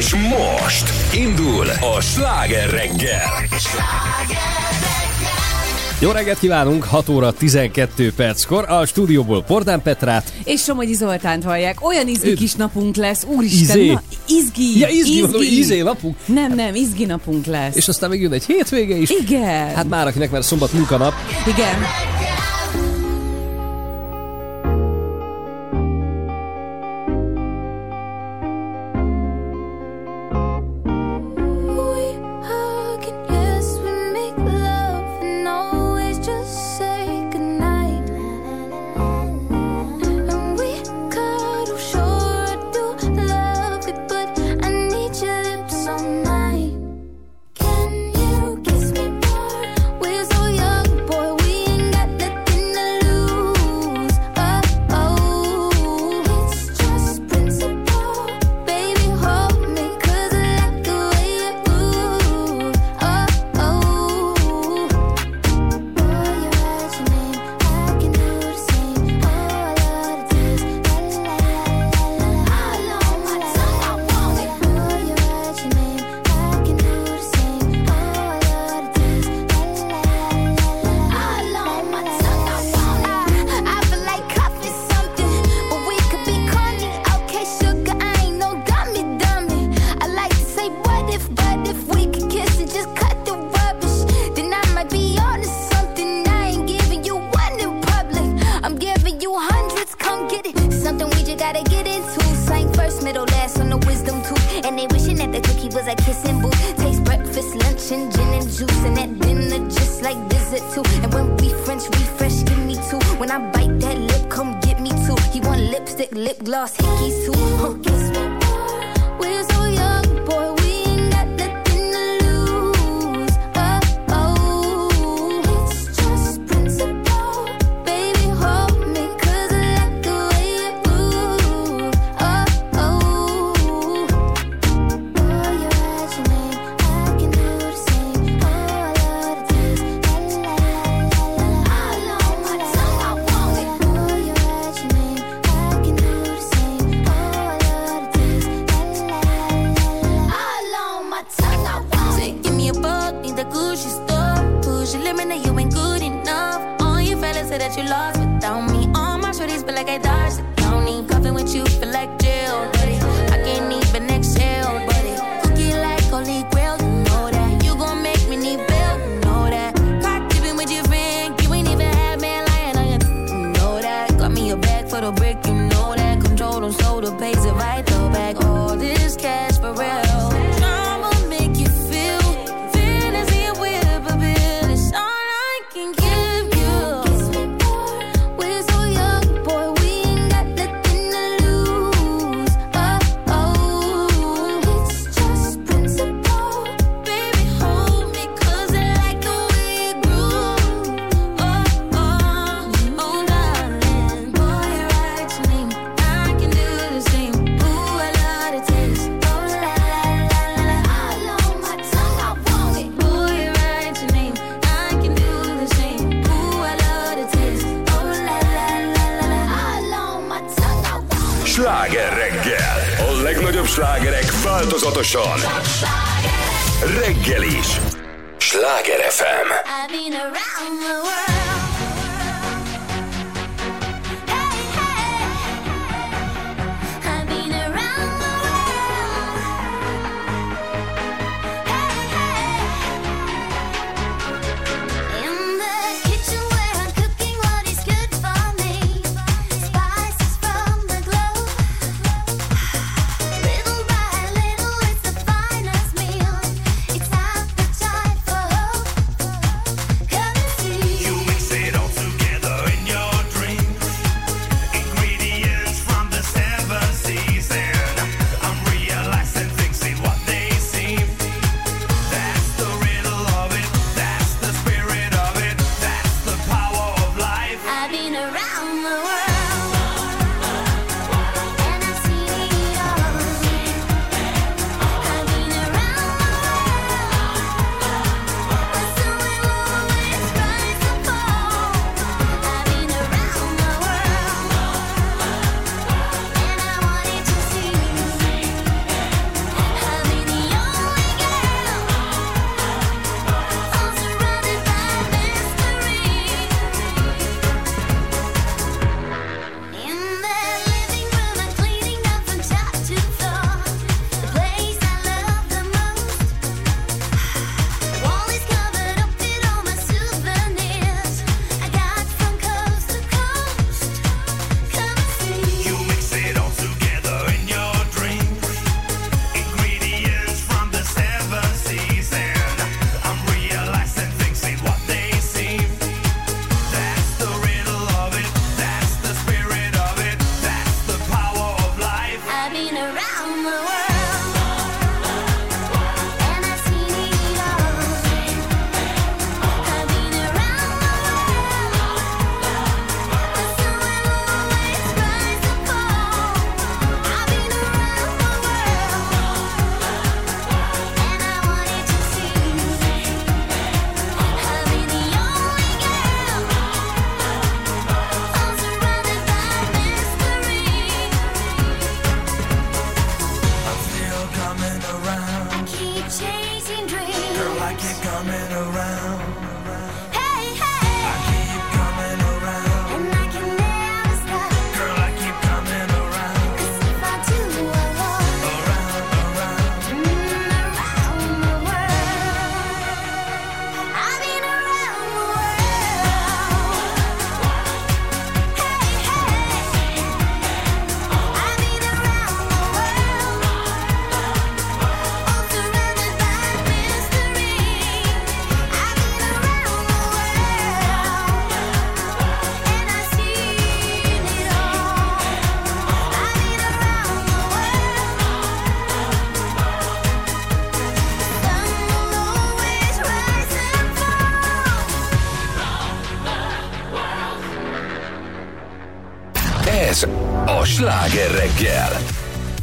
És most indul a sláger reggel. Jó reggelt kívánunk, 6 óra 12 perckor a stúdióból Pordán Petrát. És Somogyi Zoltánt hallják. Olyan izgi Ő... kis napunk lesz, úristen. Izé. Na, izgi. Ja, izgi, izgi. Mondom, izé napunk. Nem, nem, izgi napunk lesz. És aztán még jön egy hétvége is. Igen. Hát már akinek már szombat munkanap. Igen.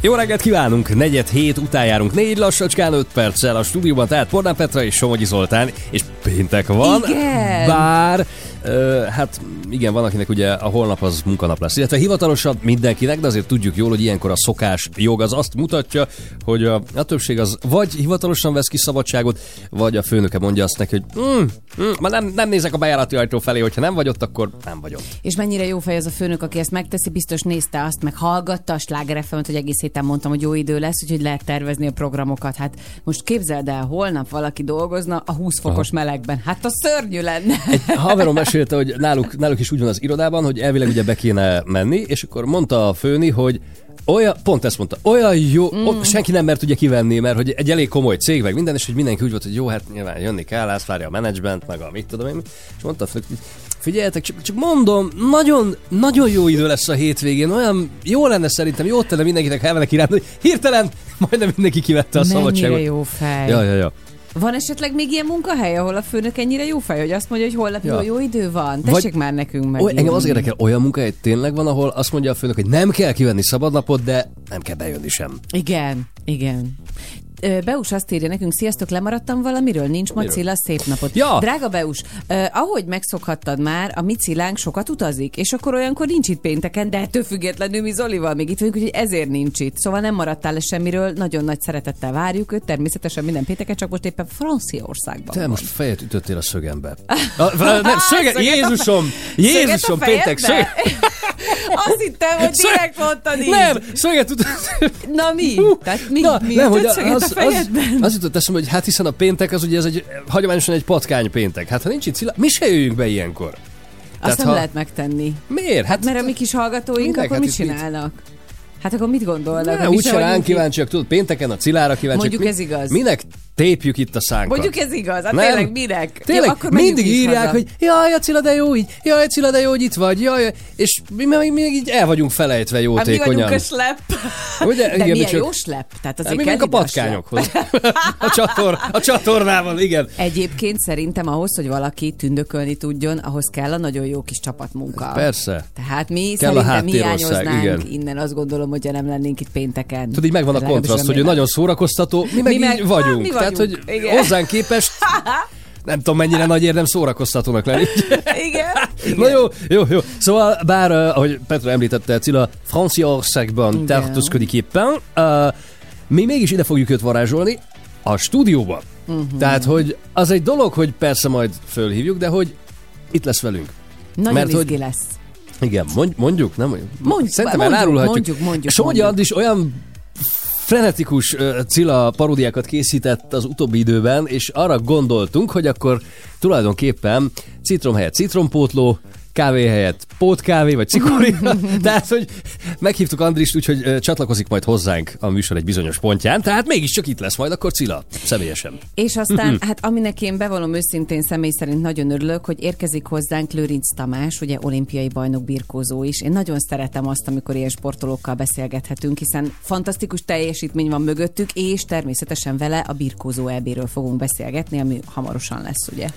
Jó reggelt kívánunk! Negyed hét után járunk négy lassacskán, öt perccel a stúdióban, tehát Pornán Petra és Somogyi Zoltán, és péntek van. Igen. Bár, ö, hát igen, van akinek ugye a holnap az munkanap lesz, illetve hivatalosabb mindenkinek, de azért tudjuk jól, hogy ilyenkor a szokás jog az azt mutatja, hogy a, a többség az vagy hivatalosan vesz ki szabadságot, vagy a főnöke mondja azt neki, hogy mm, mm, már nem, nem nézek a bejárati ajtó felé, hogyha nem vagy ott, akkor nem vagy ott. És mennyire jó fej az a főnök, aki ezt megteszi, biztos nézte azt, meg hallgatta a sláger fm hogy egész héten mondtam, hogy jó idő lesz, úgyhogy lehet tervezni a programokat. Hát most képzeld el, holnap valaki dolgozna a 20 fokos melegben. Hát a szörnyű lenne. Egy haverom mesélte, hogy náluk, náluk is úgy van az irodában, hogy elvileg ugye be kéne menni, és akkor mondta a főni, hogy olyan, pont ezt mondta, olyan jó, mm. ott senki nem mert ugye kivenni, mert hogy egy elég komoly cég, meg minden, és hogy mindenki úgy volt, hogy jó, hát nyilván jönni kell, azt várja a menedzsment, meg a mit tudom én, és mondta hogy figyeljetek, csak, csak mondom, nagyon, nagyon jó idő lesz a hétvégén, olyan jó lenne szerintem, jó tenne mindenkinek, ha elmenne kirándulni, hirtelen majdnem mindenki kivette a Mennyire szabadságot. jó fej. Ja, ja, ja. Van esetleg még ilyen munkahely, ahol a főnök ennyire jó fej, hogy azt mondja, hogy holnap Ja. jó, jó idő van? Tessék már nekünk meg. Engem az érdekel, olyan munkahely tényleg van, ahol azt mondja a főnök, hogy nem kell kivenni szabadnapot, de nem kell bejönni sem. Igen, igen. Beus azt írja nekünk, sziasztok, lemaradtam valamiről, nincs ma Miről? Cilla, szép napot. Ja. Drága Beus, ahogy megszokhattad már, a mi Cillánk sokat utazik, és akkor olyankor nincs itt pénteken, de ettől függetlenül mi Zolival még itt vagyunk, úgyhogy ezért nincs itt. Szóval nem maradtál le semmiről, nagyon nagy szeretettel várjuk őt, természetesen minden pénteken, csak most éppen Franciaországban Te van. most fejet ütöttél a szögembe. A, nem, szöge, a- Jézusom! Jézusom, a péntek, szög... fejedbe? Azt hittem, hogy direkt mondtad így. Nem, szöget ütöttél. Na mi? Tehát mi, Na, mi nem, hogy ütött szöget az, az, az jutott eszembe, hogy hát hiszen a péntek az ugye ez egy hagyományosan egy patkány péntek. Hát ha nincs itt Cilla, mi se jöjjünk be ilyenkor. Azt nem ha- lehet megtenni. Miért? Hát, Mert a mi kis hallgatóink Minek? akkor Hát mit itt mit? csinálnak? Hát akkor mit gondolnak? ne, úgyse se ránk kíváncsiak, tudod, pénteken a Cilára kíváncsiak. Mondjuk Mi- ez igaz. Minek tépjük itt a szánkat? Mondjuk ez igaz, hát Nem. tényleg minek? Tényleg, Jó, akkor mindig írják, haza. hogy jaj, Cilla, de jó így, jaj, Cilla, de jó, hogy itt vagy, jaj, és mi még, még így el vagyunk felejtve Hát mi jótékonyan. vagyunk a slep. Ugye? De Igen, mi milyen csak- jó slep? Tehát Hát azért mi kell még a patkányokhoz. A, csator, a csatornával, igen. Egyébként szerintem ahhoz, hogy valaki tündökölni tudjon, ahhoz kell a nagyon jó kis csapatmunka. Persze. Tehát mi Kell szerintem hiányoznánk igen. innen, azt gondolom, hogy nem lennénk itt pénteken. Tudod, így megvan a kontraszt, hogy ő nagyon szórakoztató, mi meg, Mi meg- vagyunk. Tehát, hogy igen. hozzánk képest nem tudom, mennyire nagy érdem szórakoztatónak lenni. Igen. Na jó, jó, jó. Szóval, bár, uh, ahogy Petra említette, Cilla Franciaországban Igen. tartózkodik éppen, uh, mi mégis ide fogjuk őt varázsolni a stúdióba. Mhm. Uh-huh. Tehát, hogy az egy dolog, hogy persze majd fölhívjuk, de hogy itt lesz velünk. Nagyon Mert hogy- lesz. Igen, mond, mondjuk, nem? Mondjuk, Szerintem mondjuk, elárulhatjuk. mondjuk, mondjuk, Somogyi mondjuk. Andris olyan frenetikus uh, Cilla paródiákat készített az utóbbi időben, és arra gondoltunk, hogy akkor tulajdonképpen citrom helyett citrompótló, kávé helyett pótkávé, vagy cikorina. tehát, hogy meghívtuk Andrist, úgyhogy csatlakozik majd hozzánk a műsor egy bizonyos pontján, tehát mégiscsak itt lesz majd akkor Cilla, személyesen. És aztán, hát aminek én bevallom őszintén személy szerint nagyon örülök, hogy érkezik hozzánk Lőrinc Tamás, ugye olimpiai bajnok birkózó is. Én nagyon szeretem azt, amikor ilyen sportolókkal beszélgethetünk, hiszen fantasztikus teljesítmény van mögöttük, és természetesen vele a birkózó EB-ről fogunk beszélgetni, ami hamarosan lesz, ugye?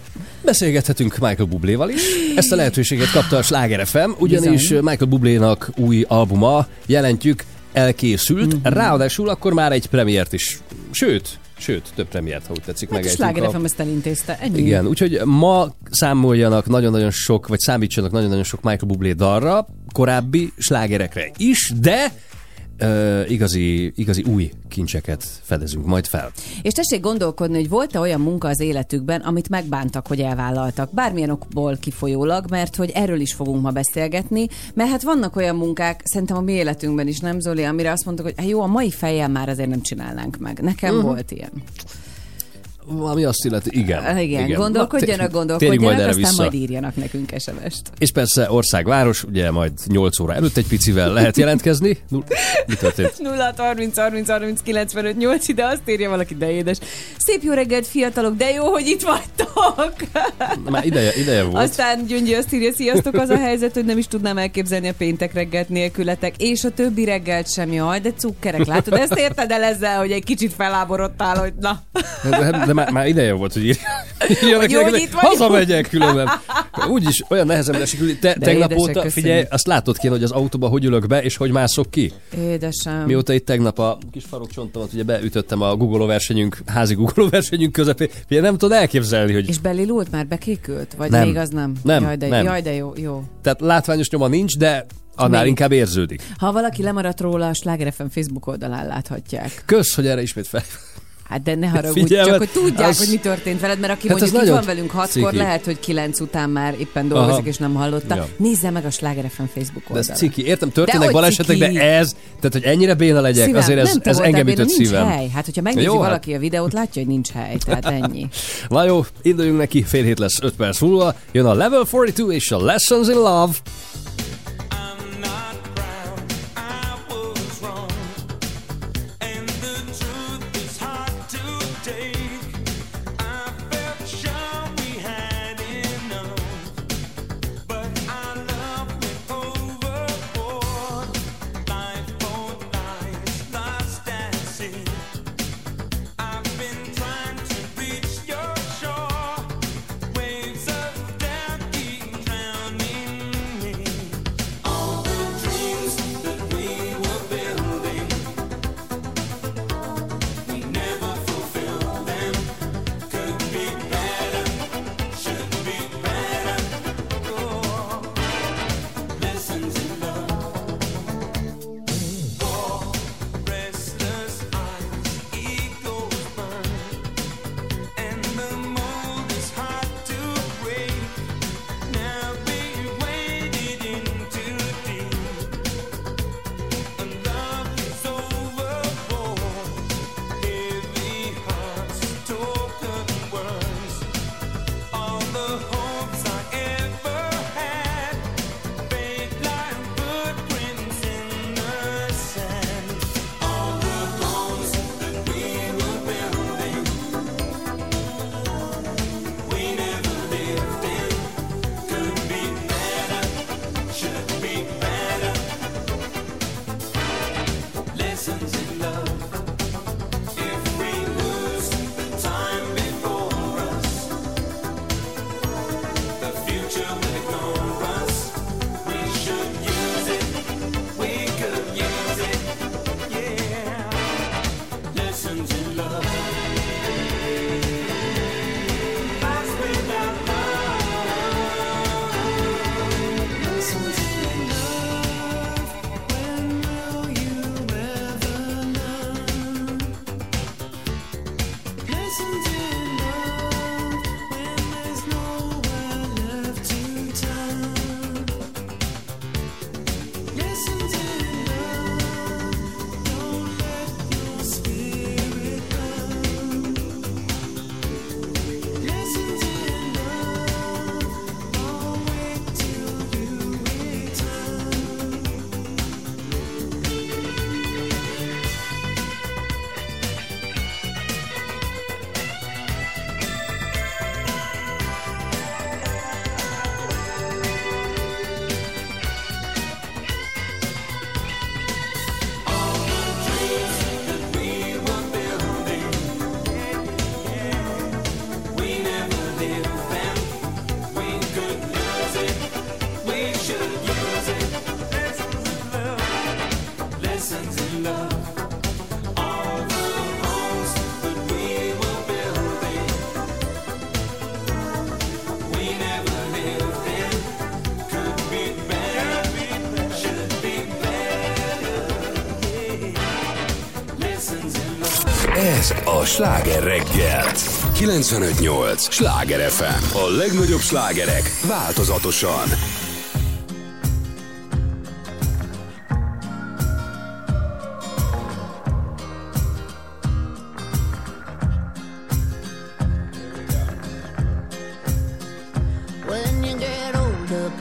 Beszélgethetünk Michael Bubléval is. Ezt a lehetőséget kapta a Sláger FM, ugyanis Bizony. Michael Bublénak új albuma, jelentjük, elkészült. Mhm. Mm-hmm. Ráadásul akkor már egy premiért is. Sőt, sőt, több premiért, ha úgy tetszik, Hát a megejtünk Sláger a- FM ezt elintézte. Ennyi. igen, úgyhogy ma számoljanak nagyon-nagyon sok, vagy számítsanak nagyon-nagyon sok Michael Bublé dalra, korábbi slágerekre is, de ö, igazi, igazi új kincseket fedezünk majd fel. És tessék gondolkodni, hogy volt-e olyan munka az életükben, amit megbántak, hogy elvállaltak. Bármilyen okból kifolyólag, mert hogy erről is fogunk ma beszélgetni, mert hát vannak olyan munkák, szerintem a mi életünkben is, nem Zoli, amire azt mondtuk, hogy hát jó, a mai fejjel már azért nem csinálnánk meg. Nekem uh-huh. volt ilyen. Ami azt illeti, igen. Igen, igen. Na, gondolkodjanak, gondolkodjanak, majd erre aztán vissza. majd írjanak nekünk SMS-t. És persze ország, város, ugye majd 8 óra előtt egy picivel lehet jelentkezni. Nu- Mi történt? 0 30 30 30 95 8 ide azt írja valaki, de édes. Szép jó reggelt, fiatalok, de jó, hogy itt vagytok. Már ideje, ideje volt. Aztán Gyöngyi azt írja, sziasztok, az a helyzet, hogy nem is tudnám elképzelni a péntek reggelt nélkületek, és a többi reggelt sem, jaj, de cukkerek, látod, ezt érted el ezzel, hogy egy kicsit feláborodtál, hogy na. De, de már, már ideje volt, hogy írja- írjanak Jó, neked, hogy itt hazamegyek különben. Úgyis olyan nehezen esik. Te, De tegnap óta, köszönjük. figyelj, azt látod kéne, hogy az autóba hogy ülök be, és hogy mászok ki. Édesem. Mióta itt tegnap a kis farokcsontomat ugye beütöttem a Google versenyünk, házi Google versenyünk közepén, figyelj, nem tudod elképzelni, hogy És belilult már, bekékült? Vagy Nem. még az nem? Nem, Jaj, de, nem. Jaj, de jó, jó. tehát látványos nyoma nincs, de annál Még- inkább érződik. Ha valaki lemaradt róla, a Sláger FM Facebook oldalán láthatják. Kösz, hogy erre ismét fel. Hát de ne haragudj, Figyelmet, csak hogy tudják, az- hogy mi történt veled, mert aki Hát mondjuk itt van velünk hatkor, ciki. lehet, hogy kilenc után már éppen dolgozik, Aha. és nem hallotta. Ja. Nézze meg a Sláger FM Facebook De ez oldalát. ciki. Értem, De történnek hogy balesetek, ciki? de ez, tehát hogy ennyire béna legyek, Szívem, azért ez, ez engem ütött nincs szívem. hely. Hát, hogyha megnézi Jó, hát- valaki a videót, látja, hogy nincs hely. Tehát ennyi. Na jó, induljunk neki, fél hét lesz 5 perc múlva. Jön a Level 42 és a Lessons in Love. 958! Sláger FM! A legnagyobb slágerek változatosan! When you get older,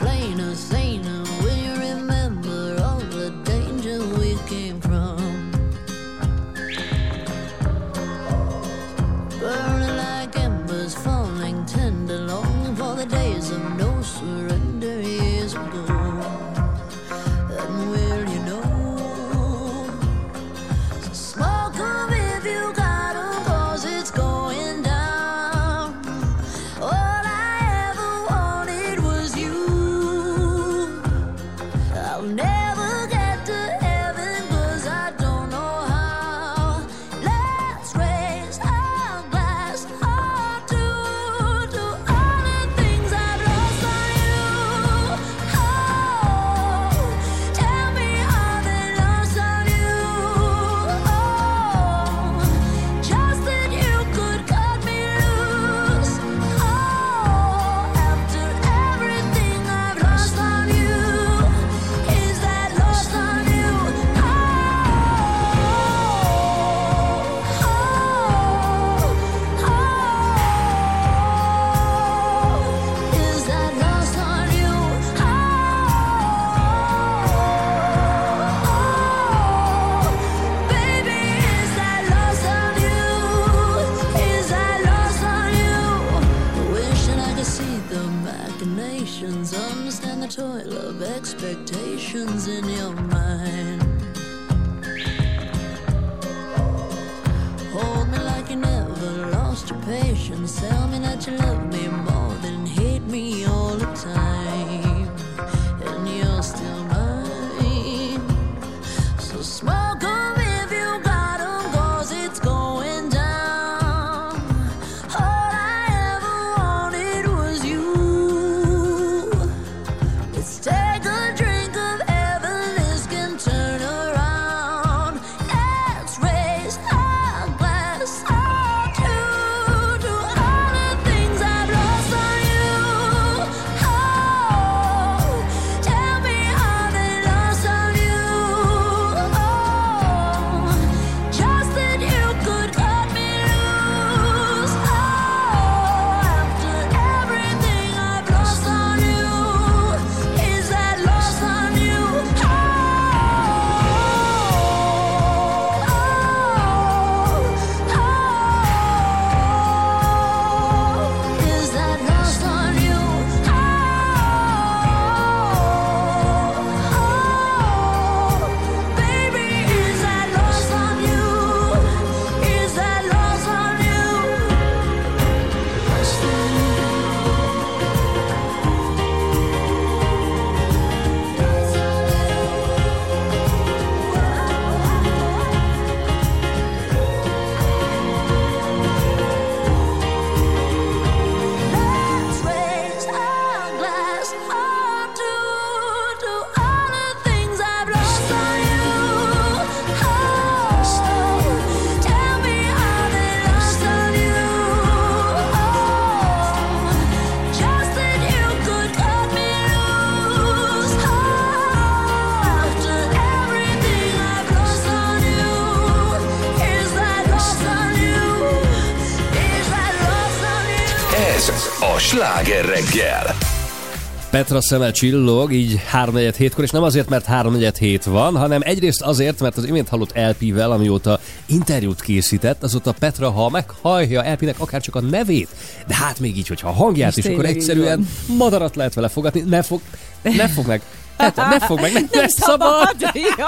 Petra szeme csillog, így 3-4 hétkor, és nem azért, mert 3-4 hét van, hanem egyrészt azért, mert az imént hallott LP-vel, amióta interjút készített, azóta Petra, ha meghallja LP-nek akár csak a nevét, de hát még így, hogyha a hangját is, akkor egyszerűen madarat lehet vele fogadni, ne fog, ne fog meg. Hát, ne fog meg, ne, nem, nem szabad! szabad. Ja.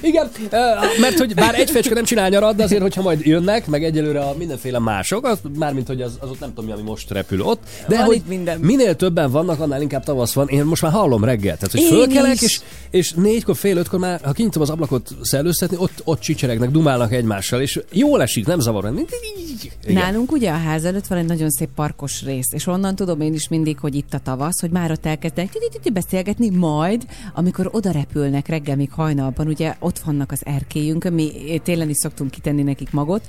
Igen, mert hogy bár egy fecske nem csinál nyarat, de azért, hogyha majd jönnek, meg egyelőre a mindenféle mások, az, mármint, hogy az, az ott nem tudom, ami most repül ott, de van hogy minden. minél többen vannak, annál inkább tavasz van. Én most már hallom reggel, tehát hogy fölkelek, is. és, és négykor, fél ötkor már, ha kinyitom az ablakot szellőztetni, ott, ott csicseregnek, dumálnak egymással, és jól esik, nem zavar. Igen. Nálunk ugye a ház előtt van egy nagyon szép parkos rész, és onnan tudom én is mindig, hogy itt a tavasz, hogy már ott elkezdenek beszélgetni, majd, amikor oda repülnek reggel még hajnalban, ugye ott vannak az erkélyünkön, mi télen is szoktunk kitenni nekik magot,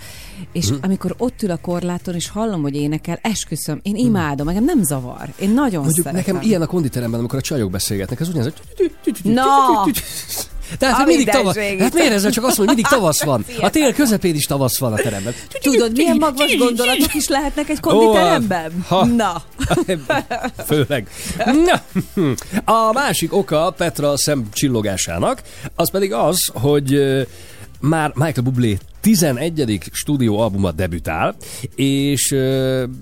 és Mhm. amikor ott ül a korláton, és hallom, hogy énekel, esküszöm, én imádom, engem nem zavar. Én nagyon Mondjuk szeretem. nekem ilyen a konditeremben, amikor a csajok beszélgetnek, az ugyanaz. hogy- Na! Tehát, hogy mindig tavasz. Hát miért ezzel csak azt mondja, hogy mindig tavasz van? A tél közepén is tavasz van a teremben. Tudod, milyen magvas gondolatok is lehetnek egy konditeremben? Ó, ha. Na, Főleg. Na, a másik oka Petra szemcsillogásának, az pedig az, hogy már Michael Bublé 11. stúdióalbuma debütál, és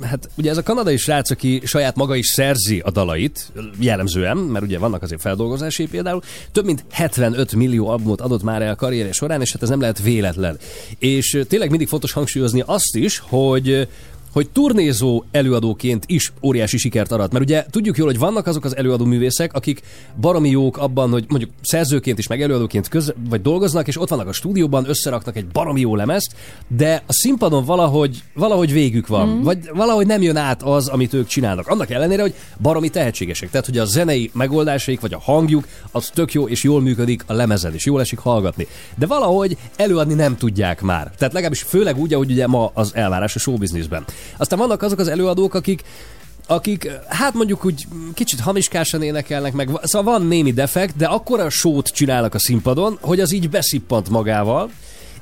hát ugye ez a kanadai srác, aki saját maga is szerzi a dalait, jellemzően, mert ugye vannak azért feldolgozásai például, több mint 75 millió albumot adott már el a karrierje során, és hát ez nem lehet véletlen. És tényleg mindig fontos hangsúlyozni azt is, hogy hogy turnézó előadóként is óriási sikert arat. Mert ugye tudjuk jól, hogy vannak azok az előadó művészek, akik baromi jók abban, hogy mondjuk szerzőként is, meg előadóként köz, vagy dolgoznak, és ott vannak a stúdióban, összeraknak egy baromi jó lemezt, de a színpadon valahogy, valahogy végük van, mm. vagy valahogy nem jön át az, amit ők csinálnak. Annak ellenére, hogy baromi tehetségesek. Tehát, hogy a zenei megoldásaik, vagy a hangjuk, az tök jó, és jól működik a lemezen, és jól esik hallgatni. De valahogy előadni nem tudják már. Tehát legalábbis főleg úgy, ahogy ugye ma az elvárás a showbizniszben. Aztán vannak azok az előadók, akik akik, hát mondjuk úgy kicsit hamiskásan énekelnek meg, szóval van némi defekt, de akkora sót csinálnak a színpadon, hogy az így beszippant magával,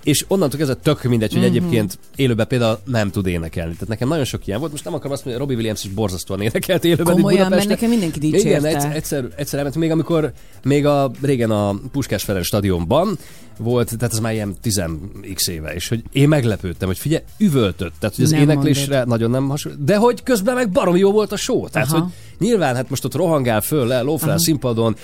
és onnantól kezdve tök mindegy, hogy egyébként élőben például nem tud énekelni. Tehát nekem nagyon sok ilyen volt. Most nem akarom azt mondani, hogy Robbie Williams is borzasztóan énekelt élőben Komolyan, mert nekem mindenki Igen, dicsérte. egyszer, egyszer, egyszer elment, még amikor még a régen a Puskás Ferenc stadionban volt, tehát ez már ilyen 10x éve, és hogy én meglepődtem, hogy figyelj, üvöltött, tehát hogy az Nem éneklésre nagyon nem hasonlít, de hogy közben meg baromi jó volt a show, tehát Aha. hogy nyilván hát most ott rohangál föl, le, lófrál a színpadon,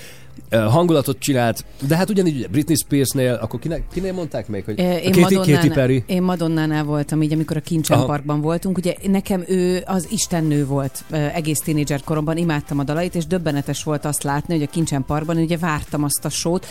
hangulatot csinált, de hát ugyanígy ugye Britney Spearsnél, akkor kinek, kinél mondták még, hogy Én, Katy, Katy Madonnánál, Perry. én Madonnánál voltam, így amikor a Kincsen Aha. Parkban voltunk. Ugye nekem ő az istennő volt egész tínédzser koromban, imádtam a dalait, és döbbenetes volt azt látni, hogy a Kincsen Parkban ugye vártam azt a sót,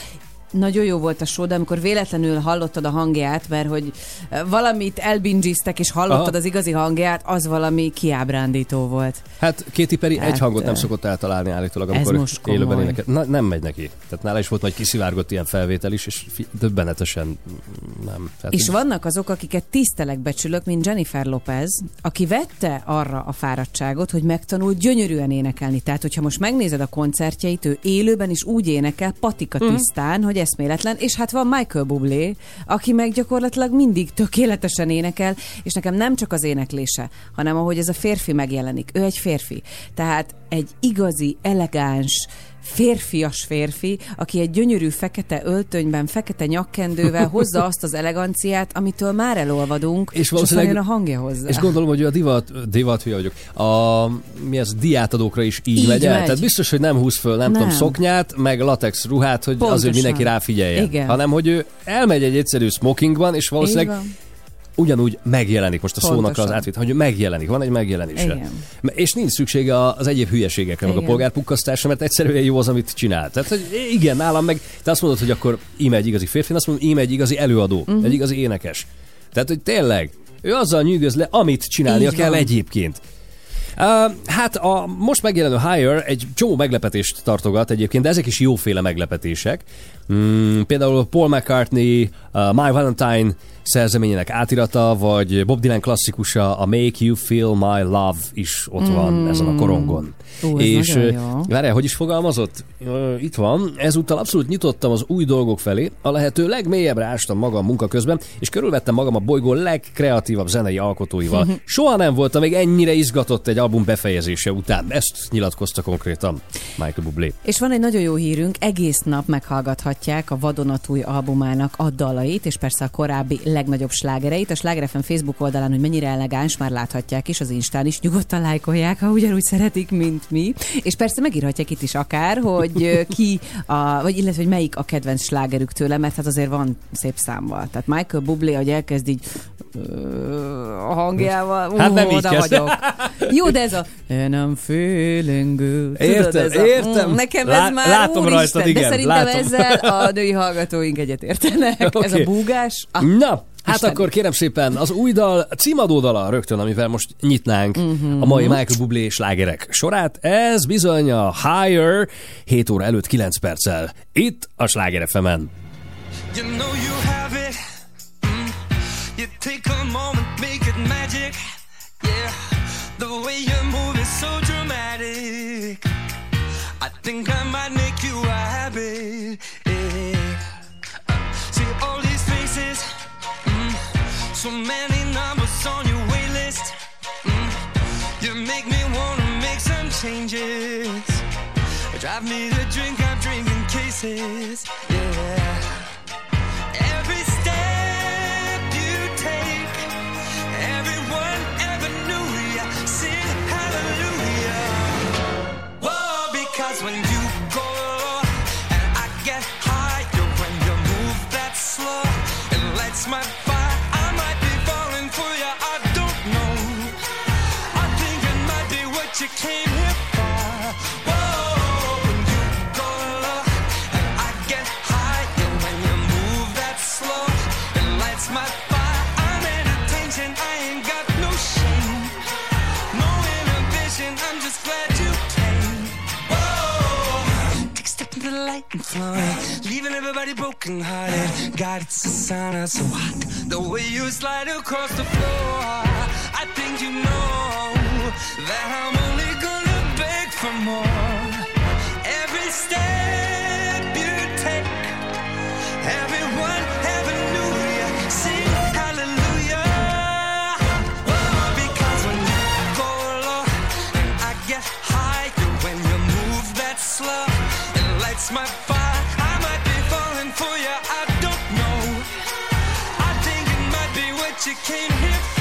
nagyon jó volt a show, de amikor véletlenül hallottad a hangját, mert hogy ö, valamit elbingiztek, és hallottad Aha. az igazi hangját, az valami kiábrándító volt. Hát Katy Perry Hát, egy hangot nem ö, szokott eltalálni állítólag, amikor élőben énekel. Na, nem megy neki. Tehát nála is volt nagy kiszivárgott ilyen felvétel is, és döbbenetesen mm, nem. Tehát És vannak azok, akiket tisztelek becsülök, mint Jennifer Lopez, aki vette arra a fáradtságot, hogy megtanult gyönyörűen énekelni. Tehát, hogyha most megnézed a koncertjeit, ő élőben is úgy énekel, patika tisztán, hogy eszméletlen, és hát van Michael Bublé, aki meg gyakorlatilag mindig tökéletesen énekel, és nekem nem csak az éneklése, hanem ahogy ez a férfi megjelenik. Ő egy férfi. Tehát egy igazi, elegáns, férfias férfi, aki egy gyönyörű fekete öltönyben, fekete nyakkendővel hozza azt az eleganciát, amitől már elolvadunk, És és, valószínűleg- jön a hangja hozzá. És gondolom, hogy a divat, divat hülye vagyok, a, mi ez, diátadókra is így, Így megy el. Tehát biztos, hogy nem húz föl, nem, Nem. tudom, szoknyát, meg latex ruhát, hogy Pontosan. azért mindenki ráfigyeljen. Igen. Hanem, hogy ő elmegy egy egyszerű smokingban, és valószínűleg. Ugyanúgy megjelenik most a szónak Pontosan. az átvitt, hogy megjelenik, van egy megjelenése. Igen. És nincs szüksége az egyéb hülyeségekre, meg a Igen. polgárpukkasztásra, mert egyszerűen jó az, amit csinál. Tehát, hogy igen, nálam meg, te azt mondod, hogy akkor íme egy igazi férfi, én azt mondom, íme egy igazi előadó, uh-huh. egy igazi énekes. Tehát, hogy tényleg, ő azzal nyűgöz le, amit csinálnia Így kell van. egyébként. Uh, hát a most megjelenő Higher egy csomó meglepetést tartogat egyébként, de ezek is jóféle meglepetések. Mm, például Paul McCartney uh, My Valentine szerzeményének átirata, vagy Bob Dylan klasszikusa, a Make You Feel My Love is ott van ezen a korongon. Ez És várjál, hogy is fogalmazott? Ö, Itt van. Ezúttal abszolút nyitottam az új dolgok felé. A lehető legmélyebbre ástam magam munka közben, és körülvettem magam a bolygó legkreatívabb zenei alkotóival. Soha nem voltam még ennyire izgatott egy album befejezése után. Ezt nyilatkozta konkrétan Michael Bublé. És van egy nagyon jó hírünk, egész nap meghallgathatják a vadonatúj albumának a dalait, és persze a korábbi legnagyobb slágereit. A Sláger FM Facebook oldalán, hogy mennyire elegáns, már láthatják is, az Instán is nyugodtan lájkolják, ha ugyanúgy szeretik, mint mi. És persze megírhatják itt is akár, hogy ki, a, vagy illetve, hogy melyik a kedvenc slágerük tőle, mert hát azért van szép számmal. Tehát Michael Bublé, hogy elkezd így a hangjával, Hát nem így oda vagyok. Jó, de ez a And I'm feeling good. Értem, Tudod, ez a, értem. Mm, nekem Lá- ez már látom úristen, rajtad, igen, de szerintem látom. ezzel a női hallgatóink egyetértenek. Ez a búgás. Ah, Na, hát Hát akkor kérem szépen az új dal, címadó dala rögtön, amivel most nyitnánk uh-huh. a mai Michael Bublé slágerek sorát. Ez bizony a Higher 7 óra előtt 9 perccel. Itt a Sláger FM-en. You know you have it. Mm. You take a moment, make it magic. Yeah, the way you move is so dramatic. I think I might make you a habit. Yeah. See all these faces, mm. so many numbers on your wait list. Mm. You make me wanna make some changes. Drive me to drink, I'm drinking cases. Yeah. Flow, leaving everybody broken hearted. God, it's a sauna so hot. The way you slide across the floor, I think you know that I'm only gonna beg for more. Every step came here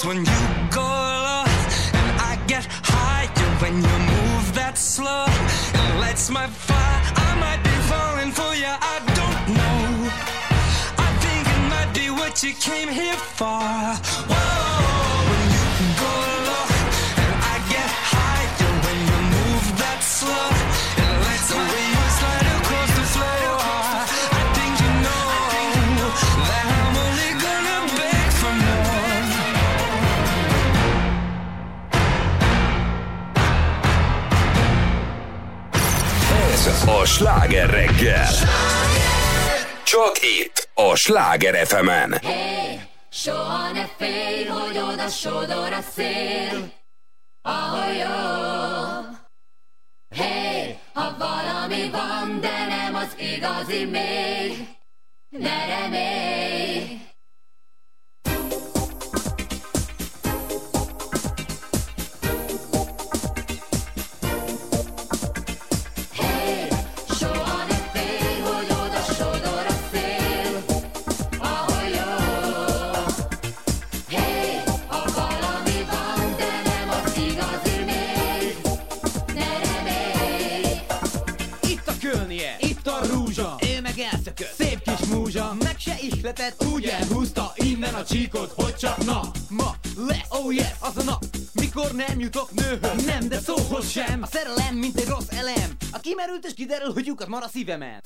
Because when you go low and I get higher when you move that slow, it lights my fire. I might be falling for you, I don't know. I think it might be what you came here for. Whoa, Sláger reggel. Csak itt, a Sláger FM-en. Soha ne félj, hogy oda sodor a szél, ahol jó. Hey, ha valami van, de nem az igazi még, ne remélj. Se ihletett, úgy elhúzta Innen a csíkot, hogy csak na Ma lesz, oh yes, az a nap Mikor nem jutok nőhöz. Nem, de szóhoz sem. A szerelem, mint egy rossz elem. A kimerült és kiderül, hogy lyukat mar a szívemen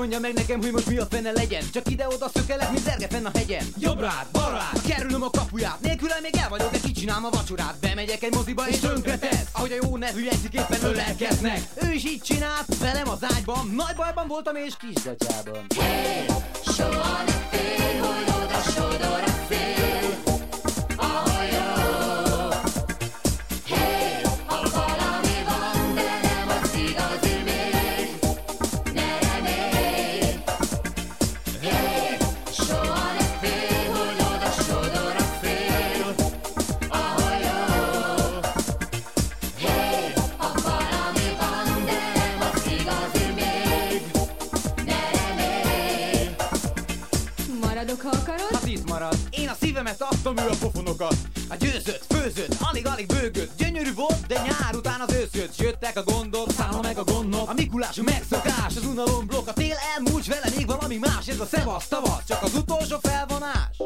mondja meg nekem, hogy most mi a fene legyen. Csak ide-oda szökelek, mint zerge fenn a hegyen. Jobbrád, balrád, kerülöm a kapuját. Nélkülem még el vagyok, de kicsinálom a vacsorát. Bemegyek egy moziba és tönkretesz. Ahogy a jó nevű jegyzik éppen ölelkeznek. Ő is így csinált, velem az ágyban. Nagy bajban voltam és kisgatyában Hey, soha ne félj, hogy győzött, főzött, alig-alig bőgött. Gyönyörű volt, de nyár után az ősz jöttek a gondok, száma meg a gondok. A Mikulású megszokás, az unalom blokk. A tél elmúlt, vele még valami más Ez a szevasz tavasz, csak az utolsó felvonás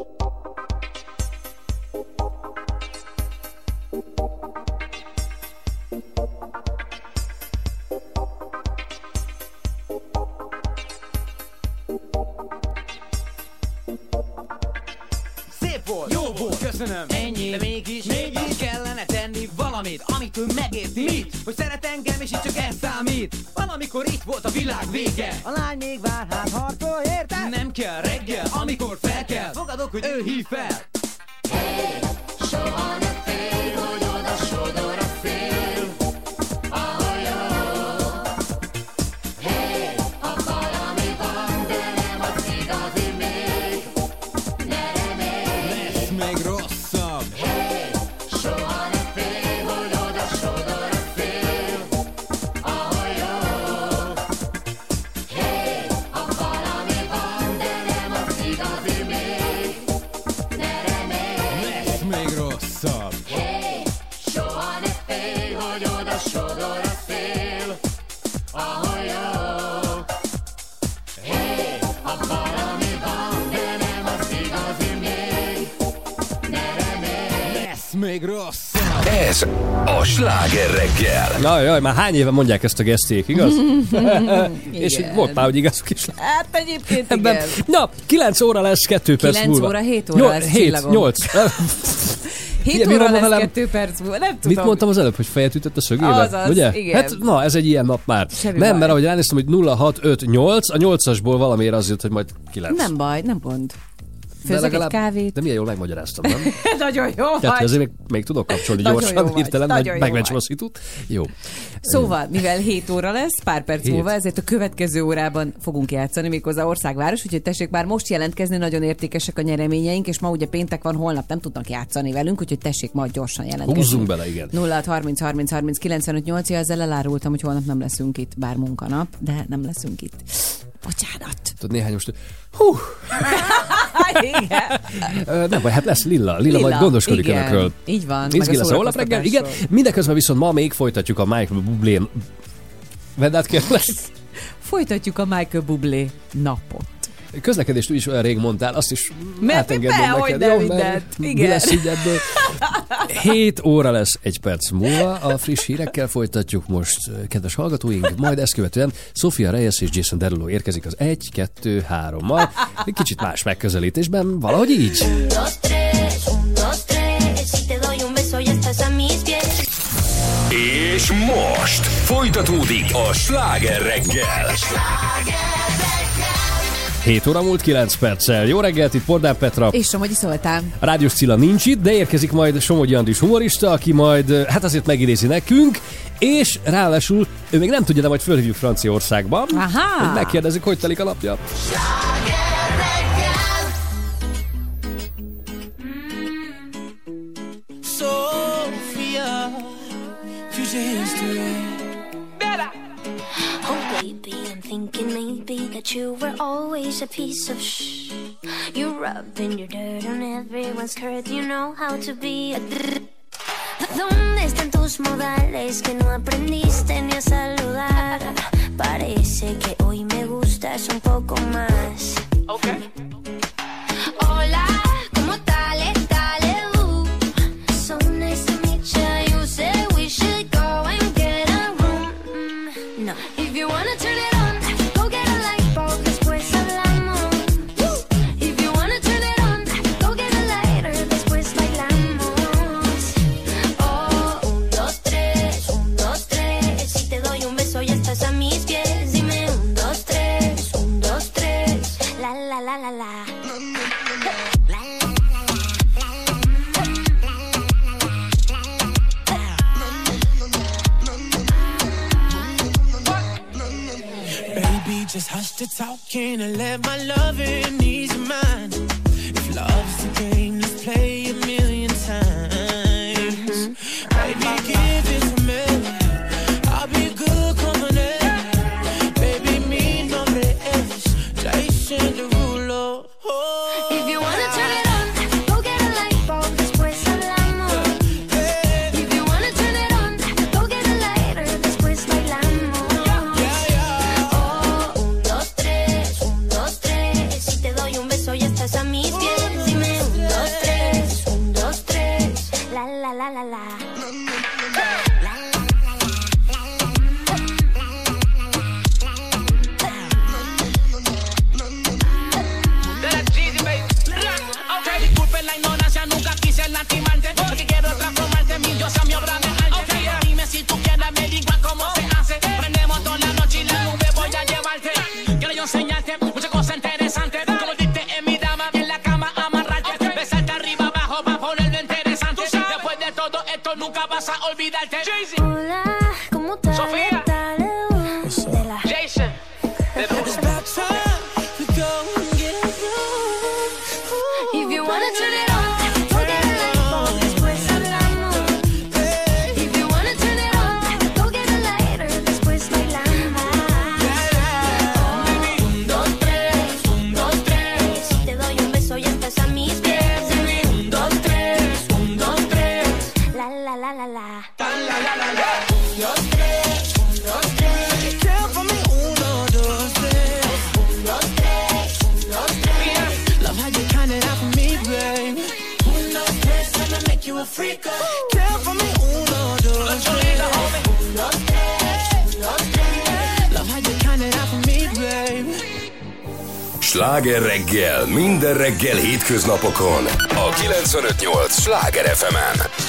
de mégis, mégis kellene tenni valamit Amit ő megérti. Mit? Hogy szeret engem és így csak ez számít. Valamikor itt volt a világ vége. A lány még vár, hát harcol, érted? Nem kell reggel, amikor fel kell. Fogadok, hogy ő hív fel Ez a sláger reggel. Jaj, jaj, már hány éve mondják ezt a geszték, igaz? és itt volt már, hogy igazuk is. Hát egyébként Ebben, igen. na, 9 óra lesz, 2 perc 9 múlva. óra, 7 óra lesz, 7, csillagom. 8. 7 Figyelj, mi óra lesz velem? 2 perc múlva, nem tudom. Mit mondtam az előbb, hogy fejet ütött a szögébe? Azaz, ugye? igen. Hát na, ez egy ilyen nap már. Semmi nem, baj. mert ahogy ránéztem, hogy 0, 6, 5, 8, a 8-asból valamiért az jött, hogy majd 9. Nem baj, nem gond. De Főzök egy legalább- kávét. De milyen jól megmagyaráztam, nem? Nagyon jó Tehát, vagy. azért még, még tudok kapcsolni Nagyon gyorsan, hirtelen, meg, megmentsem a szitut. Jó. Szóval, mivel 7 óra lesz, pár perc Hét. múlva, ezért a következő órában fogunk játszani, méghozzá országváros, úgyhogy tessék már most jelentkezni, nagyon értékesek a nyereményeink, és ma ugye péntek van, holnap nem tudnak játszani velünk, úgyhogy tessék majd gyorsan jelentkezni. Húzzunk bele, igen. 0 30 30 30 95 8 ezzel elárultam, hogy holnap nem leszünk itt, bár munkanap, de nem leszünk itt. Bocsánat. Tudod, néhány most... Hú, Igen. nem baj, hát lesz Lilla. Lilla, Lilla, majd gondoskodik igen. önökről. Így van, Izgi lesz a holnap reggel. Igen, mindeközben viszont ma még folytatjuk a Michael Bublé... Vedd át kérlek. Folytatjuk a Michael Bublé napot. Közlekedést úgy is olyan rég mondtál, azt is Mert átengedném be, neked. ne jó? Mert el. Mi Igen. lesz így ebből? 7 óra lesz egy perc múlva, a friss hírekkel folytatjuk most, kedves hallgatóink, majd ezt követően Sofia Reyes és Jason Derulo érkezik az 1, 2, 3-mal. Kicsit más megközelítésben, valahogy így. Un, dos, tres, un, dos, tres. Si te doy un beso, ya estás a mis pies. És most folytatódik a sláger reggel. 7 óra múlt 9 perccel. Jó reggelt, itt Pordán Petra. És Somogyi Szoltán. A Rádiós Cilla nincs itt, de érkezik majd Somogyi Andris humorista, aki majd hát azért megidézi nekünk, és ráadásul ő még nem tudja, de majd fölhívjuk Franciaországba. Aha. Hogy megkérdezik, hogy telik a napja. Sophia Future history thinking maybe that you were always a piece of shh. You're rubbing your dirt on everyone's skirt. You know how to be a. ¿Dónde están tus modales que no aprendiste ni a saludar? Parece que hoy me gustas un poco más. Hola, hush the talking and let my loving ease your mind. If love's the game, let's play Sláger reggel, minden reggel hétköznapokon a 958 Sláger fm -en.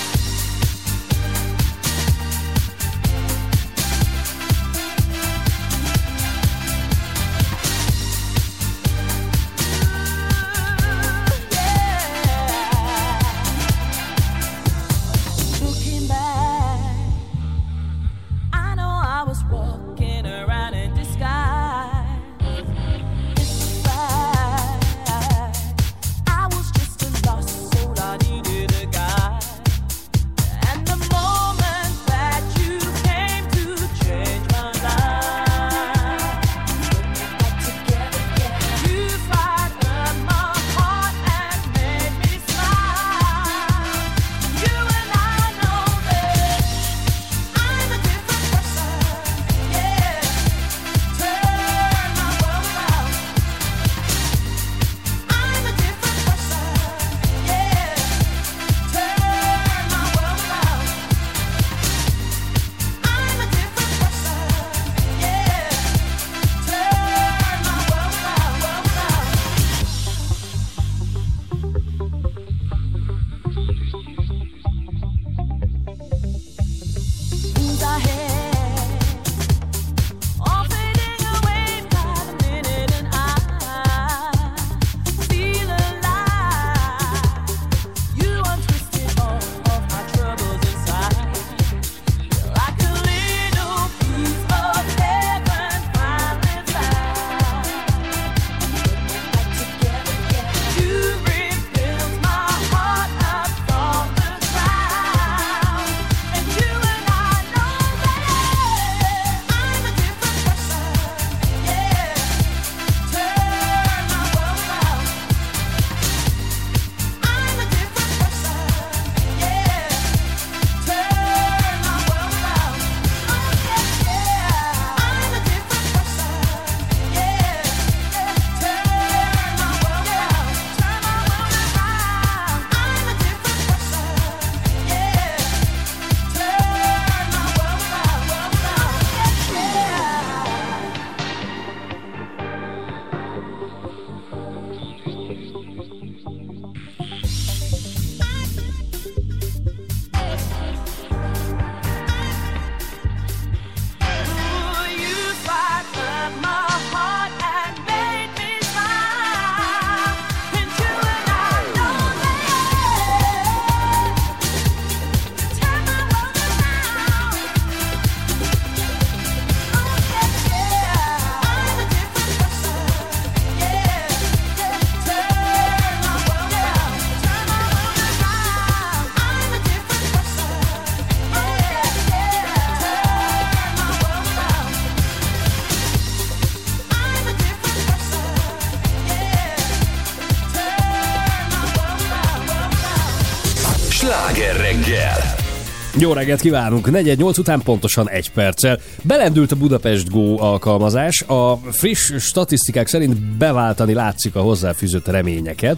Jó reggelt kívánunk! 48 után pontosan egy perccel belendült a Budapest Go alkalmazás. A friss statisztikák szerint beváltani látszik a hozzáfűzött reményeket.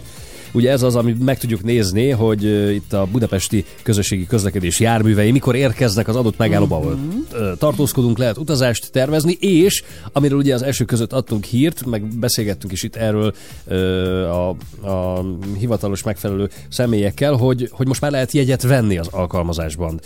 Ugye ez az, amit meg tudjuk nézni, hogy itt a budapesti közösségi közlekedés járművei mikor érkeznek az adott megállóba, ahol mhm. tartózkodunk, lehet utazást tervezni, és amiről ugye az első között adtunk hírt, meg beszélgettünk is itt erről a, a hivatalos megfelelő személyekkel, hogy, hogy most már lehet jegyet venni az alkalmazásban.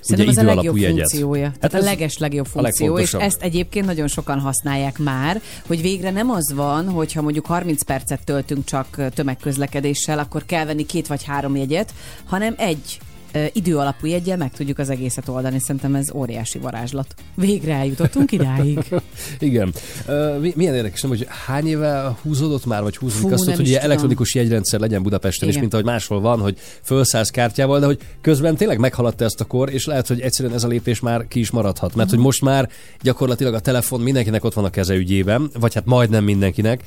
Szerintem ez a idő legjobb jegyet. funkciója. Hát Tehát ez a leges legjobb a funkció, és ezt egyébként nagyon sokan használják már, hogy végre nem az van, hogyha mondjuk 30 percet töltünk csak tömegközlekedéssel, akkor kell venni két vagy három jegyet, hanem egy idő alapú jegyel meg tudjuk az egészet oldani. Szerintem ez óriási varázslat. Végre eljutottunk idáig. Igen. Mi- milyen érdekes, nem, hogy hány éve húzódott már, vagy húzódik Fú, azt, hogy is ilyen elektronikus jegyrendszer legyen Budapesten, Igen. mint ahogy máshol van, hogy fölszállsz kártyával, de hogy közben tényleg meghaladta ezt a kor, és lehet, hogy egyszerűen ez a lépés már ki is maradhat. Mert Mhm. hogy most már gyakorlatilag a telefon mindenkinek ott van a keze ügyében, vagy hát majdnem mindenkinek,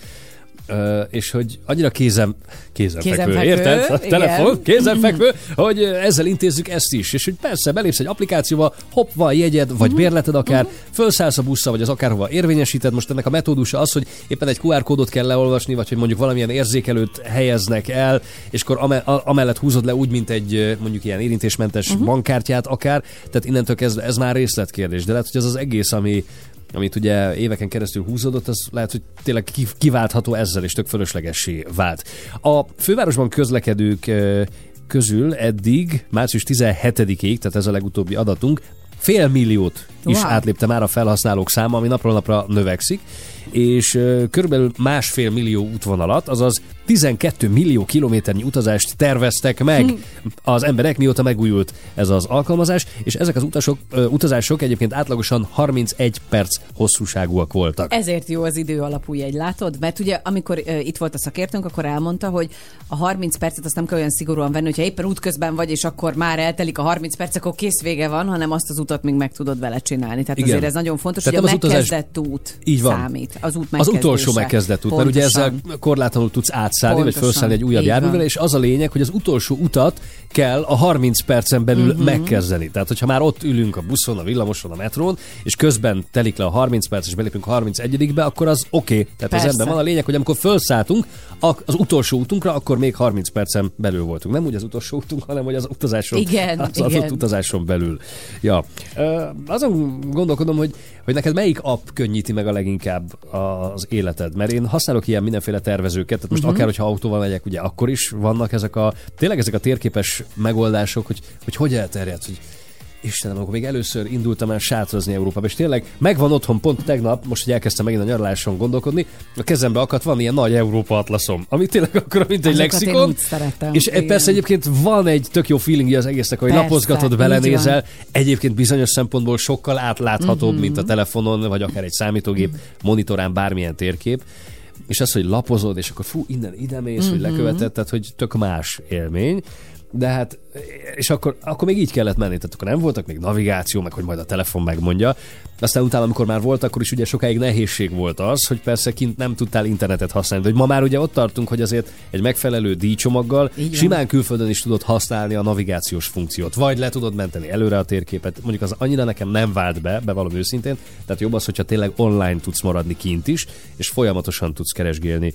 és hogy annyira kézem, kézenfekvő, Kézenfekvő, érted? A igen. telefon, kézenfekvő, hogy ezzel intézzük ezt is. És hogy persze belépsz egy applikációba, hopp, van jegyed, vagy Mhm. bérleted akár, felszállsz a buszra, vagy az akárhova érvényesíted. Most ennek a metódusa az, hogy éppen egy QR kódot kell leolvasni, vagy hogy mondjuk valamilyen érzékelőt helyeznek el, és akkor amellett húzod le úgy, mint egy mondjuk ilyen érintésmentes Mhm. bankkártyát akár. Tehát innentől kezdve ez már részletkérdés. De lehet, hogy ez az egész, ami amit ugye éveken keresztül húzódott, az lehet, hogy tényleg ki- kiváltható ezzel, és tök fölöslegessé vált. A fővárosban közlekedők közül eddig március 17-ig, tehát ez a legutóbbi adatunk, fél milliót is Wow. átlépte már a felhasználók száma, ami napról napra növekszik, és körülbelül másfél millió útvonalat, azaz 12 millió kilométernyi utazást terveztek meg Hm. az emberek, mióta megújult ez az alkalmazás, és ezek az utasok, utazások egyébként átlagosan 31 perc hosszúságúak voltak. Ezért jó az idő alapú jegy, látod? Mert ugye, amikor itt volt a szakértőnk, akkor elmondta, hogy a 30 percet azt nem kell olyan szigorúan venni, hogyha éppen útközben vagy, és akkor már eltelik a 30 perc, akkor kész vége van, hanem azt az utat még meg tudod vele csinálni. Tehát Igen. azért ez nagyon fontos, Tehát hogy a az utazás- megkezdett út Így van. számít. Az út Az utolsó megkezdése. megkezdett út, mert ugye ezzel Pontosan. korlátlanul tudsz átszállni, vagy Pontosan. felszállni egy újabb van. és az a lényeg, hogy az utolsó utat kell a 30 percen belül uh-huh. megkezdeni. Tehát, hogyha már ott ülünk a buszon, a villamoson, a metrón, és közben telik le a 30 perc, és belépünk a 31-be, akkor az oké. Okay. Tehát Persze. az ebben van a lényeg, hogy amikor felszálltunk az utolsó útunkra, akkor még 30 percen belül voltunk. Nem úgy az utolsó útunk, hanem hogy az utazáson, Igen, az igen. utazáson belül. Ja. Azon gondolkodom, hogy, hogy neked melyik app könnyíti meg a leginkább az életed? Mert én használok ilyen mindenféle tervezőket, tehát most uh-huh. akár, hogyha autóval megyek, ugye akkor is vannak ezek a, tényleg ezek a térképes megoldások, hogy hogy, hogy elterjedt, hogy Istenem, akkor még először indultam el sátrazni Európába, és tényleg megvan otthon pont tegnap, most, hogy elkezdtem megint a nyaraláson gondolkodni, a kezembe akadt van ilyen nagy Európa atlaszom, ami tényleg akkor, mint egy Azokat én lexikon. úgy szeretem, És igen. persze egyébként van egy tök jó feelingje az egésznek, hogy Persze, lapozgatod, belenézel. van. Egyébként bizonyos szempontból sokkal átláthatóbb, Mhm. mint a telefonon, vagy akár egy számítógép monitorán bármilyen térkép. És az, hogy lapozod, és akkor fú, innen ide mész, hogy Mhm. leköveted, tehát hogy tök más élmény. De hát, és akkor, akkor még így kellett menni, tehát akkor nem voltak még navigáció, meg hogy majd a telefon megmondja. Aztán utána, amikor már volt, akkor is ugye sokáig nehézség volt az, hogy persze kint nem tudtál internetet használni. De hogy ma már ugye ott tartunk, hogy azért egy megfelelő díjcsomaggal Így van. simán külföldön is tudod használni a navigációs funkciót. Vagy le tudod menteni előre a térképet. Mondjuk az annyira nekem nem vált be, bevallom őszintén. Tehát jobb az, hogyha tényleg online tudsz maradni kint is, és folyamatosan tudsz keresgélni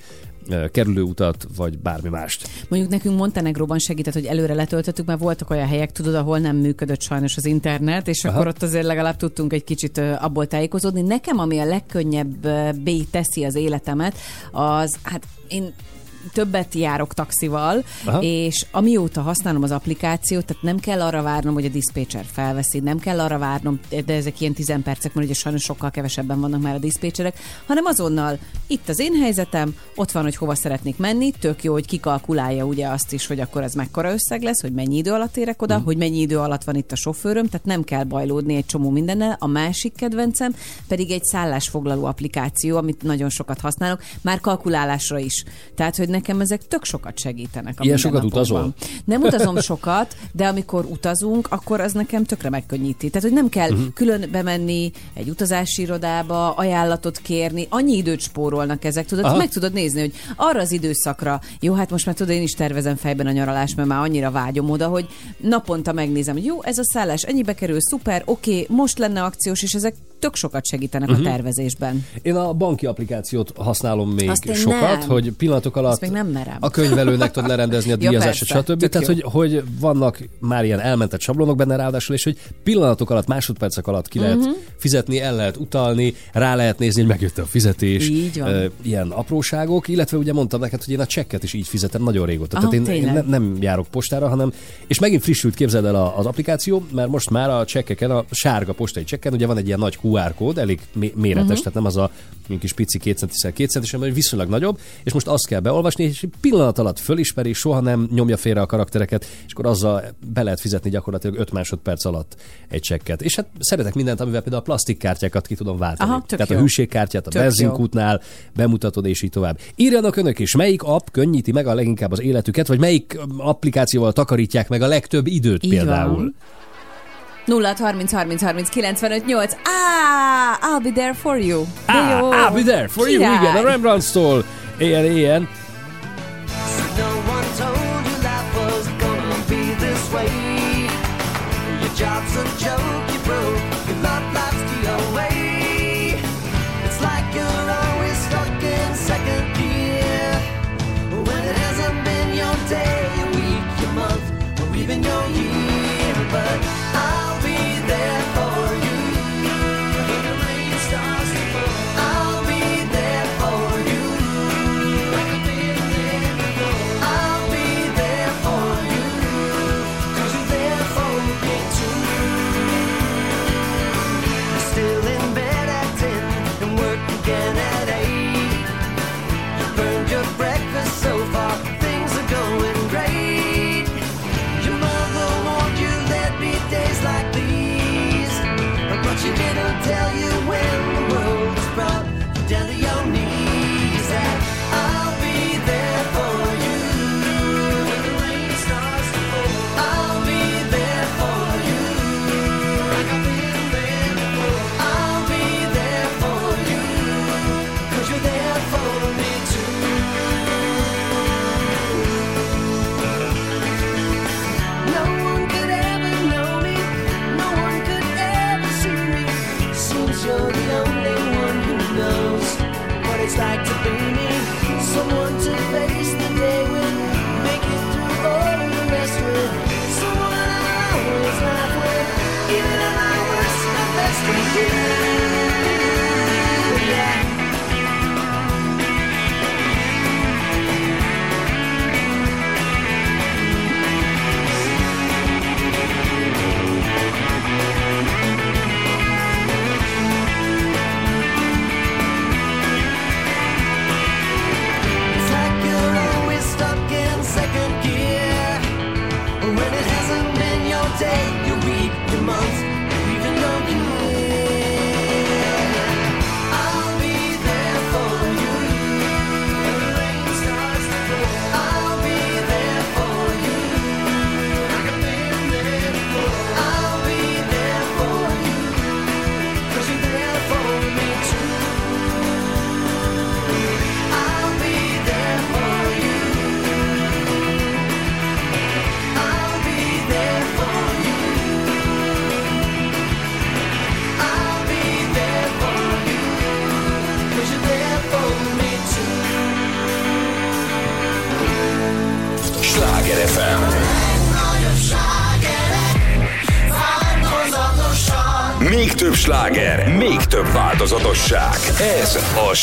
kerülőutat, vagy bármi mást. Mondjuk nekünk Montenegróban segített, hogy előre letöltöttük, mert voltak olyan helyek, tudod, ahol nem működött sajnos az internet, és Aha. akkor ott azért legalább tudtunk egy kicsit abból tájékozódni. Nekem, ami a legkönnyebbé teszi az életemet, az, hát én többet járok taxival, Aha. és amióta használom az applikációt, tehát nem kell arra várnom, hogy a diszpécser felveszi, nem kell arra várnom, de ezek ilyen 10 percek, mert ugye sajnos sokkal kevesebben vannak már a diszpécserek, hanem azonnal itt az én helyzetem, ott van, hogy hova szeretnék menni, tök jó, hogy kikalkulálja ugye azt is, hogy akkor ez mekkora összeg lesz, hogy mennyi idő alatt érek oda, hogy mennyi idő alatt van itt a sofőröm, tehát nem kell bajlódni egy csomó mindennel. A másik kedvencem pedig egy szállásfoglaló applikáció, amit nagyon sokat használok, már kalkulálásra is. Tehát, hogy nekem ezek tök sokat segítenek. a Ilyen sokat utazol? Nem utazom sokat, de amikor utazunk, akkor az nekem tökre megkönnyíti. Tehát, hogy nem kell uh-huh. külön bemenni egy utazási irodába, ajánlatot kérni, annyi időt spórolnak ezek, tudod, Aha. meg tudod nézni, hogy arra az időszakra, jó, hát most már tudod, én is tervezem fejben a nyaralást, mert már annyira vágyom oda, hogy naponta megnézem, hogy jó, ez a szállás ennyibe kerül, szuper, oké, most lenne akciós, és ezek tök sokat segítenek Mhm. a tervezésben. Én a banki applikációt használom még Azt sokat, nem. hogy pillanatok alatt Azt még nem merem. a könyvelőnek tud lerendezni a Ja, díjazásot, persze, stb. tök Tehát, jó. hogy, hogy vannak már ilyen elmentett sablonok benne ráadásul, és hogy pillanatok alatt, másodpercek alatt ki lehet Mhm. fizetni, el lehet utalni, rá lehet nézni, hogy megjött a fizetés, Így van. Ö, ilyen apróságok, illetve ugye mondtam neked, hogy én a csekket is így fizetem nagyon régóta. Aha, Tehát én, én ne, nem járok postára, hanem, és megint frissült, képzeld el a- az applikáció, mert most már a csekkeken, a sárga postai csekken, ugye van egy ilyen nagy QR kód, elég mé- méretes, uh-huh. tehát nem az a kis pici 2 centiszer 2 centis, hanem viszonylag nagyobb, és most azt kell beolvasni, és pillanat alatt fölismeri, soha nem nyomja félre a karaktereket, és akkor azzal be lehet fizetni gyakorlatilag 5 másodperc alatt egy csekket. És hát szeretek mindent, amivel például a plastikkártyákat ki tudom váltani. Aha, tehát jó. a hűségkártyát a Tök benzinkútnál bemutatod, és így tovább. Írjanak önök is, melyik app könnyíti meg a leginkább az életüket, vagy melyik applikációval takarítják meg a legtöbb időt Így például. van. 0 30 30 30 95 8. Ah, I'll be there for you. De Ah, jó. I'll be there for you, Király. igen, a Rembrandt-tól. Ilyen, ilyen.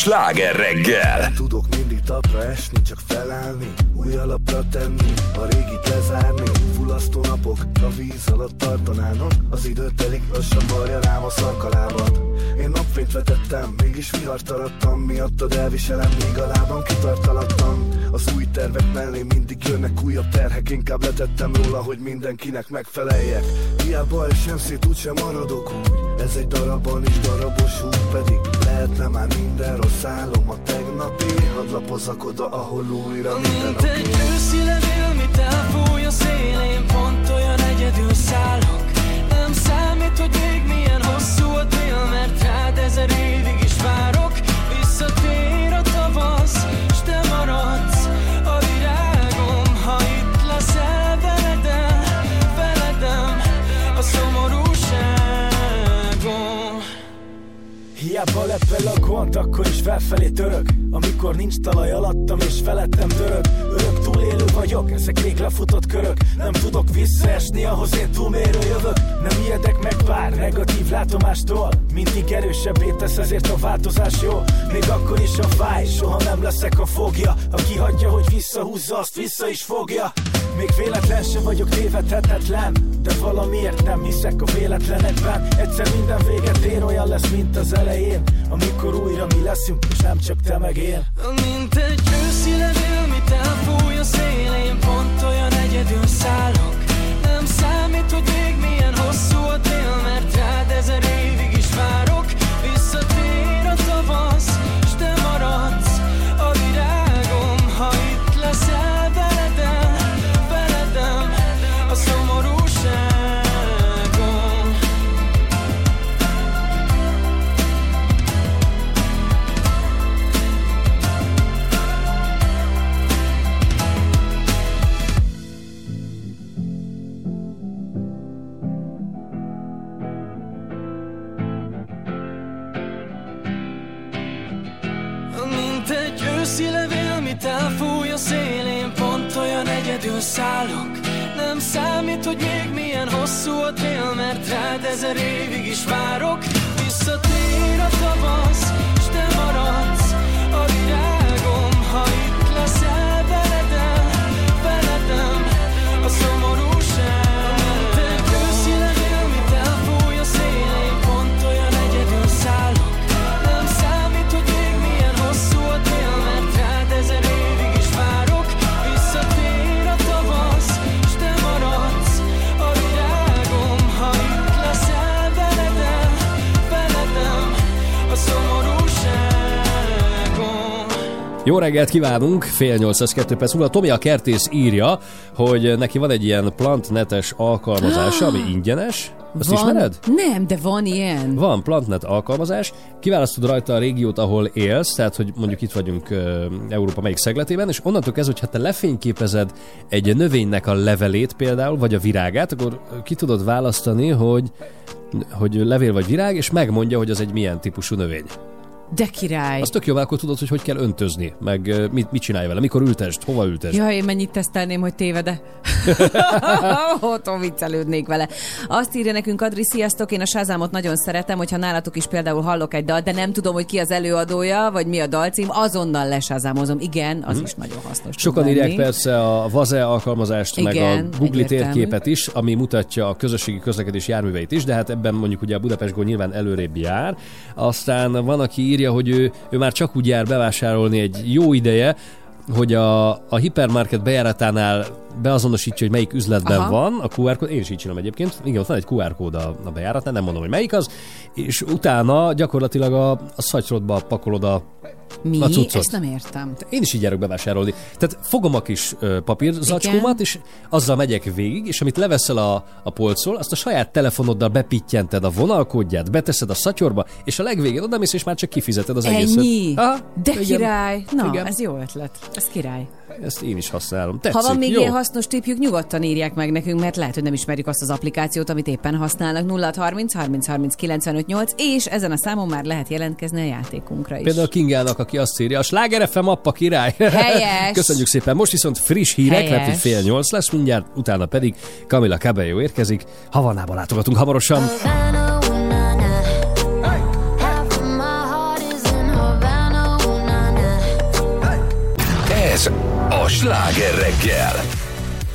Sláger reggel. Tudok mindig tapra esni, csak felállni Új alapra tenni, a régit lezárni Fullasztó napok a víz alatt tartanának Az idő telik lassan varja rám a szarkalában Én napfényt vetettem, mégis vihart arattam Miattad elviselem, míg a lábam kitartalattam. Az új tervek mellé mindig jönnek újabb terhek Inkább letettem róla, hogy mindenkinek megfeleljek. Hiába esem szét, úgysem maradok úgy Ez egy darabban is darabos út pedig Lehetne már minden rossz álom a tegnapi Hadd lapozzak oda, ahol újra minden Mint egy őszi levél, mit elfúj a szélén Pont olyan egyedül szállok Mert akkor is felfelé török. Amikor nincs talaj alattam és felettem török Örök túlélő vagyok, ezek rég lefutott körök. Nem tudok visszaesni, ahhoz én túlmérő jövök. Nem ijedek meg pár negatív látomástól Mindig erősebbé tesz, ezért a változás jó. Még akkor is a fáj, soha nem leszek a fogja. Aki hagyja, hogy visszahúzza, azt vissza is fogja. Még véletlen sem vagyok tévedhetetlen De valamiért nem hiszek a véletlenekben. Egyszer minden véget ér, olyan lesz, mint az elején. Amikor újra mi leszünk, és nem csak te meg én Jó reggelt kívánunk, fél nyolc, ez kettő perc múlva. Tomi a kertész írja, hogy neki van egy ilyen plantnetes alkalmazása, ami ingyenes. Azt van? ismered? Nem, de van ilyen. Van Plantnet alkalmazás, kiválasztod rajta a régiót, ahol élsz, tehát hogy mondjuk itt vagyunk Európa melyik szegletében, és onnantól kezdve, hogyha te lefényképezed egy növénynek a levelét például, vagy a virágát, akkor ki tudod választani, hogy hogy levél vagy virág, és megmondja, hogy az egy milyen típusú növény. De király. Az tök jó, akkor tudod, hogy hogy kell öntözni, meg mit, mit csinálj vele, mikor ültesd, hova ültesd. Ja, én mennyit tesztelném, hogy tévede. Otthon viccelődnék vele. Azt írja nekünk Adri, sziasztok, én a sázámot nagyon szeretem, hogyha nálatok is például hallok egy dal, de nem tudom, hogy ki az előadója, vagy mi a dalcím, azonnal lesázámozom. Igen, az is nagyon hasznos. Sokan írják persze a Vaze alkalmazást, meg Igen, a Google egyértelmű. térképet is, ami mutatja a közösségi közlekedés járműveit is, de hát ebben mondjuk ugye a Budapest Go nyilván előrébb jár. Aztán van, aki írja, hogy ő, ő már csak úgy jár bevásárolni egy jó ideje, hogy a, a hipermarket bejáratánál beazonosítja, hogy melyik üzletben Aha. van a QR kód. Én is így csinálom egyébként. Igen, ott van egy QR kód a, a bejáratnál, nem mondom, hogy melyik az. És utána gyakorlatilag a, a szatyrodba pakolod a, Mi? a cuccot. Ezt nem értem. Én is így járok bevásárolni. Tehát fogom a kis papírzacskómat, és azzal megyek végig, és amit leveszel a, a polcról, azt a saját telefonoddal bepittyented a vonalkódját, beteszed a szatyorba, és a legvégén oda mész, és már csak kifizeted az egészet. Ennyi? De igen. király. Na, Igen. ez jó ötlet. Ez király. Ezt én is használom. Tetszik, Ha van még jó? ilyen hasznos tipjük, nyugodtan írják meg nekünk, mert lehet, hogy nem ismerjük azt az applikációt, amit éppen használnak. 0630 30 30 95 8, és ezen a számon már lehet jelentkezni a játékunkra is. Például Kingának, aki azt írja, a Sláger FM appa király. Helyes. Köszönjük szépen. Most viszont friss hírek, Helyes. mert hogy fél nyolc lesz mindjárt, utána pedig Camila Cabello érkezik. Havanába látogatunk hamarosan. Havana, sláger reggel.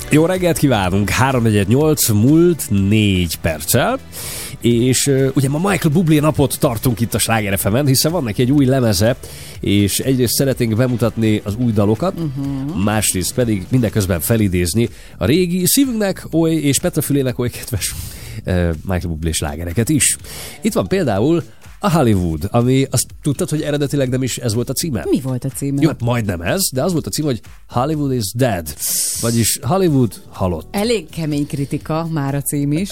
Jó reggelt kívánunk! 348 múlt 4 perccel. És uh, ugye ma Michael Bublé napot tartunk itt a Sláger fm hiszen van neki egy új lemeze, és egyrészt szeretnénk bemutatni az új dalokat, uh-huh. másrészt pedig mindeközben felidézni a régi szívünknek oly és Petrafülének oly kedves uh, Michael Bublé slágereket is. Itt van például a Hollywood, ami azt tudtad, hogy eredetileg nem is ez volt a címe? Mi volt a címe? Jó, hát majdnem ez, de az volt a cím, hogy Hollywood is dead. Vagyis Hollywood halott. Elég kemény kritika már a cím is.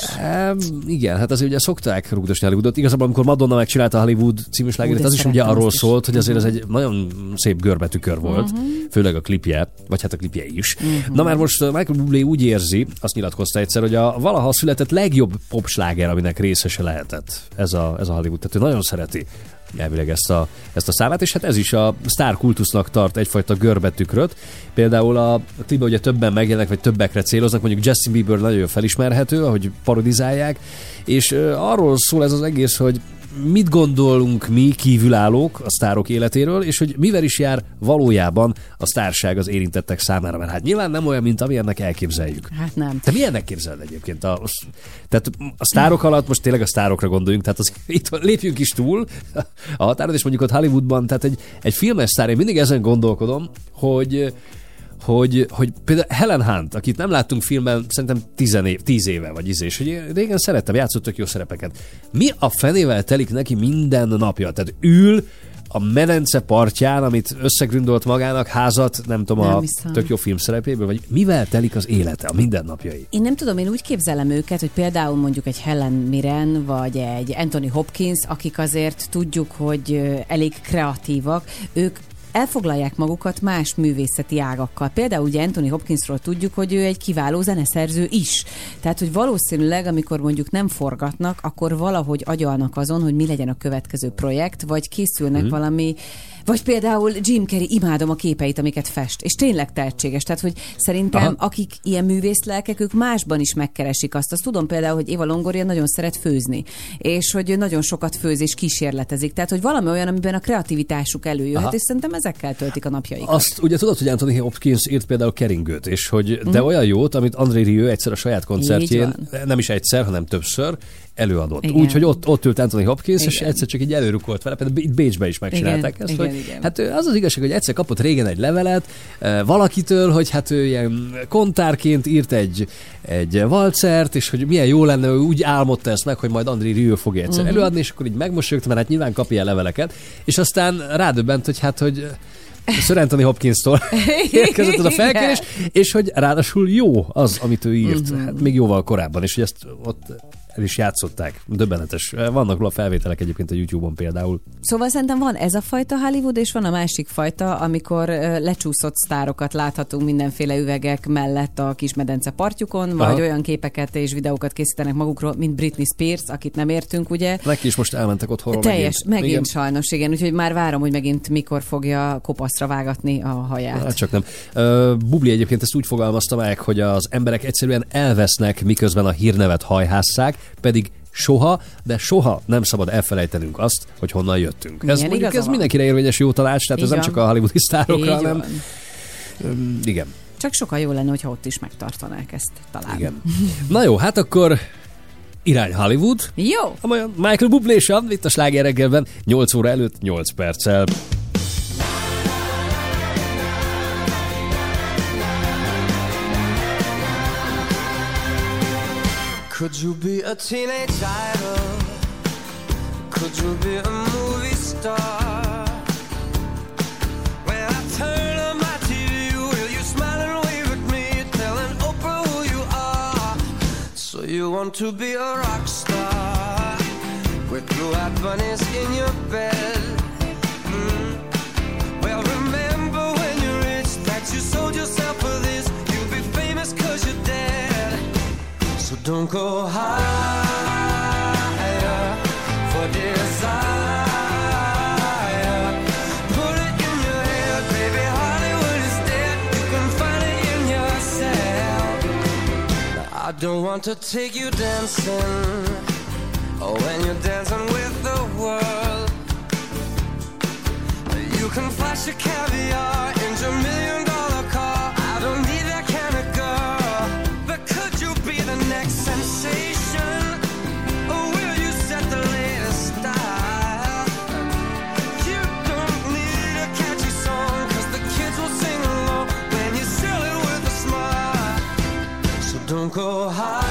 Um, igen, hát azért ugye szokták rúgdosni Hollywoodot. Igazából, amikor Madonna megcsinálta a Hollywood című slágeret, de az is ugye arról szólt, hogy azért ez egy nagyon szép görbetükör volt, Mhm. főleg a klipje, vagy hát a klipje is. Na már most uh, Michael Bublé úgy érzi, azt nyilatkozta egyszer, hogy a valaha született legjobb popsláger, aminek részese lehetett ez a, ez a Hollywood. Tehát ő nagyon szereti elvileg ezt a, ezt a számát, és hát ez is a sztárkultusznak tart egyfajta görbetükröt. Például a klipben ugye többen megjelennek, vagy többekre céloznak, mondjuk Justin Bieber nagyon felismerhető, ahogy parodizálják, és arról szól ez az egész, hogy mit gondolunk mi kívülállók a sztárok életéről, és hogy mivel is jár valójában a sztárság az érintettek számára, mert hát nyilván nem olyan, mint amilyennek elképzeljük. Hát nem. Te milyennek képzeled egyébként? A, tehát a sztárok alatt most tényleg a sztárokra gondoljunk, tehát az, itt lépjünk is túl a határon, és mondjuk ott Hollywoodban, tehát egy, egy filmes sztár, én mindig ezen gondolkodom, hogy hogy, hogy például Helen Hunt, akit nem láttunk filmben szerintem 10 év, 10 éve vagy izé, és hogy én régen szerettem, játszottak jó szerepeket. Mi a fenével telik neki minden napja? Tehát ül a medence partján, amit összegründolt magának, házat, nem tudom, Nem a hiszem. tök jó film szerepéből, vagy mivel telik az élete, a mindennapjai? Én nem tudom, én úgy képzelem őket, hogy például mondjuk egy Helen Mirren, vagy egy Anthony Hopkins, akik azért tudjuk, hogy elég kreatívak, ők elfoglalják magukat más művészeti ágakkal. Például ugye Anthony Hopkinsról tudjuk, hogy ő egy kiváló zeneszerző is. Tehát, hogy valószínűleg, amikor mondjuk nem forgatnak, akkor valahogy agyalnak azon, hogy mi legyen a következő projekt, vagy készülnek Mhm. valami vagy például Jim Carrey, imádom a képeit, amiket fest, és tényleg tehetséges. Tehát, hogy szerintem Aha. akik ilyen művészlelkek, ők másban is megkeresik azt. Azt tudom például, hogy Éva Longoria nagyon szeret főzni, és hogy nagyon sokat főz és kísérletezik. Tehát, hogy valami olyan, amiben a kreativitásuk előjöhet, Aha. és szerintem ezekkel töltik a napjaikat. Azt ugye tudod, hogy Anthony Hopkins írt például keringőt, és hogy de Mhm. olyan jót, amit André Rieu egyszer a saját koncertjén, nem is egyszer, hanem többször előadott. Úgyhogy ott, ott ült Anthony Hopkins, és Igen. egyszer csak így előrukolt vele, például itt Bécsbe is megcsinálták Igen, ezt, igen, igen. hát az az igazság, hogy egyszer kapott régen egy levelet valakitől, hogy hát ő ilyen kontárként írt egy, egy valcert, és hogy milyen jó lenne, ő úgy álmodta ezt meg, hogy majd André Rieu fogja egyszer Mhm. előadni, és akkor így megmosolyogta, mert hát nyilván kap ilyen leveleket, és aztán rádöbbent, hogy hát, hogy Sir Anthony Hopkins-tól érkezett a felkérés, és hogy ráadásul jó az, amit ő írt, Mhm. hát még jóval korábban, és hogy ezt ott el is játszották. Döbbenetes. Vannak róla felvételek egyébként a YouTube-on például. Szóval szerintem van ez a fajta Hollywood, és van a másik fajta, amikor lecsúszott sztárokat láthatunk mindenféle üvegek mellett a kismedence partjukon, vagy Aha. olyan képeket és videókat készítenek magukról, mint Britney Spears, akit nem értünk, ugye? Neki is most elmentek otthonról Teljes, megint, Igen. sajnos, igen. Úgyhogy már várom, hogy megint mikor fogja kopaszra vágatni a haját. Hát csak nem. Uh, Bubli egyébként ezt úgy fogalmazta meg, hogy az emberek egyszerűen elvesznek, miközben a hírnevet hajhásszák, pedig soha, de soha nem szabad elfelejtenünk azt, hogy honnan jöttünk. Ez mondjuk ez van. mindenkire érvényes jó tanács, tehát ez Így nem van. csak a hollywoodi sztárokra, hanem... van. Um, igen. Csak sokkal jó lenne, hogyha ott is megtartanák ezt talán. Igen. Na jó, hát akkor irány Hollywood. Jó. Amolyan Michael Bublé itt a sláger reggelben, 8 óra előtt 8 perccel. Could you be a teenage idol? Could you be a movie star? When I turn on my TV, will you smile and wave at me, telling Oprah who you are? So you want to be a rock star with blue-eyed bunnies in your bed? Mm. Well, remember when you're rich that you sold yourself for this. You'll be famous cause dead. So don't go higher for desire. Put it in your head, baby. Hollywood is dead. You can find it in yourself. I don't want to take you dancing. When you're dancing with the world. You can flash your caviar don't go higher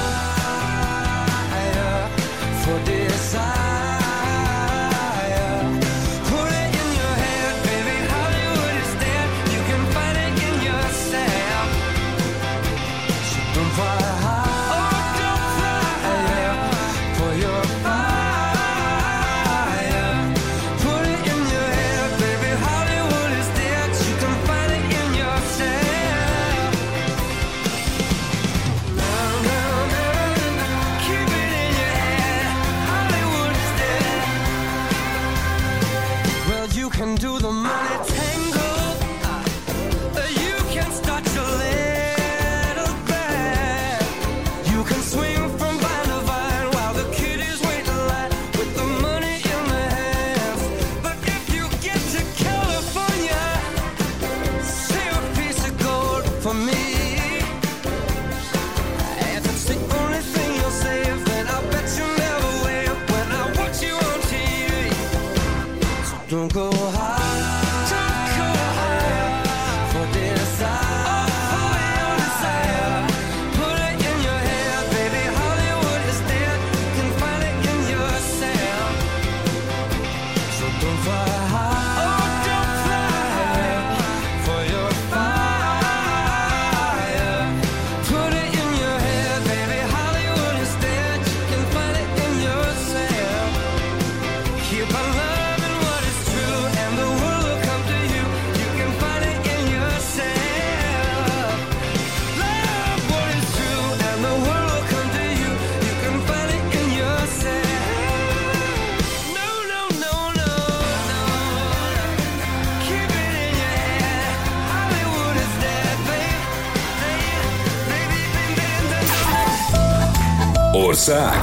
don't go Ország.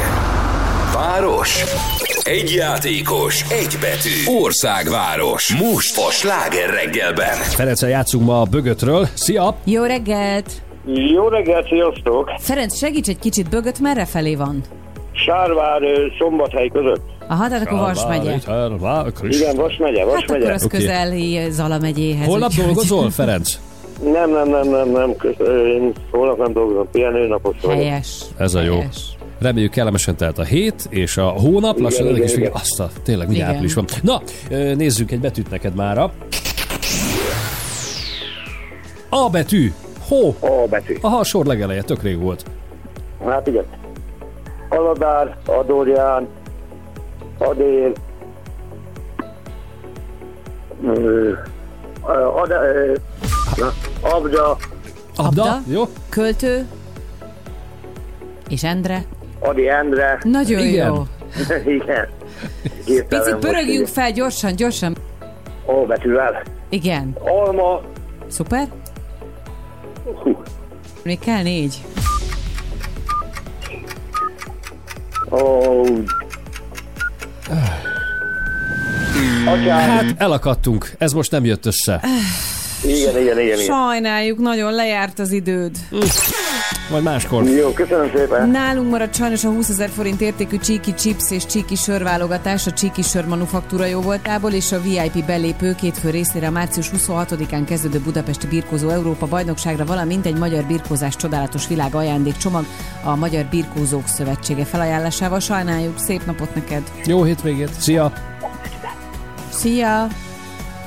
Város. Egy játékos, egy betű. Országváros. Most a sláger reggelben. Ferenccel játszunk ma a bögötről. Szia! Jó reggelt! Jó reggelt, sziasztok! Ferenc, segíts egy kicsit, bögöt merre felé van? Sárvár, Szombathely között. Aha, tehát akkor Vas megye. Igen, Vas megye, Vas Hát akkor megye. az közeli Zala megyéhez. Holnap dolgozol, Ferenc? Nem, nem, nem, nem, nem, kösz, én holnap nem dolgozom, pihenőnapos vagyok. Helyes. Ez a jó. Helyes. Reméljük kellemesen telt a hét, és a hónap lassan ennek is vége. Azt a, tényleg Igen. április van. Na, ö, nézzünk egy betűt neked mára. A betű. Hó. A betű. Aha, a sor legeleje, tök rég volt. Hát igen. Aladár, Adorján, Adél, ö, Ad, ö, na, Abda, Abda? Abda? Jó? Költő. És Endre. Adi Endre. Nagyon Igen. jó. Igen. Hirtelen Picit pörögjünk fel, gyorsan, gyorsan. A betűvel. Igen. Alma, Szuper. hú, Még kell négy. ó, Atyám. Hát elakadtunk, ez most nem jött össze. Igen, igen, igen, igen. Sajnáljuk, nagyon lejárt az időd. Majd máskor. Jó, köszönöm szépen. Nálunk maradt sajnos a 20 ezer forint értékű csíki chips és csíki sörválogatás a csíki sör manufaktúra jó voltából, és a VIP belépő két fő részére a március 26-án kezdődő Budapesti Birkózó Európa bajnokságra, valamint egy magyar birkózás csodálatos világ ajándékcsomag a Magyar Birkózók Szövetsége felajánlásával. Sajnáljuk, szép napot neked! Jó hétvégét. Szia! Szia!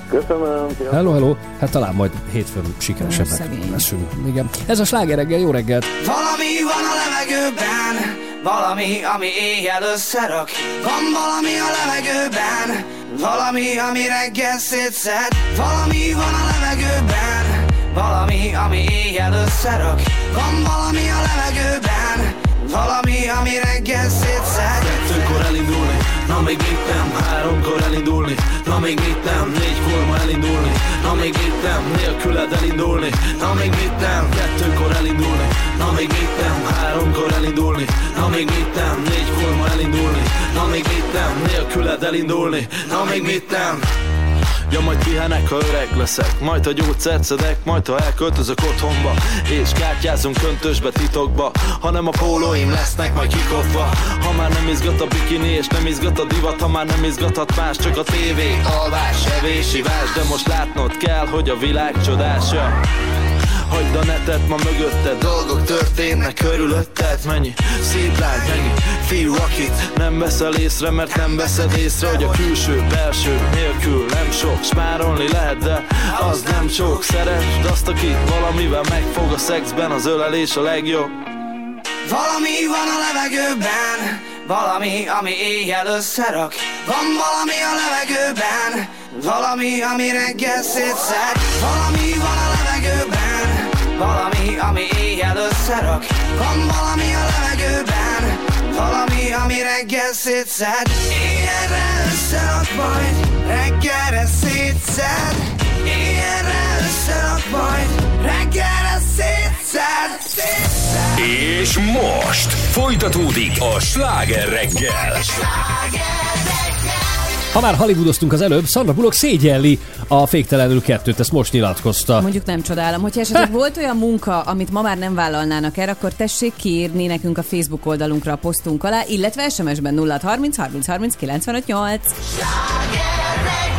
Köszönöm. szia. Hello, hello. Hát talán majd hétfőn sikeresebbek leszünk. Igen. Ez a sláger reggel, jó reggelt! Valami van a levegőben, valami, ami éjjel összerak. Van valami a levegőben, valami, ami reggel szétszed. Valami van a levegőben, valami, ami éjjel összerak. Van valami a levegőben, valami, ami reggel szétszed. Kettőkor elindulni, na még nem Háromkor elindulni, na még nem Négykor ma elindulni, na még mit nem Nélküled elindulni, na még nem Kettőkor elindulni, na még nem Háromkor elindulni, na még nem Négykor ma elindulni, na még mit nem Nélküled elindulni, na még nem Ja, majd pihenek, ha öreg leszek. Majd a gyógyszert szedek, majd ha elköltözök otthonba. És kártyázunk köntösbe titokba. Hanem a pólóim lesznek majd kikopva. Ha már nem izgat a bikini és nem izgat a divat Ha már nem izgathat más, csak a tévé. Alvás, evés, ivás De most látnod kell, hogy a világ csodása Hagyd a netet ma mögötted Dolgok történnek körülötted Mennyi szép lány, mennyi fiú, akit nem veszel észre Mert nem veszed észre, hogy a külső, belső nélkül nem sok Smárolni lehet, de az nem sok Szeresd azt, aki valamivel megfog a szexben Az ölelés a legjobb Valami van a levegőben, valami, ami éjjel összerak. Van valami a levegőben, valami, ami reggel szétszed. Valami van a levegőben, összerak. Van valami a levegőben, Valami, ami reggel szétszed. Éjjelre összerak majd Reggelre szétszed. Éjjelre összerak majd Reggelre szétszed. Szétszed. És most folytatódik a sláger reggel. Ha már Hollywoodoztunk az előbb, Sandra Bullock szégyelli a féktelenül kettőt, ezt most nyilatkozta. Mondjuk nem csodálom, hogyha esetleg volt olyan munka, amit ma már nem vállalnának el, akkor tessék kiírni nekünk a Facebook oldalunkra a posztunk alá, illetve SMS-ben 0 30 30 30 95 8. If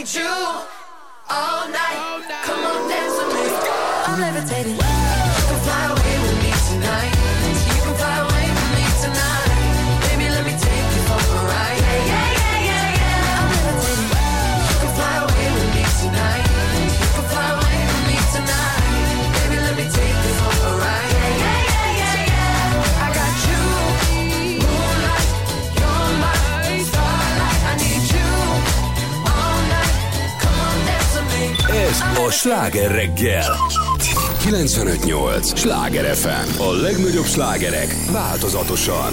Need you all night. Come on, a sláger reggel. 95.8. Sláger FM. A legnagyobb slágerek változatosan.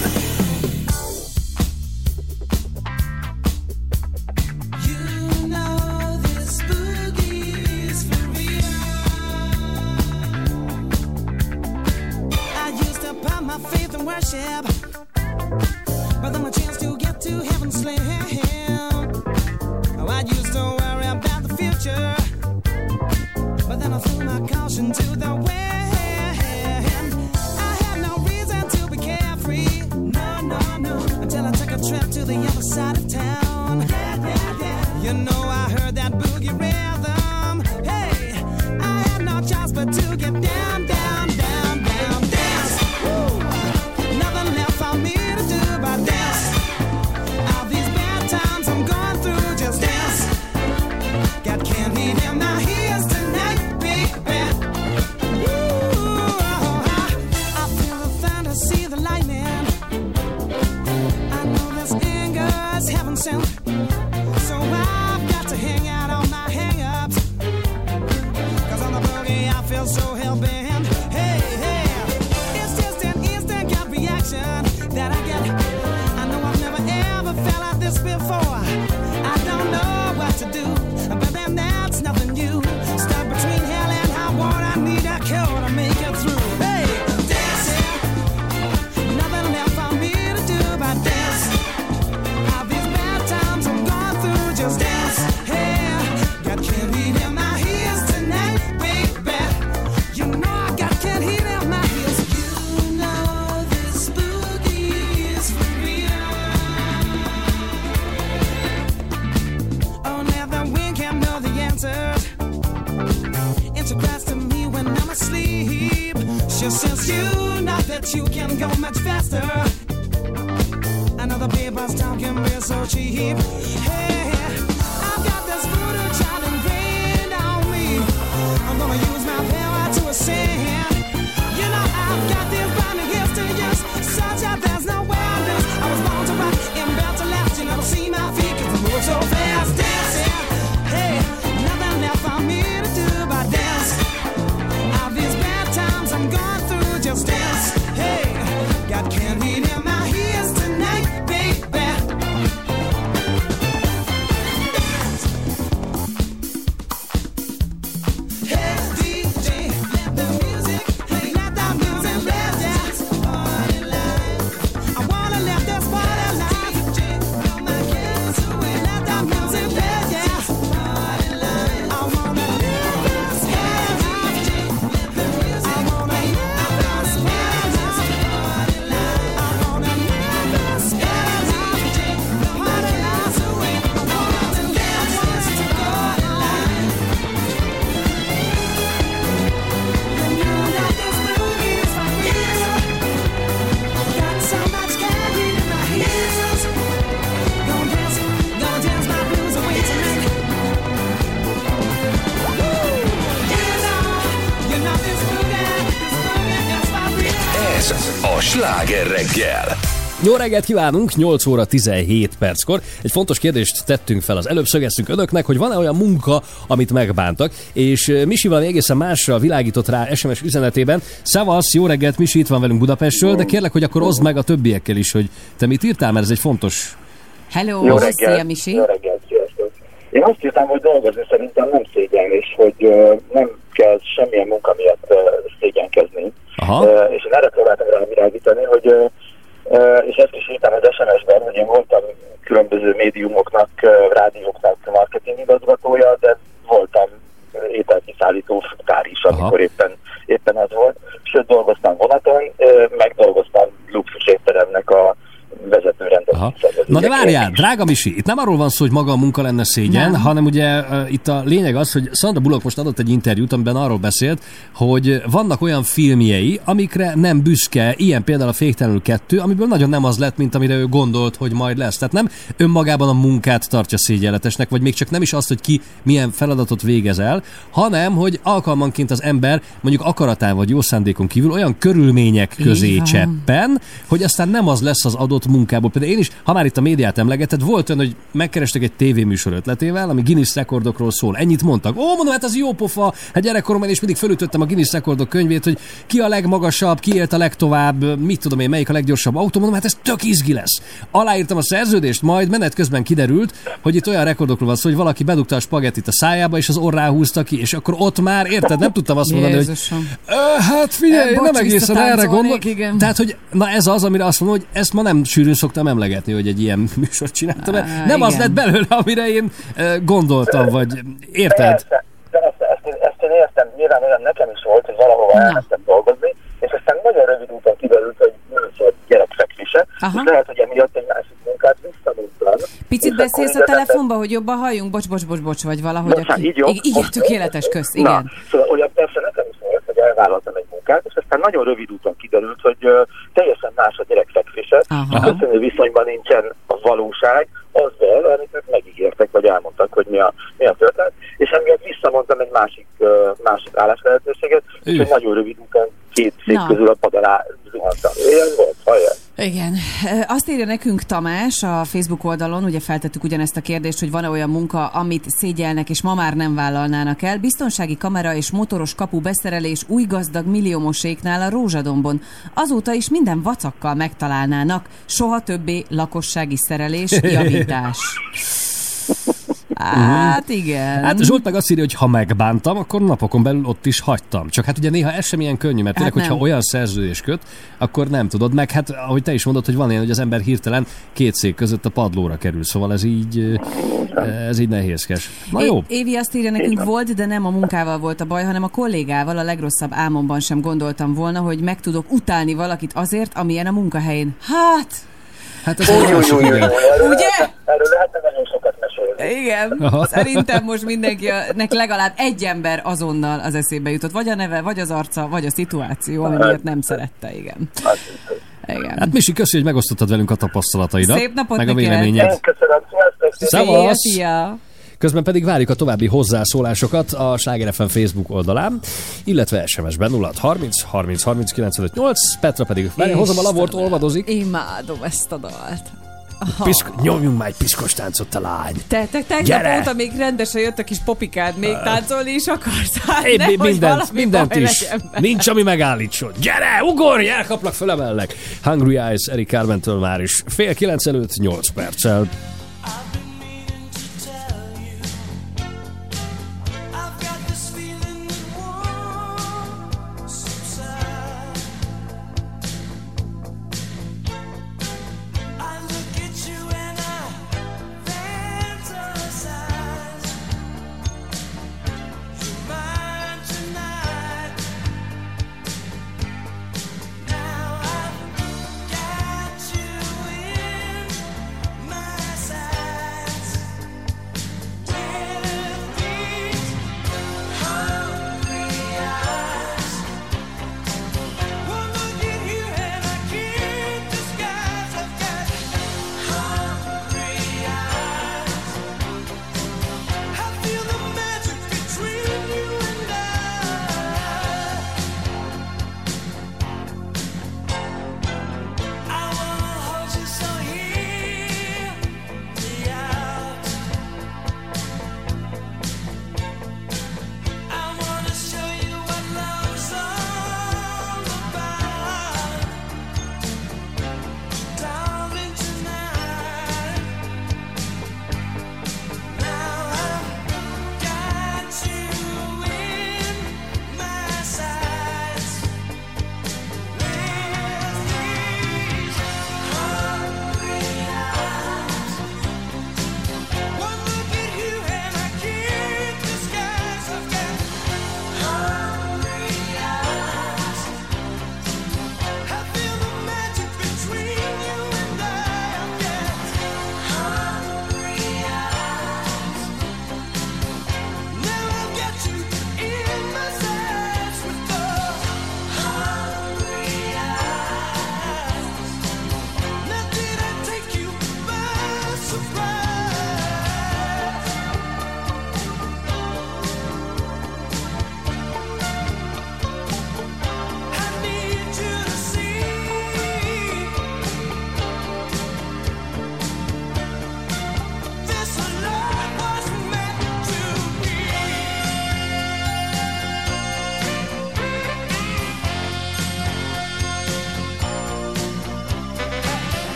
Jó reggelt kívánunk, 8 óra 17 perckor. Egy fontos kérdést tettünk fel az előbb, szögeztünk önöknek, hogy van-e olyan munka, amit megbántak, és Misi valami egészen másra világított rá SMS üzenetében. Szavasz, jó reggelt, Misi itt van velünk Budapestről, de kérlek, hogy akkor oszd meg a többiekkel is, hogy te mit írtál, mert ez egy fontos... Hello, Jó szia reggelt, Misi. jó reggelt, sziasztok. Én azt írtam, hogy dolgozni szerintem nem szégyen, és hogy nem kell semmilyen munka miatt ö, szégyenkezni. Aha. Ö, és én erre próbáltam rá irányítani, hogy ö, ö, és ezt is írtam az SMS-ben, hogy én voltam különböző médiumoknak, ö, rádióknak marketing igazgatója, de voltam ételkiszállító futár is, amikor éppen, éppen ez volt. Sőt, dolgoztam vonaton, ö, meg dolgoztam luxus étteremnek a vezető Aha. Na de várjál, drága Misi, itt nem arról van szó, hogy maga a munka lenne szégyen, Nem. hanem ugye uh, itt a lényeg az, hogy Sandra Bullock most adott egy interjút, amiben arról beszélt, hogy vannak olyan filmjei, amikre nem büszke, ilyen például a Féktelenül 2, amiből nagyon nem az lett, mint amire ő gondolt, hogy majd lesz. Tehát nem önmagában a munkát tartja szégyenletesnek, vagy még csak nem is azt, hogy ki milyen feladatot végez el, hanem, hogy alkalmanként az ember mondjuk akaratán vagy jó szándékon kívül olyan körülmények közé cseppen, hogy aztán nem az lesz az adott munkából. Például én is, ha már itt a médiát emlegeted, volt olyan, hogy megkerestek egy tévéműsor ötletével, ami Guinness rekordokról szól. Ennyit mondtak. Ó, mondom, hát ez jó pofa. Hát gyerekkoromban is mindig fölütöttem a Guinness rekordok könyvét, hogy ki a legmagasabb, ki élt a legtovább, mit tudom én, melyik a leggyorsabb autó. Mondom, hát ez tök izgi lesz. Aláírtam a szerződést, majd menet közben kiderült, hogy itt olyan rekordokról van szó, hogy valaki bedugta a spagettit a szájába, és az orrá húzta ki, és akkor ott már, érted, nem tudtam azt mondani, hogy Jézusom. Ö, hát figyelj, Ö, bocs, nem egészen erre visszatáncolnék, gondol. igen. Tehát, hogy na ez az, amire azt mondom, hogy ezt ma nem sűrűn szoktam emlegetni, hogy egy ilyen műsort csináltam. Mert Á, nem az igen. lett belőle, amire én gondoltam, vagy érted? Persze, persze, ezt, én, ezt én értem, nyilván olyan nekem is volt, hogy valahova elmentem dolgozni, és aztán nagyon rövid úton kiderült, hogy nem volt gyerekfekvése, és lehet, hogy emiatt egy másik munkát visszamondtam. Picit beszélsz a telefonba, hogy jobban halljunk? Bocs, bocs, bocs, bocs, vagy valahogy. Aki- így jobb? Igen, tökéletes, kösz, Na, igen. szóval olyan persze hogy elvállaltam egy munkát, és aztán nagyon rövid úton kiderült, hogy teljesen más a gyerekfekvése, Aha. köszönő viszonyban nincsen a valóság azzal, amit ők megígértek, vagy elmondtak, hogy mi a, mi a történet, és emiatt visszamondtam egy másik, másik álláslehetőséget, és Üh. egy nagyon rövid úton két szék Na. közül a pad alá zuhantam. Ilyen volt, hallja? Igen. Azt írja nekünk Tamás a Facebook oldalon, ugye feltettük ugyanezt a kérdést, hogy van-e olyan munka, amit szégyelnek és ma már nem vállalnának el. Biztonsági kamera és motoros kapu beszerelés új gazdag milliómoséknál a Rózsadombon. Azóta is minden vacakkal megtalálnának. Soha többé lakossági szerelés, javítás. Hát igen. Hát Zsolt meg azt írja, hogy ha megbántam, akkor napokon belül ott is hagytam. Csak hát ugye néha ez sem ilyen könnyű, mert tényleg, Hát hogyha olyan szerződés köt, akkor nem tudod. Meg hát, ahogy te is mondod, hogy van ilyen, hogy az ember hirtelen két szék között a padlóra kerül. Szóval ez így, ez így nehézkes. Na jó. É- Évi azt írja nekünk volt, de nem a munkával volt a baj, hanem a kollégával. A legrosszabb álmomban sem gondoltam volna, hogy meg tudok utálni valakit azért, amilyen a munkahelyén. Hát, Hát ez egy másik, igen. ugye? Erről lehetne nagyon sokat mesélni. Igen. Aha. Szerintem most mindenkinek legalább egy ember azonnal az eszébe jutott. Vagy a neve, vagy az arca, vagy a szituáció, ami miatt nem szerette, igen. Igen. Hát Misi, köszi, hogy megosztottad velünk a tapasztalataidat. Szép napot Meg a véleményed. Köszönöm, sziasztok! Szia. Közben pedig várjuk a további hozzászólásokat a Sláger FM Facebook oldalán, illetve SMS-ben 06 30 30 30 95 8, Petra pedig, várj, hozom a lavort, olvadozik. Imádom ezt a dalt. Aha. Piszk- nyomjunk már egy piszkos táncot a lány. Te, te tegnap Gyere! óta még rendesen jött a kis popikád, még táncolni is akarsz? Hát Én nehogy mindent, mindent is. Nincs, ami megállítson. Gyere, ugorj, elkaplak, fölemellek. Hungry Eyes, Eric Carmentől már is. Fél kilenc előtt, nyolc perccel.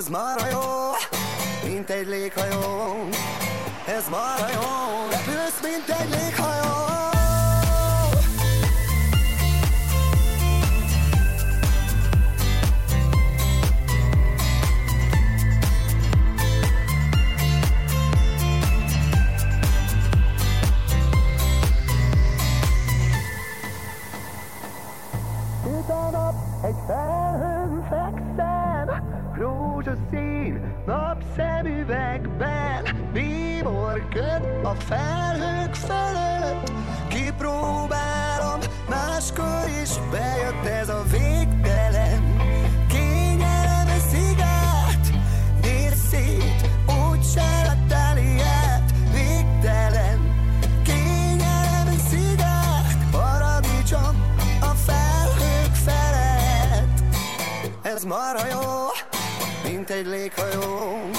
Ez marha jó, mint egy léghajó. Ez marha jó, repülsz, mint egy léghajó. Napszemüvegben, bíborköd a felhők fölött. Kipróbálom, máskor is bejött ez a végtelen. Kényelem szigát, nézz szét, úgyse láttál ilyet, végtelen. Kényelem szigát, paradicsom, a felhők felett. Ez marha jó, mint egy léghajó.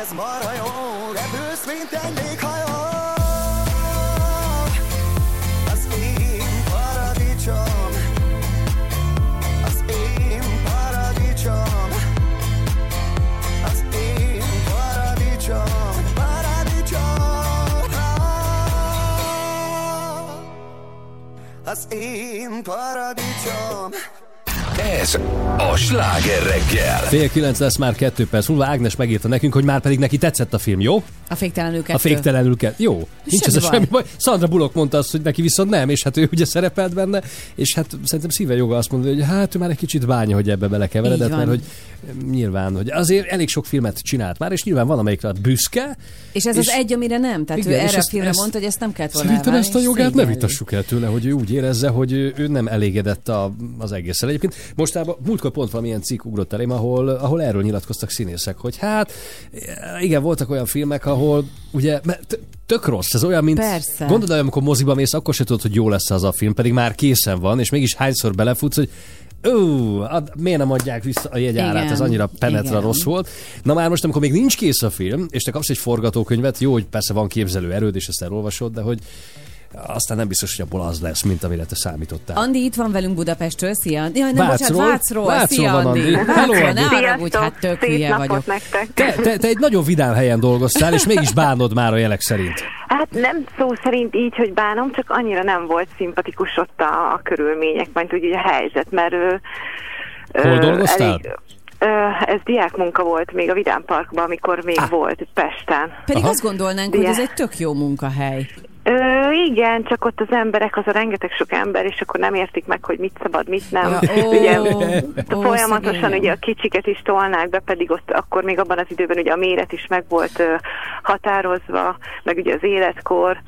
Ez marha jó, repülsz, mint egy léghajó. Az én paradicsom, az én paradicsom, az én paradicsom, paradicsom. Az én paradicsom. Ez a Sláger reggel. Fél kilenc lesz már kettő perc múlva. Ágnes megírta nekünk, hogy már pedig neki tetszett a film, jó? A féktelenül kettő. A féktelenül kell. Jó, nincs ez a semmi baj. Szandra Bullock mondta azt, hogy neki viszont nem, és hát ő ugye szerepelt benne, és hát szerintem szíve joga azt mondani, hogy hát ő már egy kicsit bánya, hogy ebbe belekeveredett, mert hogy nyilván, hogy azért elég sok filmet csinált már, és nyilván van amelyikre büszke. És ez az egy, amire nem. Tehát Igen, ő és erre a filmre ezt- mondta, hogy ezt nem kellett volna Szerintem ezt a és jogát ne vitassuk el tőle, hogy ő úgy érezze, hogy ő, ő nem elégedett a, az egészen. Egyébként mostában múltkor pont valamilyen cikk ugrott elém, ahol, ahol erről nyilatkoztak színészek, hogy hát igen, voltak olyan filmek, ahol ugye mert tök rossz, ez olyan, mint Persze. gondolod, hogy amikor moziba mész, akkor se tudod, hogy jó lesz az a film, pedig már készen van, és mégis hányszor belefutsz, hogy Ó, ad, miért nem adják vissza a jegyárát, ez annyira penetra igen. rossz volt. Na már most, amikor még nincs kész a film, és te kapsz egy forgatókönyvet, jó, hogy persze van képzelő erőd, és ezt elolvasod, de hogy aztán nem biztos, hogy abból az lesz, mint amire te számítottál. Andi itt van velünk Budapestről, szia. Jaj, nem, Vácról? bocsánat, Vácról, Vácról szia van, Andi. Hello, Andi. ne haragudj, hát tök hülye vagyok. nektek. Te, te, te egy nagyon vidám helyen dolgoztál, és mégis bánod már a jelek szerint. Hát nem szó szerint így, hogy bánom, csak annyira nem volt szimpatikus ott a, a körülmények, majd úgy a helyzet, mert ő... Hol dolgoztál? ö, ez diákmunka volt még a Vidám Parkban, amikor még ah. volt Pesten. Pedig Aha. azt gondolnánk, hogy ez egy tök jó munkahely. Ö, igen, csak ott az emberek, az a rengeteg sok ember, és akkor nem értik meg, hogy mit szabad, mit nem. Ja, ó, ugye, ó, folyamatosan szegényem. ugye a kicsiket is tolnák be, pedig ott akkor még abban az időben ugye a méret is meg volt ö, határozva, meg ugye az életkor.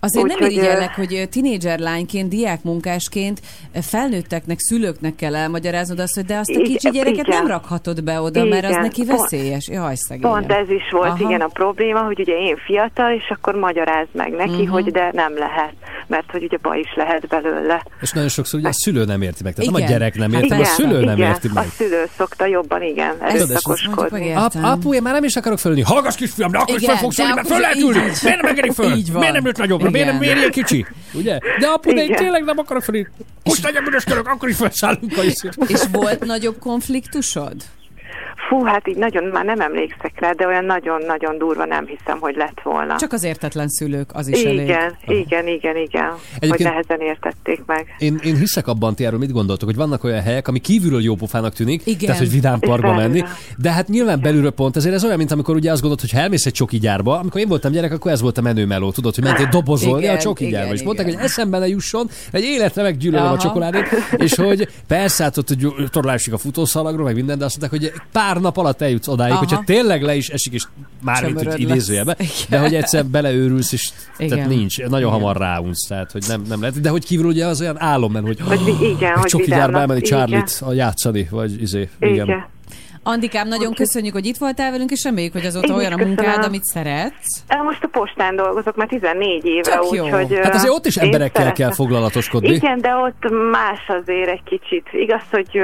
Azért nem Úgyhogy, irigyellek, hogy tinédzser lányként, diákmunkásként felnőtteknek, szülőknek kell elmagyaráznod azt, hogy de azt a Igen, kicsi gyereket igen. nem rakhatod be oda, mert az Igen, neki pont- veszélyes. Jaj, szegényem. Pont ez is volt, Aha. igen, a probléma, hogy ugye én fiatal, és akkor magyaráz meg neki, Mhm. hogy de nem lehet, mert hogy ugye baj is lehet belőle. És nagyon sokszor ugye a szülő nem érti meg. Tehát nem a Igen. gyerek nem érti, igen, meg a szülő nem igen, érti meg. A szülő szokta jobban, igen, erőszakoskodni. Ap, apu, én már nem is akarok fölülni. Hallgass kisfiam, de akkor is Igen, fel fogsz ülni, mert föl lehet így- ülni. Miért nem engedik föl? Miért nem lőtt nagyobbra? Miért nem miért ilyen kicsi? Ugye? De apu, de én tényleg nem akarok fölülni. Most legyen büdös körök, akkor is felszállunk a. És volt nagyobb konfliktusod? Fú, hát így nagyon, már nem emlékszek rá, de olyan nagyon-nagyon durva nem hiszem, hogy lett volna. Csak az értetlen szülők, az is elég. igen, igen, igen, igen, hogy nehezen értették meg. Én, én hiszek abban, ti erről mit gondoltok, hogy vannak olyan helyek, ami kívülről jópofának tűnik, Igen. tehát hogy vidám parkba menni, de hát nyilván belülről pont ezért ez olyan, mint amikor ugye azt gondolod, hogy ha elmész egy csoki gyárba, amikor én voltam gyerek, akkor ez volt a menő meló, tudod, hogy mentél dobozolni Igen, a csoki igen, gyárba, és igen. mondták, hogy eszembe ne jusson, egy életre meggyűlölöm a csokoládét, és hogy persze, hát ott hogy torlásig a futószalagról, meg minden, de azt mondták, hogy pár nap alatt eljutsz odáig, Aha. hogyha tényleg le is esik, és már mint hogy idézőjelbe, Igen. de hogy egyszer beleőrülsz, és tehát Igen. nincs, nagyon hamar ráunsz, tehát hogy nem, nem lehet. De hogy kívül ugye az olyan álom, hogy, Hogy igen, hogy csoki gyárba elmenni igen. Charlie-t a játszani, vagy izé, igen. Igen. Andikám, nagyon köszönjük, hogy itt voltál velünk, és reméljük, hogy azóta Én olyan a köszönöm. munkád, amit szeretsz. Most a postán dolgozok, már 14 éve, úgyhogy... Hát azért ott is emberekkel szeretem. kell foglalatoskodni. Igen, de ott más azért egy kicsit. Igaz, hogy...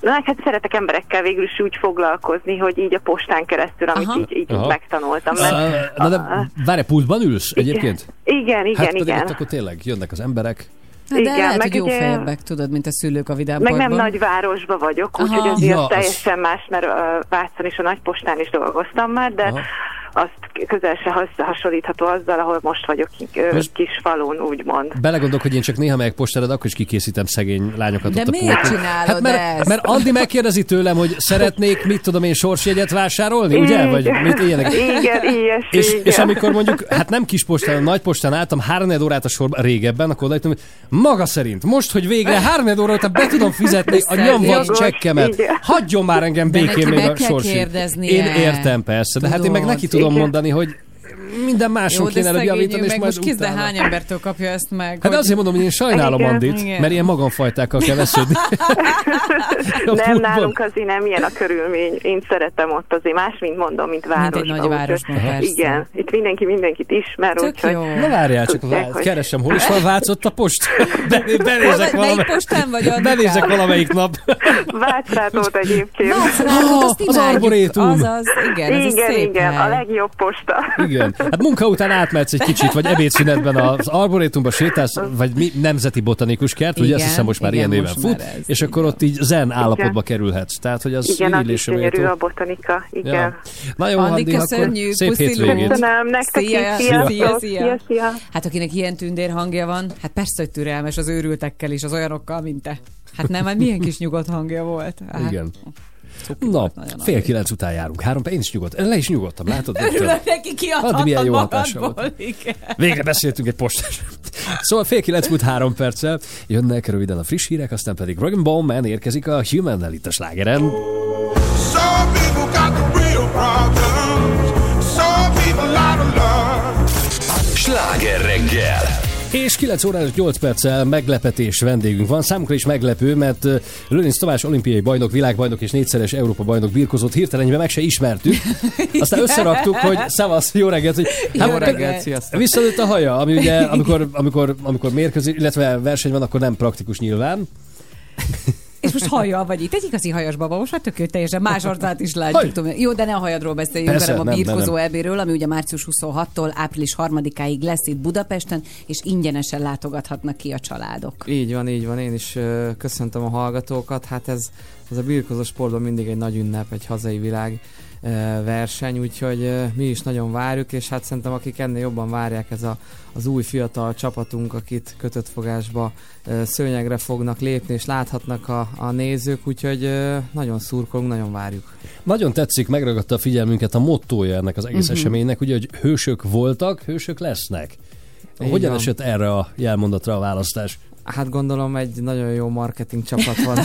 Na, hát szeretek emberekkel végül is úgy foglalkozni, hogy így a postán keresztül, amit Aha. így, így Aha. megtanultam. Mert, Na de várj, pultban ülsz egyébként? igen, igen, hát igen. ott akkor tényleg jönnek az emberek. Hát de Igen, lehet, meg hogy jó ugye- fejebbek, tudod, mint a szülők a vidám Meg nem parkban. nagyvárosba vagyok, úgyhogy azért Ja, az- teljesen más, mert uh, Vácon és a nagypostán is dolgoztam már, de Aha. Azt közel se hasonlítható azzal, ahol most vagyok Most- kis falun, úgymond. Belegondolok, hogy én csak néha megyek postára, de akkor is kikészítem szegény lányokat De ott a miért pulton. csinálod hát mert, ezt? mert Andi megkérdezi tőlem, hogy szeretnék, mit tudom én, sorsjegyet vásárolni, ugye? Vagy Igen. mit ilyenek? Igen, ilyesmi, És, igen. és amikor mondjuk, hát nem kis postán, hanem nagy postán álltam, három órát a sorban régebben, akkor odajöttem, hogy maga szerint, most, hogy végre három óra után be tudom fizetni a nyomvat csekkemet, igen. hagyjon már engem békén még a kérdeznie. Én értem persze, de hát én meg neki tudom Igen. mondani, hogy minden máson Jó, de kéne előbb javítani, és meg majd most de utána. hány embertől kapja ezt meg? Hát azért mondom, hogy én sajnálom Igen. Andit, Igen. mert ilyen magamfajtákkal kell vesződni. Nem, nálunk azért nem ilyen a körülmény. Én szeretem ott azért más, mint mondom, mint városban. egy nagy városban, persze. Igen, itt mindenki mindenkit ismer, Tök úgyhogy... jó. Na várjál, csak tudják, hogy- keresem, hol is van Vácott a post? Be, benézek, Melyik valamelyik, postán vagy, Andikám? benézek valamelyik nap. Vácrátót egyébként. Vácrátót, az. Arborétum. Igen, ez egy igen, igen, hely. a legjobb posta. Igen. Hát munka után átmehetsz egy kicsit, vagy ebédszünetben az arborétumba sétálsz, vagy mi, nemzeti botanikus kert, ugye Igen, azt hiszem most már igen, ilyen néven fut, ez, és akkor ott így zen állapotba kerülhetsz. Tehát, hogy az Igen, az gyönyörű a botanika, igen. Ja. Na jó, Andi, Andi, akkor köszönjük, szép hétvégét. Köszönöm, nektek Szia, szia. Szia, szia. Hát akinek ilyen tündér hangja van, hát persze, hogy türelmes az őrültekkel is, az olyanokkal, mint te. Hát nem, hát milyen kis nyugodt hangja volt. Hát, Igen. Na, fél kilenc után járunk. Három, én is nyugodt. Le is nyugodtam, látod? Örülök neki, Addig milyen jó hatása volt. Végre beszéltünk egy postás. Szóval fél kilenc múlt három perccel jönnek röviden a friss hírek, aztán pedig Dragon Ball Man érkezik a Human itt a slágeren. Some people got the real problems. Some people out of love. Sláger reggel! És 9 óra előtt 8 perccel meglepetés vendégünk van. Számunkra is meglepő, mert Lőrinc Tamás olimpiai bajnok, világbajnok és négyszeres Európa bajnok birkozott hirtelenben meg se ismertük. Aztán összeraktuk, hogy szavasz, jó reggelt, hogy Jó reggelt, sziasztok. Visszanőtt a haja, ami ugye, amikor, amikor, amikor mérkőzik, illetve verseny van, akkor nem praktikus nyilván. És most hajjal vagy itt. Egy igazi hajas baba, most már tök jó, teljesen más arcát is látjuk. Tudom. Jó, de ne a hajadról beszéljünk, Persze, hanem a birkozó ebéről, ami ugye március 26-tól április 3-áig lesz itt Budapesten, és ingyenesen látogathatnak ki a családok. Így van, így van. Én is köszöntöm a hallgatókat. Hát ez, ez a birkozó sportban mindig egy nagy ünnep, egy hazai világ verseny, úgyhogy mi is nagyon várjuk, és hát szerintem akik ennél jobban várják, ez a, az új fiatal csapatunk, akit kötött fogásba szőnyegre fognak lépni, és láthatnak a, a nézők, úgyhogy nagyon szurkolunk, nagyon várjuk. Nagyon tetszik, megragadta a figyelmünket a mottója ennek az egész Mhm. eseménynek, ugye, hogy hősök voltak, hősök lesznek. Hogyan esett erre a jelmondatra a választás? Hát gondolom egy nagyon jó marketing csapat van.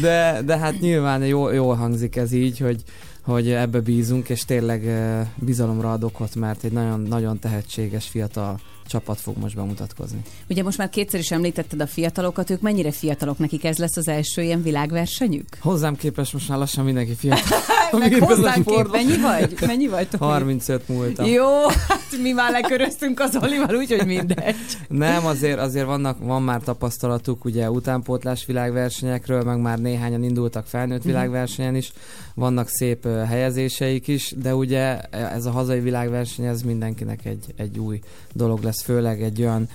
De, de hát nyilván jó, jól hangzik ez így, hogy, hogy ebbe bízunk, és tényleg ö, bizalomra ad okot, mert egy nagyon, nagyon tehetséges fiatal csapat fog most bemutatkozni. Ugye most már kétszer is említetted a fiatalokat, ők mennyire fiatalok, nekik ez lesz az első ilyen világversenyük? Hozzám képest most már lassan mindenki fiatal. Meg hozzánk kép, mennyi vagy? Mennyi vagy, Tomi? 35 múltam. Jó, hát mi már leköröztünk az Olival, úgyhogy mindegy. Nem, azért, azért vannak, van már tapasztalatuk ugye utánpótlás világversenyekről, meg már néhányan indultak felnőtt Mhm. világversenyen is, vannak szép ö, helyezéseik is, de ugye ez a hazai világverseny, ez mindenkinek egy, egy új dolog lesz, főleg egy olyan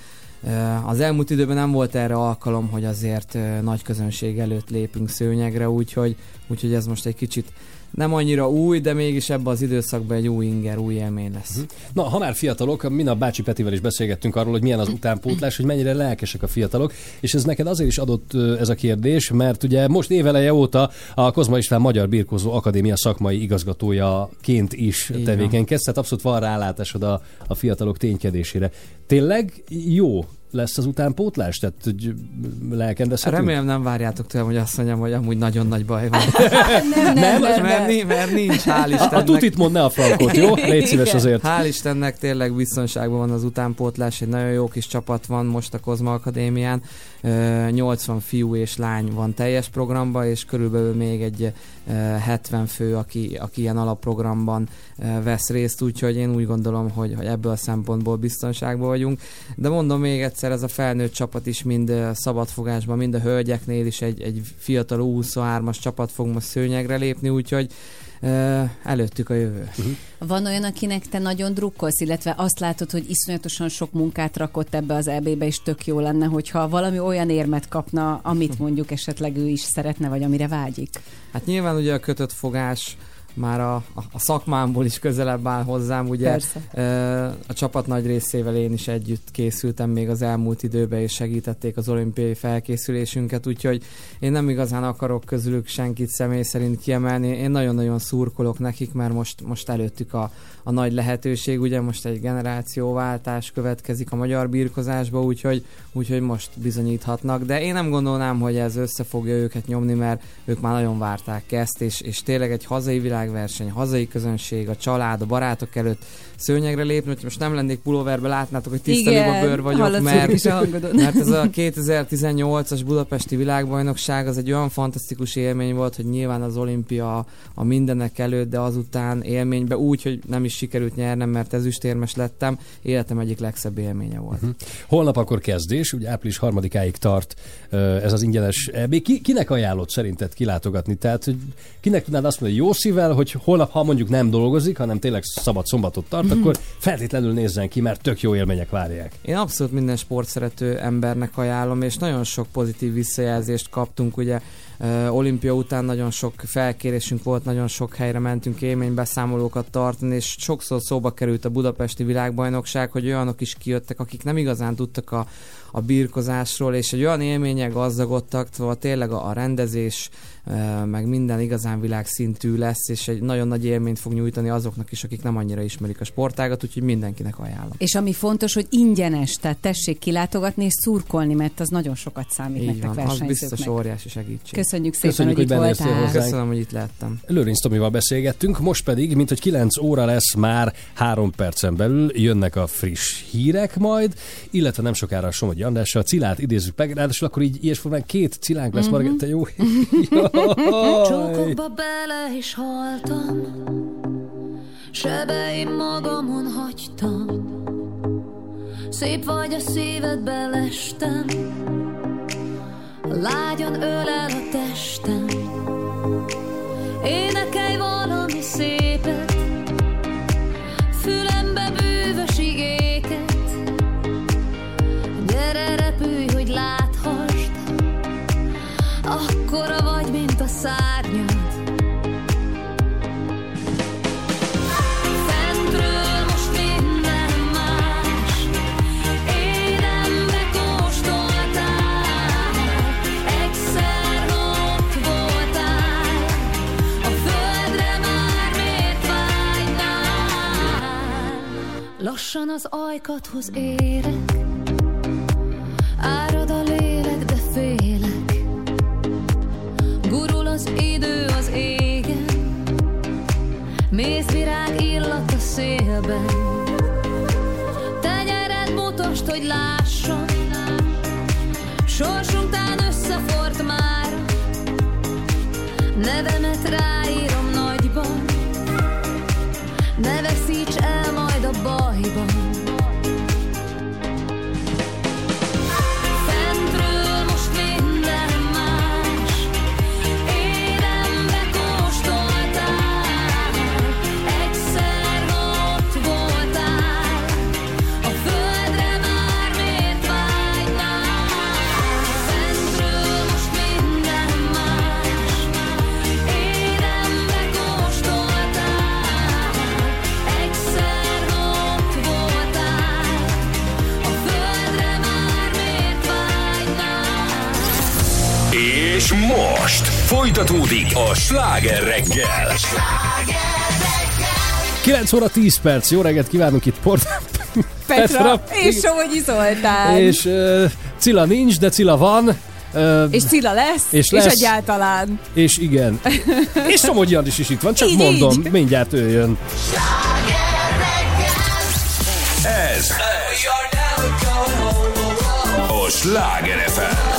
az elmúlt időben nem volt erre alkalom, hogy azért nagy közönség előtt lépünk szőnyegre, úgyhogy, úgyhogy ez most egy kicsit nem annyira új, de mégis ebben az időszakban egy új inger, új élmény lesz. Na, ha már fiatalok, minap Bácsi Petivel is beszélgettünk arról, hogy milyen az utánpótlás, hogy mennyire lelkesek a fiatalok, és ez neked azért is adott ez a kérdés, mert ugye most éveleje óta a Kozma István Magyar Birkózó Akadémia szakmai igazgatójaként is van. tevékenykedsz, tehát abszolút van rálátásod a, a fiatalok ténykedésére. Tényleg jó lesz az utánpótlás? Tehát, hogy lelkendezhetünk? Remélem nem várjátok tőlem, hogy azt mondjam, hogy amúgy nagyon nagy baj van. nem, nem, mert, nem. ni- mert nincs, hál' A, Istennek. a tutit mondd ne a frankot, jó? Légy szíves azért. Hál' Istennek tényleg biztonságban van az utánpótlás, egy nagyon jó kis csapat van most a Kozma Akadémián, 80 fiú és lány van teljes programban, és körülbelül még egy ö, 70 fő, aki, aki ilyen alapprogramban vesz részt, úgyhogy én úgy gondolom, hogy, hogy ebből a szempontból biztonságban vagyunk. De mondom még egyszer, ez a felnőtt csapat is mind szabadfogásban, mind a hölgyeknél is egy, egy fiatal 23-as csapat fog most szőnyegre lépni, úgyhogy előttük a jövő. Van olyan, akinek te nagyon drukkolsz, illetve azt látod, hogy iszonyatosan sok munkát rakott ebbe az EB-be, és tök jó lenne, hogyha valami olyan érmet kapna, amit mondjuk esetleg ő is szeretne, vagy amire vágyik. Hát nyilván ugye a kötött fogás már a, a, szakmámból is közelebb áll hozzám, ugye Persze. A csapat nagy részével én is együtt készültem még az elmúlt időben, és segítették az olimpiai felkészülésünket, úgyhogy én nem igazán akarok közülük senkit személy szerint kiemelni. Én nagyon-nagyon szurkolok nekik, mert most, most előttük a, a nagy lehetőség, ugye most egy generációváltás következik a magyar birkozásba, úgyhogy, úgyhogy most bizonyíthatnak, de én nem gondolnám, hogy ez össze fogja őket nyomni, mert ők már nagyon várták ezt, és, és tényleg egy hazai világverseny, hazai közönség, a család, a barátok előtt szőnyegre lépni, hogy most nem lennék pulóverbe, látnátok, hogy tisztelőbb a Igen, bőr vagyok, mert, is a mert ez a 2018-as budapesti világbajnokság az egy olyan fantasztikus élmény volt, hogy nyilván az olimpia a mindenek előtt, de azután élménybe úgy, hogy nem is sikerült nyernem, mert ezüstérmes lettem, életem egyik legszebb élménye volt. Mhm. Holnap akkor kezdés, ugye április harmadikáig tart ez az ingyenes EB. Ki, kinek ajánlott szerinted kilátogatni? Tehát, hogy kinek tudnád azt mondani jó szívvel, hogy holnap, ha mondjuk nem dolgozik, hanem tényleg szabad szombatot tart, Mhm. akkor feltétlenül nézzen ki, mert tök jó élmények várják. Én abszolút minden sportszerető embernek ajánlom, és nagyon sok pozitív visszajelzést kaptunk, ugye olimpia után nagyon sok felkérésünk volt, nagyon sok helyre mentünk élménybeszámolókat tartani, és sokszor szóba került a budapesti világbajnokság, hogy olyanok is kijöttek, akik nem igazán tudtak a, a birkozásról, és egy olyan élmények gazdagodtak, szóval tényleg a, a rendezés, meg minden igazán világszintű lesz, és egy nagyon nagy élményt fog nyújtani azoknak is, akik nem annyira ismerik a sportágat, úgyhogy mindenkinek ajánlom. És ami fontos, hogy ingyenes, tehát tessék kilátogatni és szurkolni, mert az nagyon sokat számít Így nektek van, az biztos óriási segítség. Köszönjük szépen, Köszönjük, hogy, hogy itt voltál. hozzánk. Köszönöm, hogy itt lehettem. Lőrinc Tomival beszélgettünk, most pedig, mint hogy 9 óra lesz már három percen belül, jönnek a friss hírek majd, illetve nem sokára a Somogyi Andrással, Cilát idézzük meg, ráadásul akkor így ilyes formán két Cilánk lesz, Mhm. mm-hmm. Margetta, jó? Csókokba bele is haltam, sebeim magamon hagytam. Szép vagy a szívedbe lestem, lágyan ölel a testem. Énekelj valami szépet, az ajkathoz érek, 9 óra 10 perc. Jó reggelt kívánunk itt Port... Petra, Petra. és Somogyi Zoltán. És uh, Cilla nincs, de Cilla van. Uh, és Cilla lesz, és lesz, és egyáltalán. És igen. és Somogyi Andis is itt van, csak így, mondom, így. mindjárt ő jön. Ez a Sláger FM.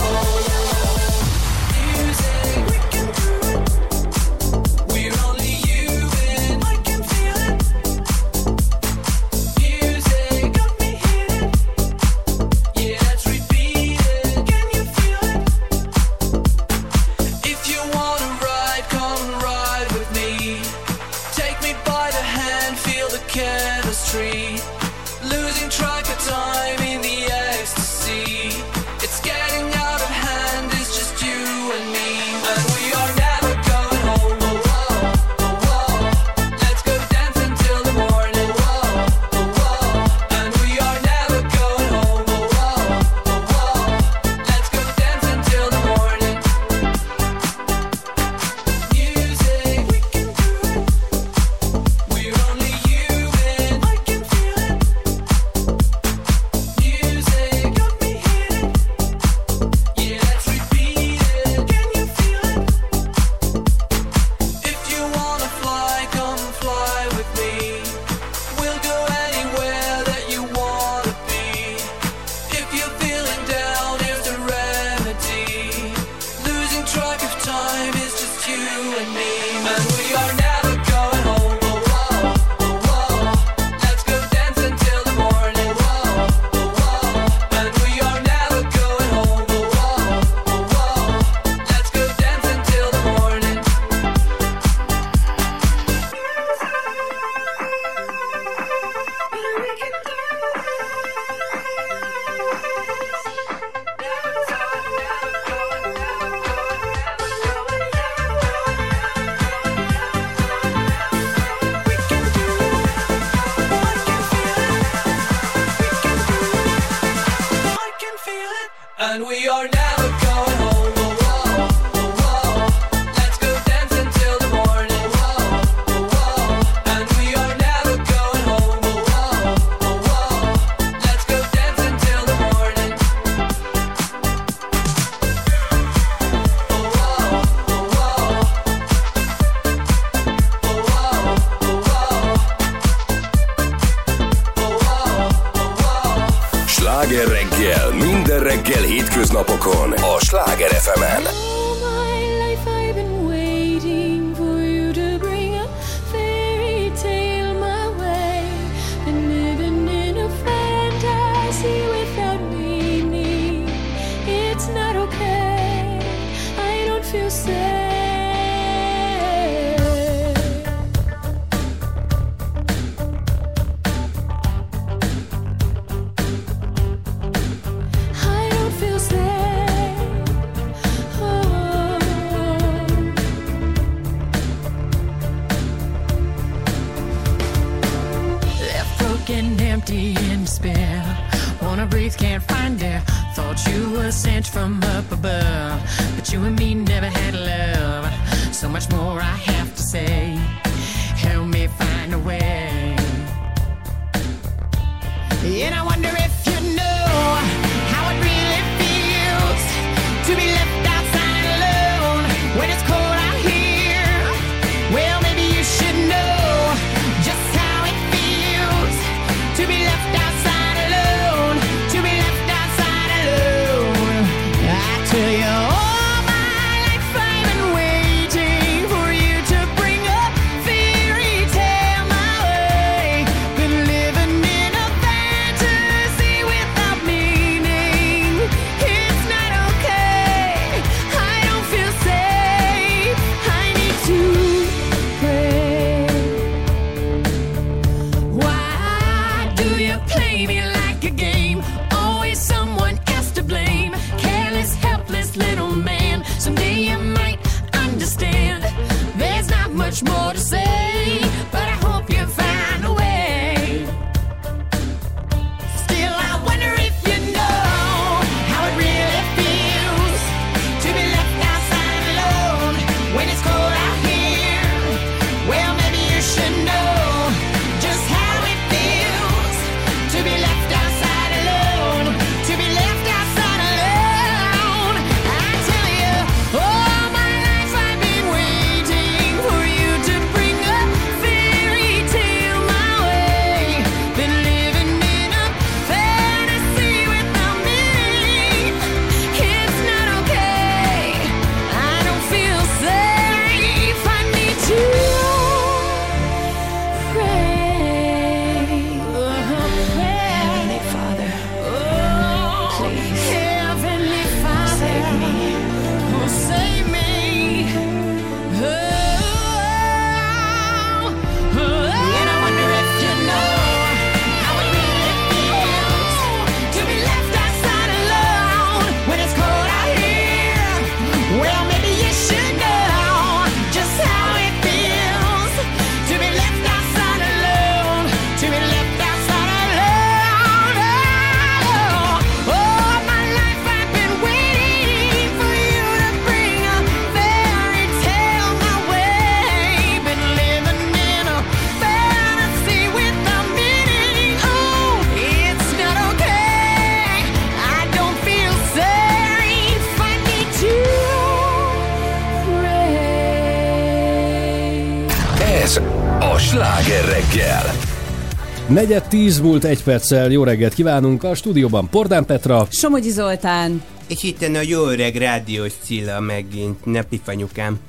Negyed tíz múlt egy perccel, jó reggelt kívánunk a stúdióban Pordán Petra. Somogyi Zoltán. És itt a jó öreg rádiós Cilla megint, napi fanyukám.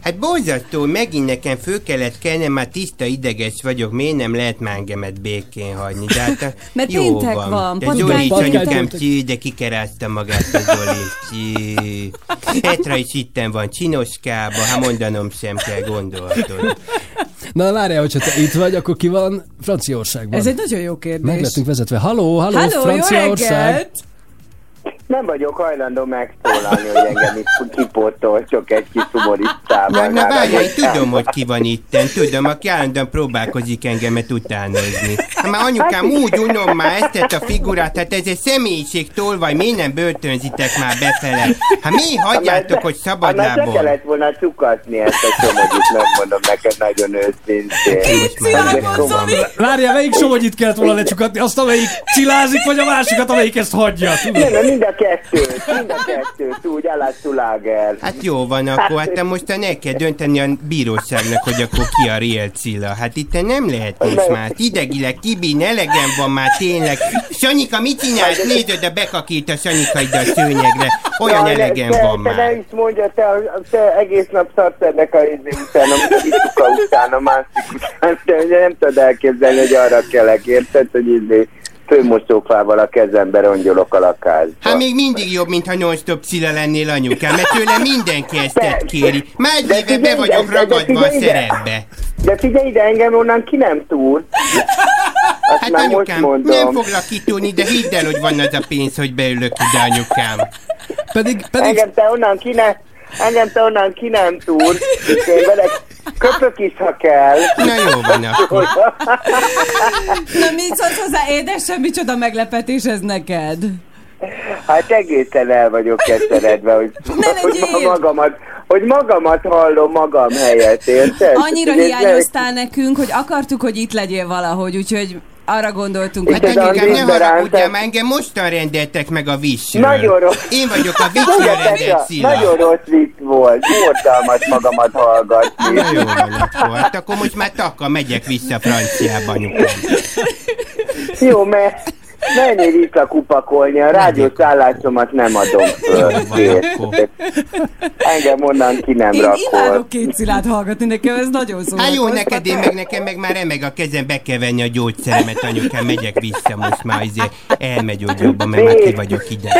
Hát borzasztó, megint nekem föl kellett kelnem, már tiszta ideges vagyok, miért nem lehet már engemet békén hagyni? De hát, a- Mert jó péntek van. van, De Zoli is anyukám csí, de kikerázta magát a Zoli. Csí. Petra is itten van csinoskába, ha mondanom sem kell, gondolhatod. Na várjál, hogyha te itt vagy, akkor ki van Franciaországban? Ez egy nagyon jó kérdés. Meg lettünk vezetve. Halló, halló, Franciaország. Nem vagyok hajlandó megszólalni, hogy engem itt kipótol csak egy kis humoristával. Na, na Már várjál, tudom, hogy ki van itten, tudom, aki állandóan próbálkozik engemet utánozni. Hát már anyukám úgy unom már ezt a figurát, hát ez egy személyiség tolvaj, miért nem börtönzitek már befele? Hát mi hagyjátok, hogy Annak le szabadlábon? kellett volna csukatni ezt a csomógyit, megmondom neked nagyon őszintén. Várjál, melyik somogyit kellett volna lecsukatni? Azt, amelyik cilázik, vagy a másikat, amelyik ezt hagyja? tudod? Nem, mind a kettőt, mind a kettőt, úgy alásztulágel. Hát jó van, akkor hát te most el kell dönteni a bíróságnak, hogy akkor ki a real Cilla. Hát itt nem lehet most már. Idegileg kibín, elegem van már tényleg. Sanyika, mit csinált? Nézd, oda bekakít a Sanyika ide a szőnyegre. Olyan ne- elegem te, van te már. ne is mondja, te, te egész nap szarsz ennek a izé után, a vituka után, a másik után, te nem tudod elképzelni, hogy arra kelek, érted, hogy izé főmosófával a kezembe rongyolok a lakásba. Hát még mindig jobb, mintha non-stop Cilla lennél anyukám, mert tőle mindenki ezt tett kéri. Már egy éve be vagyok de- de ragadva a ide. szerepbe. De figyelj ide, engem onnan ki nem túl. Azt Hát anyukám, nem foglak kitúrni, de hidd el, hogy van az a pénz, hogy beülök ide anyukám. Pedig, Engem te onnan ki ne, engem te onnan ki nem túl. Én veled köpök is, ha kell. Na jó van akkor. Na mit szólsz hozzá, édesem, micsoda meglepetés ez neked? Hát egészen el vagyok keseredve, hogy, hogy legyél! magamat, hogy magamat hallom magam helyett, érted? Annyira hiányoztál nekünk, hogy akartuk, hogy itt legyél valahogy, úgyhogy arra gondoltunk, Hát hogy... anyukám, ne haragudjál, már engem mostan rendeltek meg a vízsről. Nagyon rossz. Én vagyok a vízsről rendelt Szila. Nagyon rossz vicc volt, borzalmas magamat hallgatni. Na jó van akkor, hát akkor most már takka, megyek vissza Franciába anyukám. Jó, mert menjél vissza kupakolni, a rádiószállásomat nem adom föl. Engem onnan ki nem Én rakol. imádok két szilát hallgatni, nekem ez nagyon szól. Hát jó, neked én meg nekem meg már remeg a kezem, be kell venni a gyógyszeremet, anyukám, megyek vissza most már, izé, elmegyógyóba, mert már ki vagyok ide.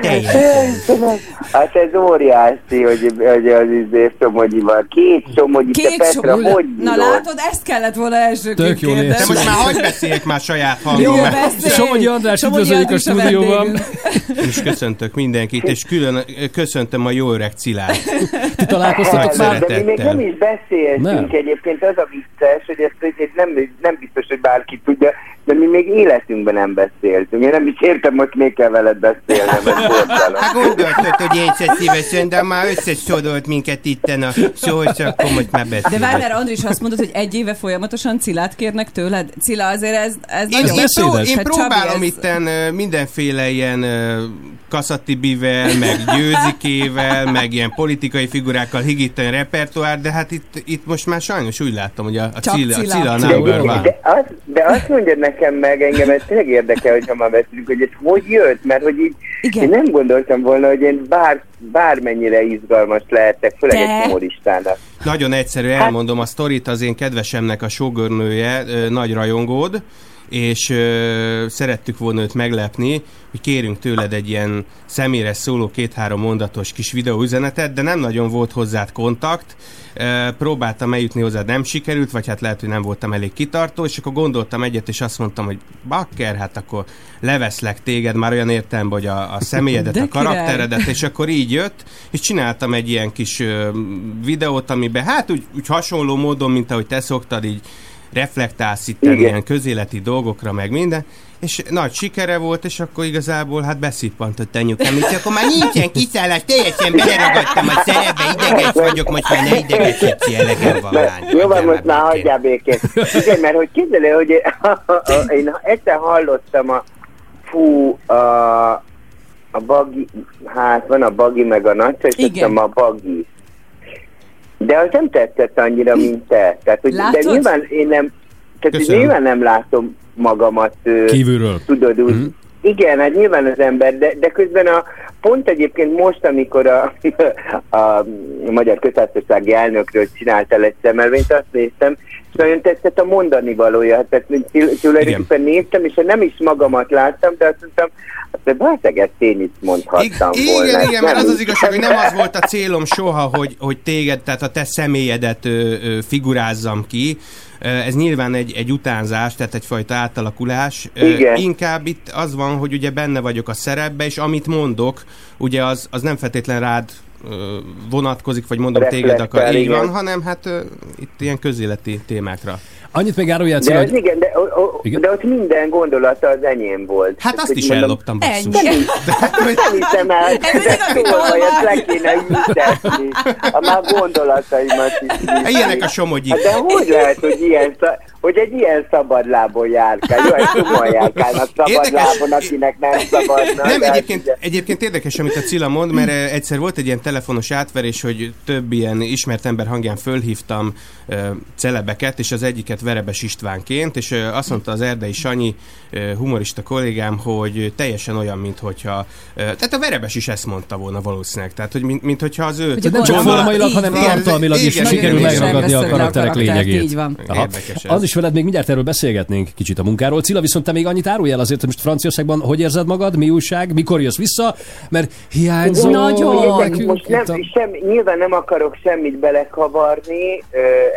Teljesen. Hát ez óriási, hogy, hogy az izé Somogyival. Két Somogyi, te Kék Petra, hogy Na látod, ezt kellett volna elsőként Tök jó kérdezni. De most már hagyd beszéljek már saját hangom. Somogyi András, Somogyi üdvözöljük a stúdióban. És köszöntök mindenkit, és külön köszöntöm a jó öreg Cilát. Ti találkoztatok már? De mi még nem is beszéltünk Nem. egyébként, az a vicces, hogy ezt, ezt nem, nem biztos, hogy bárki tudja, de mi még életünkben nem beszéltünk. Én nem is értem, hogy még kell veled beszélnem, ez borzalom. Hát gondoltad, hogy én se szívesen, de már összesorolt minket itten a sors, akkor most már De beszélünk. várj, mert Andris azt mondod, hogy egy éve folyamatosan Cilát kérnek tőled. Cilla, azért ez, ez Én, nagyon én, pró- én Hát próbálom ez- itten mindenféle ilyen ö, Kaszatibivel, meg Győzikével, meg ilyen politikai figurákkal higítani repertoár, de hát itt, itt most már sajnos úgy látom, hogy a, a Csak Cilla, a Cilla. Cilla a De, number de, one. de, azt, de azt mondja nekem meg engem, ez tényleg érdekel, hogyha már beszélünk, hogy ez hogy jött, mert hogy így Igen. én nem gondoltam volna, hogy én bár, bármennyire izgalmas lehetek, főleg egy humoristának. Nagyon egyszerű, elmondom a sztorit, az én kedvesemnek a sógörnője, nagy rajongód, és ö, szerettük volna őt meglepni, hogy kérünk tőled egy ilyen személyre szóló két-három mondatos kis videóüzenetet, de nem nagyon volt hozzád kontakt, Ö, próbáltam eljutni hozzád, nem sikerült, vagy hát lehet, hogy nem voltam elég kitartó, és akkor gondoltam egyet, és azt mondtam, hogy bakker, hát akkor leveszlek téged, már olyan értem, hogy a, a személyedet, De a király. karakteredet, és akkor így jött, és csináltam egy ilyen kis ö, videót, amiben hát úgy, úgy hasonló módon, mint ahogy te szoktad, így reflektálsz itt ilyen közéleti dolgokra, meg minden, és nagy sikere volt, és akkor igazából hát beszippantott anyukám, és akkor már nincsen kiszállás, teljesen beleragadtam a szerepbe, ideges vagyok, most már ne idegesítsi, elegem van. Jó van, most már hagyjál békén. Igen, mert hogy képzelj, hogy én, egyszer hallottam a fú, a, a bagi, hát van a bagi meg a nagy, és a bagi. De az nem tetszett annyira, mint te. Tehát, hogy, de nyilván én nem, tehát hogy Köszönöm. nyilván nem látom magamat. Kívülről. Tudod, úgy. Mm. Igen, hát nyilván az ember, de, de közben a pont egyébként most, amikor a, a Magyar Köztársasági elnökről csináltál egy szemelvényt, azt néztem, nagyon tetszett a mondani valója. Hát, Tehát tulajdonképpen néztem, és nem is magamat láttam, de azt mondtam, hát valószínűleg ezt én is mondhattam volna. Igen, Ezt igen, mert az az igazság, hogy nem az volt a célom soha, hogy, hogy téged, tehát a te személyedet ö, ö, figurázzam ki. Ez nyilván egy, egy utánzás, tehát egyfajta átalakulás. Igen. Inkább itt az van, hogy ugye benne vagyok a szerepbe, és amit mondok, ugye az, az nem feltétlen rád vonatkozik, vagy mondom téged akar, így igen. van, hanem hát itt ilyen közéleti témákra. Annyit még árulj el, De, hogy igen, de, o, o, Igen? de ott minden gondolata az enyém volt. Hát azt is mondom, elloptam, basszus. Nem, nem hiszem el, de szóval, ezt le kéne ültetni. A már gondolataimat is. Ilyenek a somogyi. Hát de hogy lehet, hogy, ilyen, hogy egy ilyen szabadlábon járkál? Jó, egy csomóan járkálnak szabadlábon, akinek nem szabadna. Nem, de hát egyébként, egyébként érdekes, amit a Cilla mond, mert eh, egyszer volt egy ilyen telefonos átverés, hogy több ilyen ismert ember hangján fölhívtam uh, celebeket, és az egyiket Verebes Istvánként, és uh, azt mondta az erdei Sanyi uh, humorista kollégám, hogy teljesen olyan, mint hogyha, tehát a Verebes is ezt mondta volna valószínűleg, tehát hogy mint, mint hogyha az ő... Hogy nem csak formailag, hanem tartalmilag is sikerül megragadni a karakterek lényegét. így van. Az is veled még mindjárt erről beszélgetnénk kicsit a munkáról. Cilla, viszont te még annyit árulj el azért, hogy most Franciaországban hogy érzed magad, mi újság, mikor jössz vissza, mert. Figyeljetek, nekünk Most nem, sem, nyilván nem akarok semmit belekavarni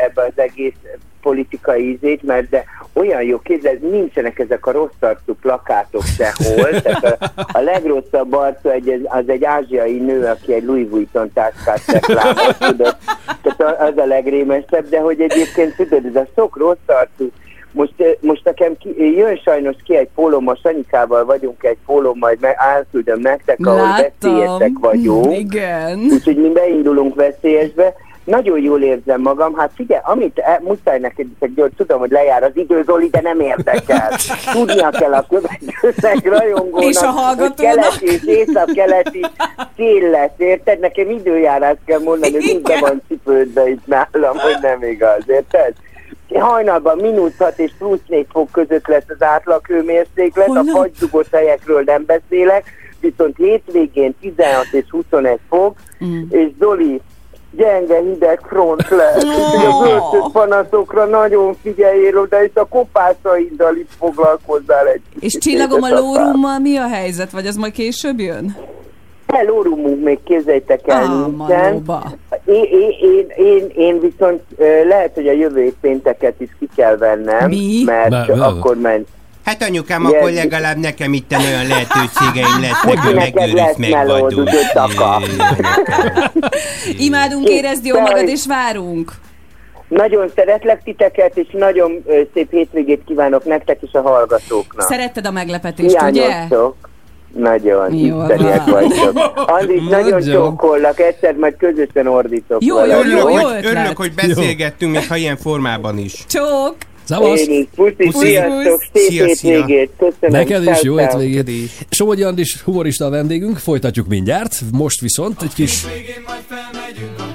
ebbe az egész politikai ízét, mert de olyan jó képzeld, nincsenek ezek a rossz arcú plakátok sehol. Tehát a, a legrosszabb arca egy, az egy ázsiai nő, aki egy Louis Vuitton táskát reklámoz, tudod. Tehát az a legrémesebb, de hogy egyébként tudod, ez a sok rossz arcú most, most nekem ki, jön sajnos ki egy pólom, a Sanyikával vagyunk egy pólom, majd meg, átküldöm nektek, ahol veszélyesek vagyunk. Igen. Úgyhogy mi beindulunk veszélyesbe. Nagyon jól érzem magam. Hát figyelj, amit e, muszáj neked, hogy tudom, hogy lejár az idő, Zoli, de nem érdekel. Tudnia kell a következőnek rajongónak, És a hogy hallgatónak. keleti és észak-keleti tél lesz, érted? Nekem időjárás kell mondani, hogy mind be van cipődve itt nálam, hogy nem igaz, érted? Hajnalban mínusz 6 és plusz 4 fok között lesz az átlag hőmérséklet, a fagyzugott helyekről nem beszélek, viszont hétvégén 16 és 21 fok, Mm. és Zoli, gyenge hideg front lesz. Úgyhogy a bölcsös panaszokra nagyon figyeljél oda, és a kopásaiddal is foglalkozzál egy És csillagom a lórummal mi a helyzet, vagy az majd később jön? De lórumunk még képzeljétek el Ah, nincsen. Én, én, én, én, én viszont lehet, hogy a jövő pénteket is ki kell vennem, Mi? mert be- akkor ment. Hát anyukám, Yes. akkor legalább nekem itt olyan lehetőségeim lesznek, Hogy hogy neked megőriz, lesz melód, megvadul. úgyhogy taka. Imádunk, érezd jól magad, és várunk. Nagyon szeretlek titeket, és nagyon szép hétvégét kívánok nektek és a hallgatóknak. Szeretted a meglepetést, ugye? Hiányoztok. Nagyon, Jó isteniek vagytok. Andris, nagyon Nagyon. csókollak, egyszer majd közösen ordítok. Jó, valahogy. Örülök, hogy, örülök, hogy beszélgettünk, még ha ilyen formában is. Csók! Szevasz! Puszi, Puszi. sziasztok, szép Szia, szia. hétvégét. Köszönöm. Neked is jó hétvégét. Somogyi Andis humorista a vendégünk, folytatjuk mindjárt. Most viszont egy kis Végén majd felmegyünk a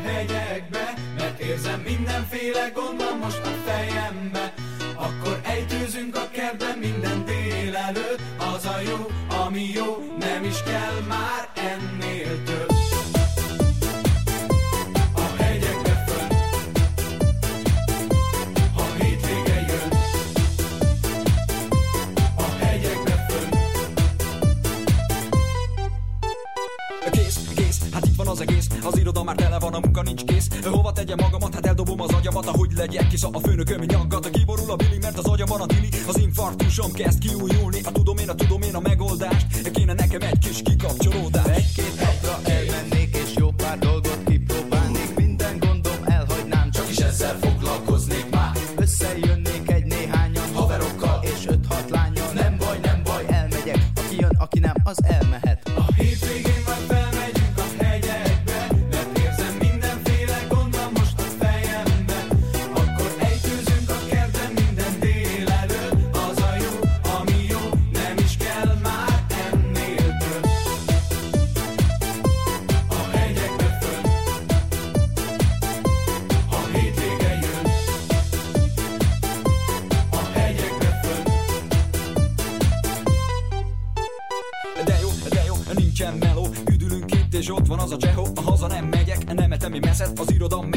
van az egész. Az iroda már tele van, a munka nincs kész. Hova tegyem magamat, hát eldobom az agyamat Ahogy legyek kis a főnököm nyaggat Kiborul a bili, mert az agyamban a tili Az infarktusom kezd kiújulni. A tudom én, a tudom én a megoldást. Kéne nekem egy kis kikapcsolódás. Egy-két napra elmennék És jó pár dolgot kipróbálnék. Minden gondom elhagynám Csak is ezzel foglalkoznék. Már Összejönnék egy néhányan Haverokkal és öt-hat lányal Nem baj, nem baj, elmegyek. Aki jön, aki nem, az elmehet meszet, az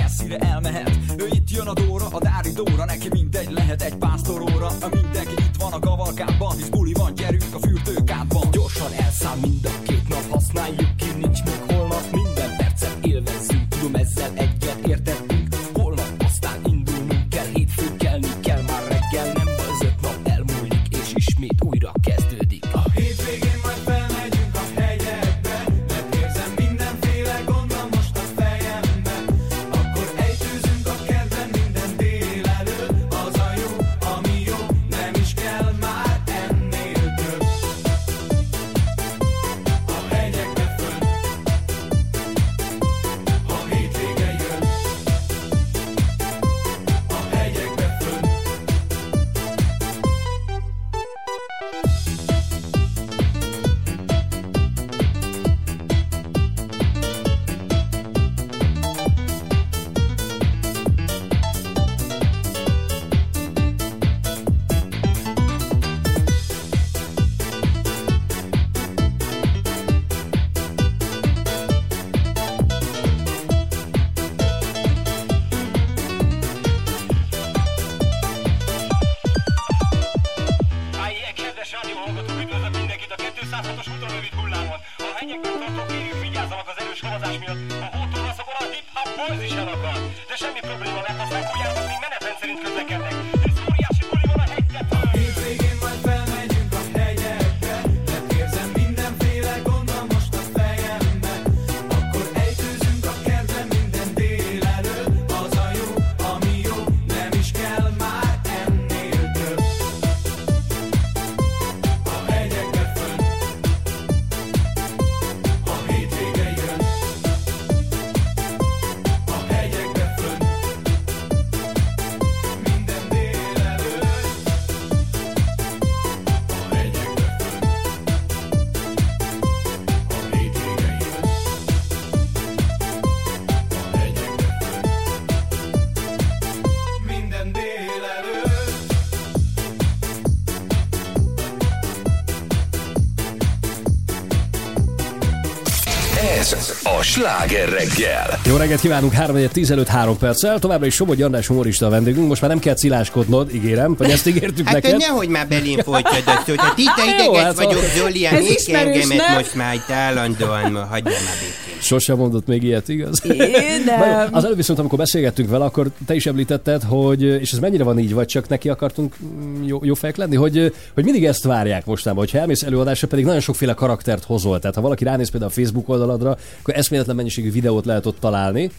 Ez a sláger reggel. Jó reggelt kívánunk, 3 10 előtt 3 perccel. Továbbra is Somogy András humorista a vendégünk. Most már nem kell ciláskodnod, ígérem, vagy ezt ígértük Hát neked. nehogy már belém folytad azt, hogy hát itt ideges hát vagyok, Zoli, ismerős, engemet most már itt állandóan, ma hagyjál már békén. Sose mondott még ilyet, igaz? Én nem. Az előbb viszont, amikor beszélgettünk vele, akkor te is említetted, hogy, és ez mennyire van így, vagy csak neki akartunk mm, jó, jó fejek lenni, hogy, hogy mindig ezt várják mostanában, hogyha elmész előadásra, pedig nagyon sokféle karaktert hozol. Tehát ha valaki ránéz például a Facebook oldaladra, akkor eszméletlen mennyiségű videót lehet ott találni.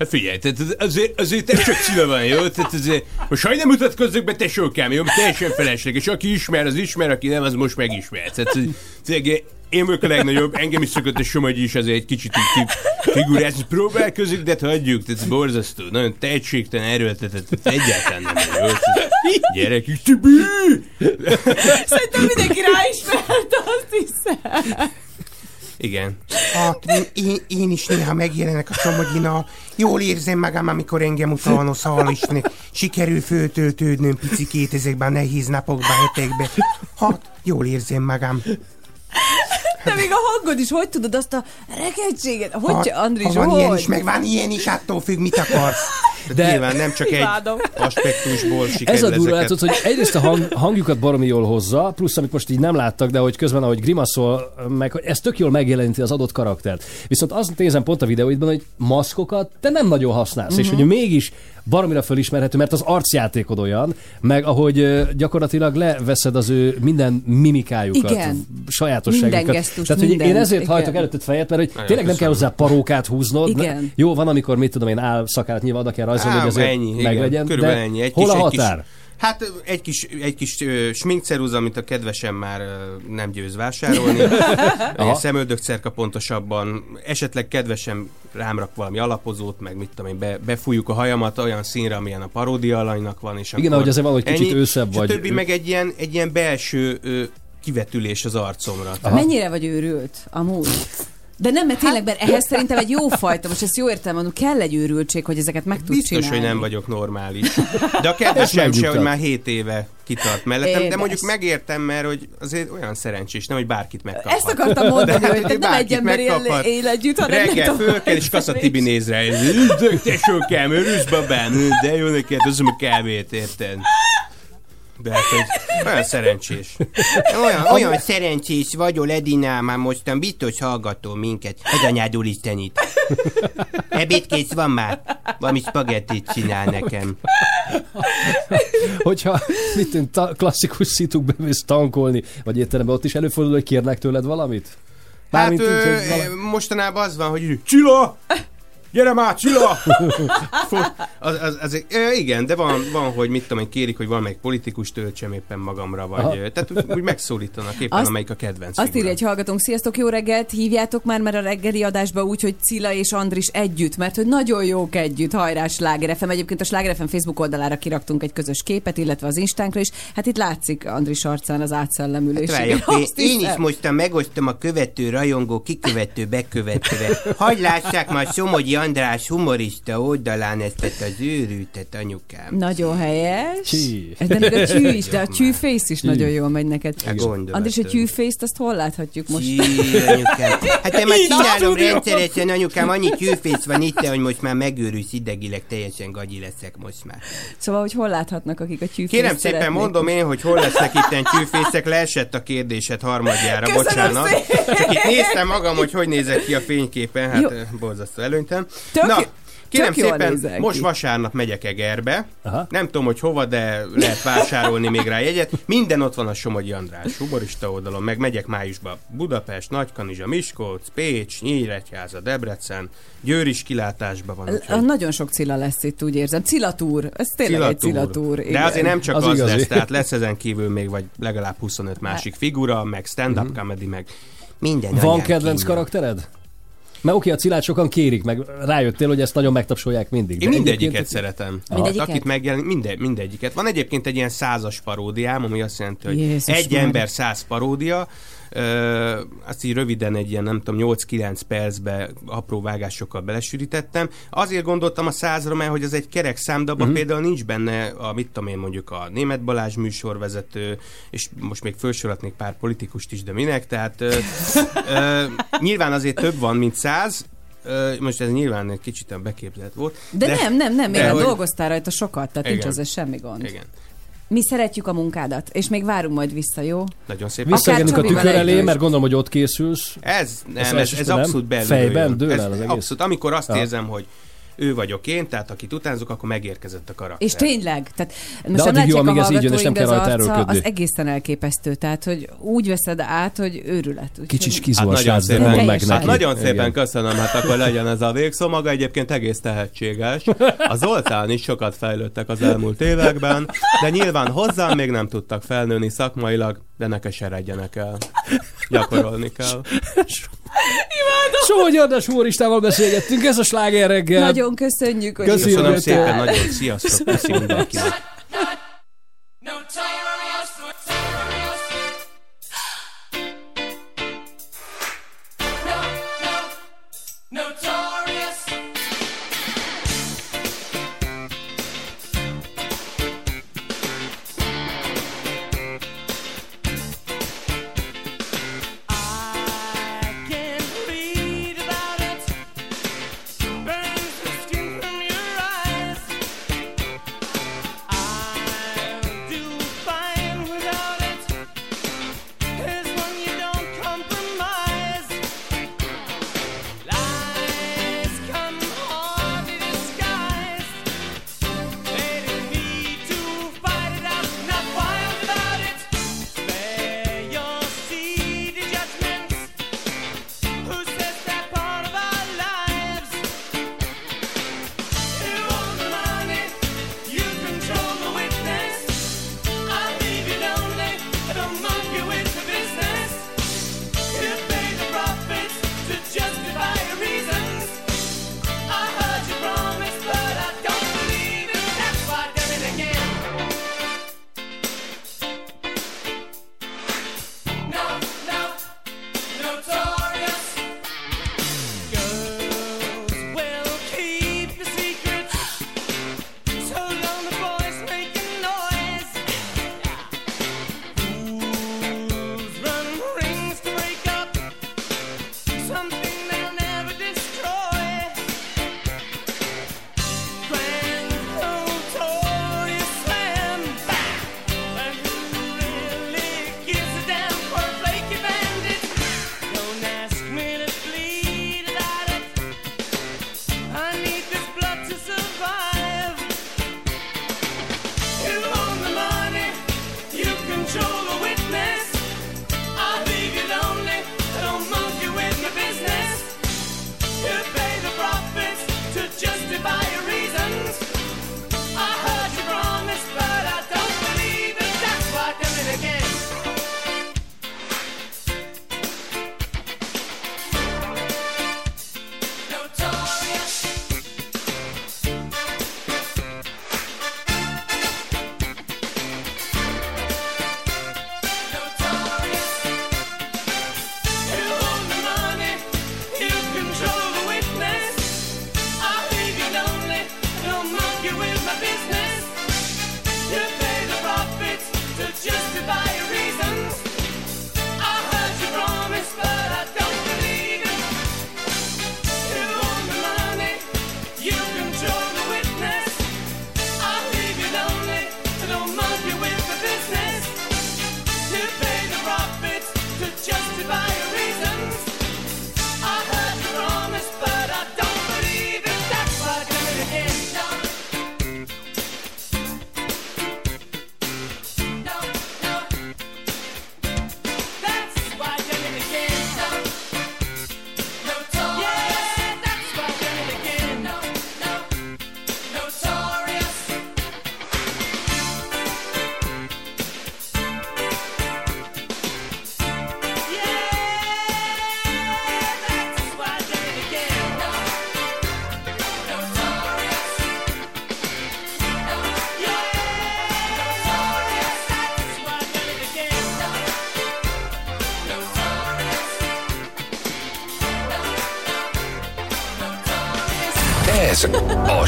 Hát figyelj, tehát az- azért, azért te csak szíve van, jó? Tehát azért, most ha nem mutatkozzak be, te sokám, jó? Teljesen felesleges. Aki ismer, az ismer, aki nem, az most megismer. Tehát, tényleg én vagyok a legnagyobb, engem is szokott a Somogyi is azért egy kicsit így figurázni. Próbálkozik, de hagyjuk, tehát borzasztó. Nagyon tehetségtelen, erőltetett, tehát egyáltalán nem jó. Tehát Gyerek Tibi! Szerintem mindenki ráismerte, azt hiszem. Igen. Hát, én, én is néha megjelenek a Somogyinal. Jól érzem magam, amikor engem utána szalosni. Sikerül föltöltődnöm picikét ezekben a nehéz napokban, hetekben. Hát, jól érzem magam. De még a hangod is, hogy tudod azt a rekedtséget? Hogy, ha, Andris, ha van hogy? ilyen is, meg van ilyen is, attól függ, mit akarsz. De, nyilván nem csak egy aspektusból sikerül Ez a durva, ezeket. látod, hogy egyrészt a hang, hangjukat baromi jól hozza, plusz amit most így nem láttak, de hogy közben, ahogy grimaszol, meg hogy ez tök jól megjeleníti az adott karaktert. Viszont azt nézem pont a videóidban, hogy maszkokat te nem nagyon használsz, és Mhm. hogy mégis baromira fölismerhető, mert az arcjátékod olyan, meg ahogy gyakorlatilag leveszed az ő minden mimikájukat, Igen. sajátosságukat. Minden gesztust, Tehát, hogy én ezért igen. hajtok előtted fejet, mert hogy Nagyon tényleg nem kell hozzá parókát húznod. Igen. Jó, van, amikor mit tudom én, áll szakállat nyilván oda kell rajzolni, hogy azért ennyi, igen, meglegyen. körülbelül de ennyi. Egy hol kis, a egy határ? Kis, hát egy kis, egy kis ö, sminkceruza, amit a kedvesem már nem győz vásárolni. Aha. Egy szemöldökcerka pontosabban. Esetleg kedvesem rám rak valami alapozót, meg mit tudom én, be, befújjuk a hajamat olyan színre, amilyen a paródia alanynak van. És Igen, ahogy azért valahogy kicsit ennyi. őszebb és vagy. A többi meg egy ilyen, egy ilyen belső ö, kivetülés az arcomra. Mennyire vagy őrült, amúgy? De nem, mert tényleg, mert ehhez szerintem egy jó fajta, most ezt jó értelem mondom, kell egy őrültség, hogy ezeket meg tud Biztos, csinálni. hogy nem vagyok normális. De a kedvesem se, hogy már 7 éve kitart mellettem, de mondjuk megértem, mert hogy azért olyan szerencsés, nem, hogy bárkit megkaphat. Ezt akartam mondani, De hogy te nem egy ember él, él együtt, hanem nem Reggel tudom, föl kell, és Kassa Tibi néz rá, és üzdök, tesókám, örülsz babám, de jó neked, hozom a kávét, érted? De hát, hogy olyan szerencsés. Olyan, olyan szerencsés vagyol, Edina, már mostan biztos hallgató minket. Az anyád úristenit. Ebédkész van már? Valami spagettit csinál nekem. Hogyha mit tűnt, ta, klasszikus szitukbe mész tankolni, vagy étteremben, ott is előfordul, hogy kérnek tőled valamit? Hát Mármint ö, így, hogy vala- mostanában az van, hogy Csilla! Gyere már, Csilla! Az, az, az, igen, de van, van, hogy mit tudom én, kérik, hogy valamelyik politikus töltsem éppen magamra, vagy Aha. tehát úgy, megszólítanak éppen, Azt- amelyik a kedvenc Azt írja egy hallgatónk, sziasztok, jó reggelt, hívjátok már, mert a reggeli adásba úgy, hogy Cilla és Andris együtt, mert hogy nagyon jók együtt, hajrá Sláger FM. Egyébként a Sláger FM Facebook oldalára kiraktunk egy közös képet, illetve az Instánkra is. Hát itt látszik Andris arcán az átszellemülés. Hát Várjak, én, én is mostan megosztom a követő, rajongó, kikövető, bekövetővel. Hagy lássák már Somogyi András humorista oldalán ezt az őrültet, anyukám. Nagyon helyes. Csí. De még a csű is, de a csűfész is Csí. nagyon jól megy neked. Andris, a hogy- csűfészt azt hol láthatjuk most? Csí, anyukám. Hát te már csinálom rendszeresen, anyukám, annyi tyűfész van itt, hogy most már megőrülsz idegileg, teljesen gagyi leszek most már. Szóval, hogy hol láthatnak, akik a csűfészt Kérem szépen szeretnék? mondom én, hogy hol lesznek itt tyűfészek, leesett a kérdésed harmadjára, Köszönöm bocsánat. szépen. Csak itt néztem magam, hogy hogy nézek ki a fényképen, hát Jó. borzasztó előntem. Tök Na, kérem tök jól szépen, most ki. vasárnap megyek Egerbe, Aha. nem tudom, hogy hova, de lehet vásárolni még rá jegyet. Minden ott van a Somogyi András humorista oldalon, meg megyek májusban Budapest, Nagykanizsa, Miskolc, Pécs, Nyíregyháza, Debrecen, Győr is kilátásban van. úgyhogy- A- Nagyon sok Cilla lesz itt, úgy érzem. Cilatúr, ez tényleg egy Cilatúr. De igen. azért nem csak az, Az az igazi. lesz, tehát lesz ezen kívül még vagy legalább 25 másik figura, meg stand-up comedy, meg minden. Van kedvenc kínja. karaktered? Mert oké, a cilát sokan kérik, meg rájöttél, hogy ezt nagyon megtapsolják mindig. Én de mindegyiket egyébként- szeretem. Mindegyiket? Akit megjelenik, minden, mindegyiket. Van egyébként egy ilyen százas paródiám, ami azt jelenti, hogy Jézus egy Mária. ember száz paródia, azt így röviden egy ilyen, nem tudom, 8-9 percbe apró vágásokkal belesűrítettem. Azért gondoltam a százra, mert hogy az egy kerek szám, de abban Mhm. például nincs benne a, mit tudom én, mondjuk a Német Balázs műsorvezető, és most még felsorolhatnék pár politikust is, de minek, tehát ö, ö, nyilván azért több van, mint száz, most ez nyilván egy kicsit olyan beképzelt volt. De, nem, nem, nem, még de hogy- dolgoztál rajta sokat, tehát nincs Igen. ezzel semmi gond. Igen. Mi szeretjük a munkádat, és még várunk majd vissza, jó? Nagyon szépen. Visszaengedünk a tükör elé, mert gondolom, hogy ott készülsz. Ez nem, Ez ez, ez, abszolút belül. Fejben dől ez el az egész? Abszolút. Amikor azt Ja. érzem, hogy ő vagyok én, tehát akit utánzok, akkor megérkezett a karakter. És tényleg, tehát most addig nem jó, amíg a ez így jön, és nem kell de az rajta erőlködni. az egészen elképesztő, tehát hogy úgy veszed át, hogy őrület. Kicsit kizó Hát nagyon de szépen, meg neki. Hát nagyon Igen. szépen köszönöm, hát akkor legyen ez a végszó. Maga egyébként egész tehetséges. A Zoltán is sokat fejlődtek az elmúlt években, de nyilván hozzám még nem tudtak felnőni szakmailag, de ne keseredjenek el. Gyakorolni kell. Somogyi András humoristával beszélgettünk, ez a sláger reggel. Nagyon köszönjük, hogy Köszönöm szépen, nagyon sziasztok, köszi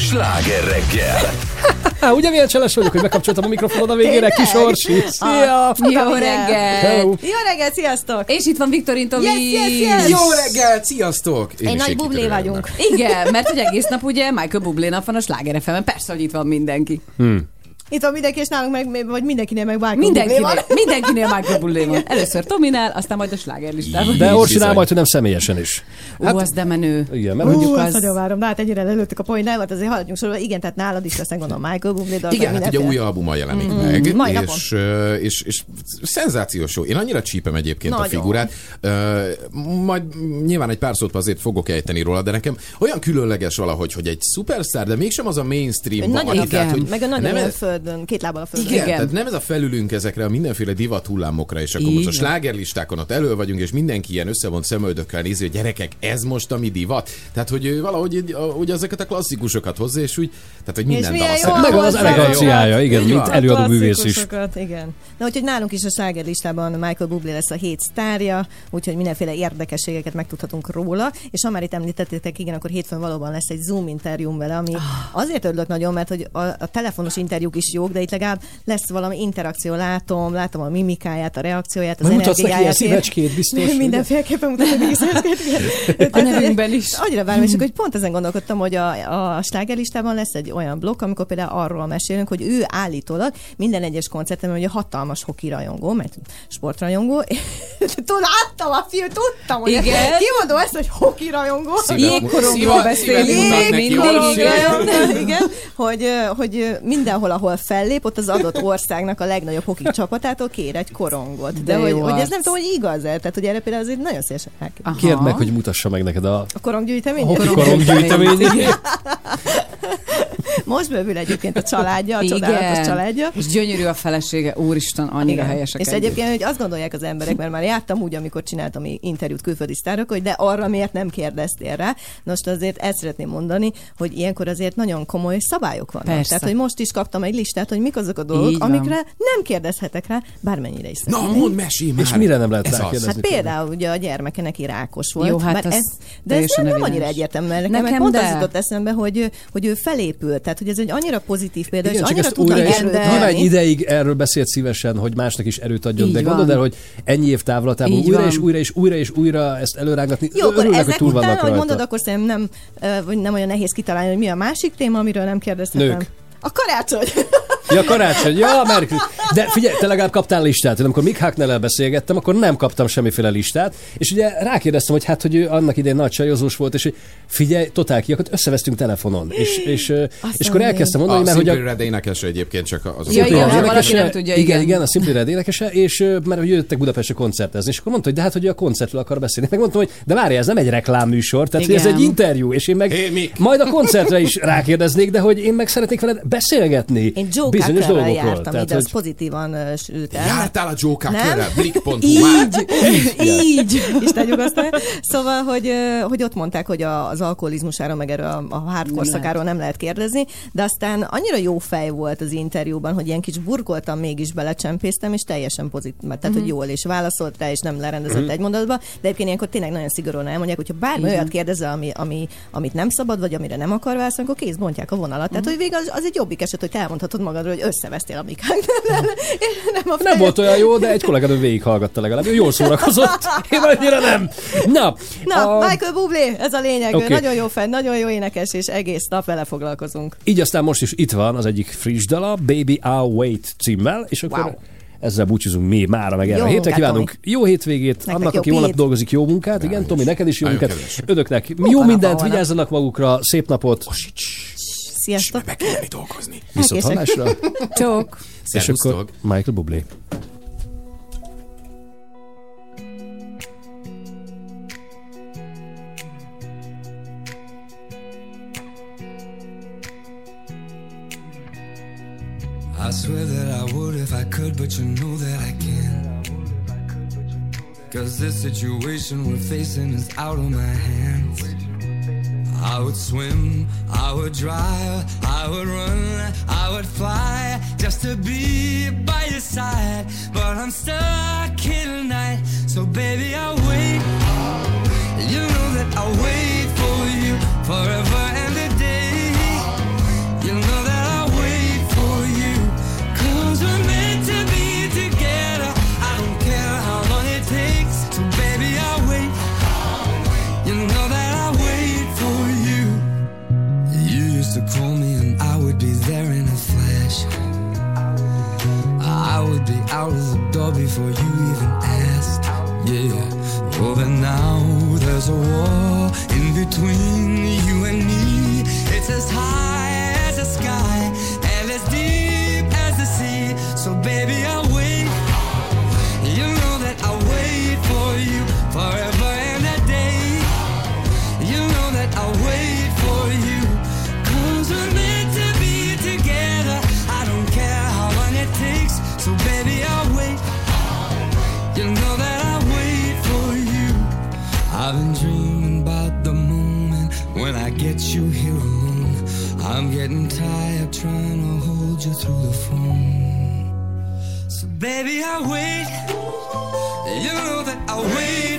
sláger reggel. Há, ugye milyen cseles vagyok, hogy bekapcsoltam a mikrofonod a végére, kis Orsi. Szia! Ah, Jó reggel! Hello. Jó reggel, sziasztok! És itt van Viktorin Tomi. Yes, yes, yes! Jó reggel, sziasztok! Egy is nagy bublé vagyunk. Igen, mert hogy egész nap ugye Michael Bublé nap van a Sláger fm Persze, hogy itt van mindenki. Hmm. Itt van mindenki, és nálunk meg, vagy mindenkinél meg Michael Mindenkinél, Bublé van. mindenkinél Michael Bublé van. Először Tominál, aztán majd a Sláger listában. De Orsinál majd, hogy nem személyesen is. Ú, az de menő. Igen, mert Ú, hogy azt nagyon várom, de hát ennyire előttük a poén, volt azért haladjunk sorba. Igen, tehát nálad is lesznek gondolom Michael Bublé dolgok. Igen, hát ugye új albuma jelenik Mm, meg, mai és, ö, és, és szenzációs jó. Én annyira csípem egyébként a Nagyon. figurát. Ö, Majd nyilván egy pár szót azért fogok ejteni róla, de nekem olyan különleges valahogy, hogy egy szupersztár, de mégsem az a mainstream. Nagyon valaki, tehát, igen, hogy meg a nagyon nem ez- földön, két lábbal a földön. igen, tehát nem ez a felülünk ezekre a mindenféle divat hullámokra, és akkor most a slágerlistákon ott elő vagyunk, és mindenki ilyen összevont szemöldökkel nézi, hogy gyerekek, ez most a mi divat. Tehát, hogy ő valahogy így, a- úgy ezeket a klasszikusokat hozza, és úgy, tehát, hogy minden dal Meg az eleganciája, igen, mint előadó művész is. Igen. Na, úgyhogy nálunk is a Sláger listában Michael Bublé lesz a hét sztárja, úgyhogy mindenféle érdekességeket megtudhatunk róla, és ha már itt említettétek, igen, akkor hétfőn valóban lesz egy Zoom interjúm vele, ami azért örülök nagyon, mert hogy a, a telefonos interjúk is jók, de itt legalább lesz valami interakció, látom, látom a mimikáját, a reakcióját, az Majd mutatsz neki energiáját. ilyen szívecskét, biztos? Mindenféleképpen mutatok neki szívecskét. A nevünkben is. Annyira várom, és akkor hogy pont ezen gondolkodtam, hogy a, a slágerlistában lesz egy olyan blokk, amikor például arról mesélünk, hogy ő állítólag minden egyes koncerten, hogy a hatalmas hoki rajongó, mert sportrajongó, láttam a fiú, tudtam, hogy Igen. kimondom ezt, hogy hoki rajongó. Jégkorongról beszélünk Jégkorongról, igen, hogy, hogy mindenhol, ahol fellép, ott az adott országnak a legnagyobb hoki csapatától kér egy korongot. De, De hogy, hogy ez nem tudom, hogy igaz-e. Tehát, hogy erre például azért nagyon szélesen rákérdez. Kérd meg, hogy mutassa meg neked a A koronggyűjtemény? hoki koronggyűjtemény. Most bővül egyébként a családja, a csodálatos családja. És gyönyörű a felesége, úristen, annyira Igen. helyesek És együtt. egyébként, hogy azt gondolják az emberek, mert már jártam úgy, amikor csináltam interjút külföldi sztárok, hogy de arra miért nem kérdeztél rá. Most azért ezt szeretném mondani, hogy ilyenkor azért nagyon komoly szabályok vannak. Persze. Tehát, hogy most is kaptam egy listát, hogy mik azok a dolgok, Így van. amikre nem kérdezhetek rá, bármennyire is Na, szeretném. mondd, mesélj már! És mire nem lehet Ez az. rákérdezni? Hát például ugye a gyermeke neki rákos volt. Jó, hát az ez, de ez nem, nem annyira egyértelmű, mert nekem, Nekem pont de. az jutott eszembe, hogy, hogy ő felépült, tehát hogy ez egy annyira pozitív példa, Igen, és annyira is, rendelni. nyilván egy ideig erről beszélt szívesen, hogy másnak is erőt adjon, Így de van. gondolod el, hogy ennyi év távlatában Így újra van. és újra és újra és újra ezt előrángatni. Jó, akkor Örülnek, hogy ezek túl után, vannak rajta. mondod, akkor szerintem nem, nem olyan nehéz kitalálni, hogy mi a másik téma, amiről nem kérdeztetem. Nők. A karácsony. Ja, karácsony, ja, mert... De figyelj, te legalább kaptál listát. Én amikor Mick Hacknell-el beszélgettem, akkor nem kaptam semmiféle listát, és ugye rákérdeztem, hogy hát, hogy ő annak idején nagy csajozós volt, és hogy figyelj, totál kiakadt, összevesztünk telefonon. És, és, és akkor elkezdtem mondani, a mert hogy a, Simply Red énekese egyébként csak az Ja, igen, ha valaki énekese, nem tudja, igen, igen. igen, a Simply Red énekese, és mert hogy jöttek Budapestre koncertezni, és akkor mondta, hogy de hát, hogy a koncertről akar beszélni. Meg mondtam, hogy de várj, ez nem egy reklámműsor, tehát ez egy interjú, és én meg Mick. majd a koncertre is rákérdeznék, de hogy én meg szeretnék veled beszélgetni Én Joe bizonyos Cockerrel dolgokról. jártam ide, az pozitívan sült el. Jártál a? Blick.hu már? Így, így. Isten nyugosztalja. Szóval, hogy, hogy ott mondták, hogy a, az alkoholizmusáról, meg erről a, hardcore Nem szakáról nem lehet kérdezni, de aztán annyira jó fej volt az interjúban, hogy ilyen kis burkoltam, mégis belecsempésztem, és teljesen pozitív, tehát Mhm. hogy jól és válaszolt rá, és nem lerendezett egy mondatba, de egyébként ilyenkor tényleg nagyon szigorúan elmondják, hogyha bármi Igen. olyat kérdezel, ami, ami, amit nem szabad, vagy amire nem akar válaszolni, akkor kész bontják a vonalat. Tehát, hogy végül az, az egy jobbik eset, hogy te elmondhatod magadról, hogy összevesztél a mikák. nem, a Nem volt olyan jó, de egy kolléganő végighallgatta legalább. Ő jól szórakozott. Én annyira nem. Na, Na, a, Michael Bublé, ez a lényeg. Okay. Nagyon jó fel, nagyon jó énekes, és egész nap vele foglalkozunk. így aztán most is itt van az egyik friss dala, Baby I'll Wait címmel, és akkor Wow. ezzel búcsúzunk mi mára, meg erre a hétre kívánunk. Jó hétvégét Nektek annak, jó aki holnap dolgozik, jó munkát. Igen, Tomi, neked is jó munkát. Önöknek jó mindent, vigyázzanak magukra, szép napot, Sziasztok! Be kell dolgozni. viszont hallásra, Csók. és akkor Michael Bublé. I swear that I would if I could, but you know that I can't. Cause this situation we're facing is out of my hands. I would swim, I would drive, I would run, I would fly just to be by your side. But I'm stuck here tonight, so baby, I'll wait. You know that I'll wait for you forever. could be out of door before you even asked. Yeah, oh, but now there's a war in between you and me. It's as high. you through the phone. So baby, I wait. You know that I wait.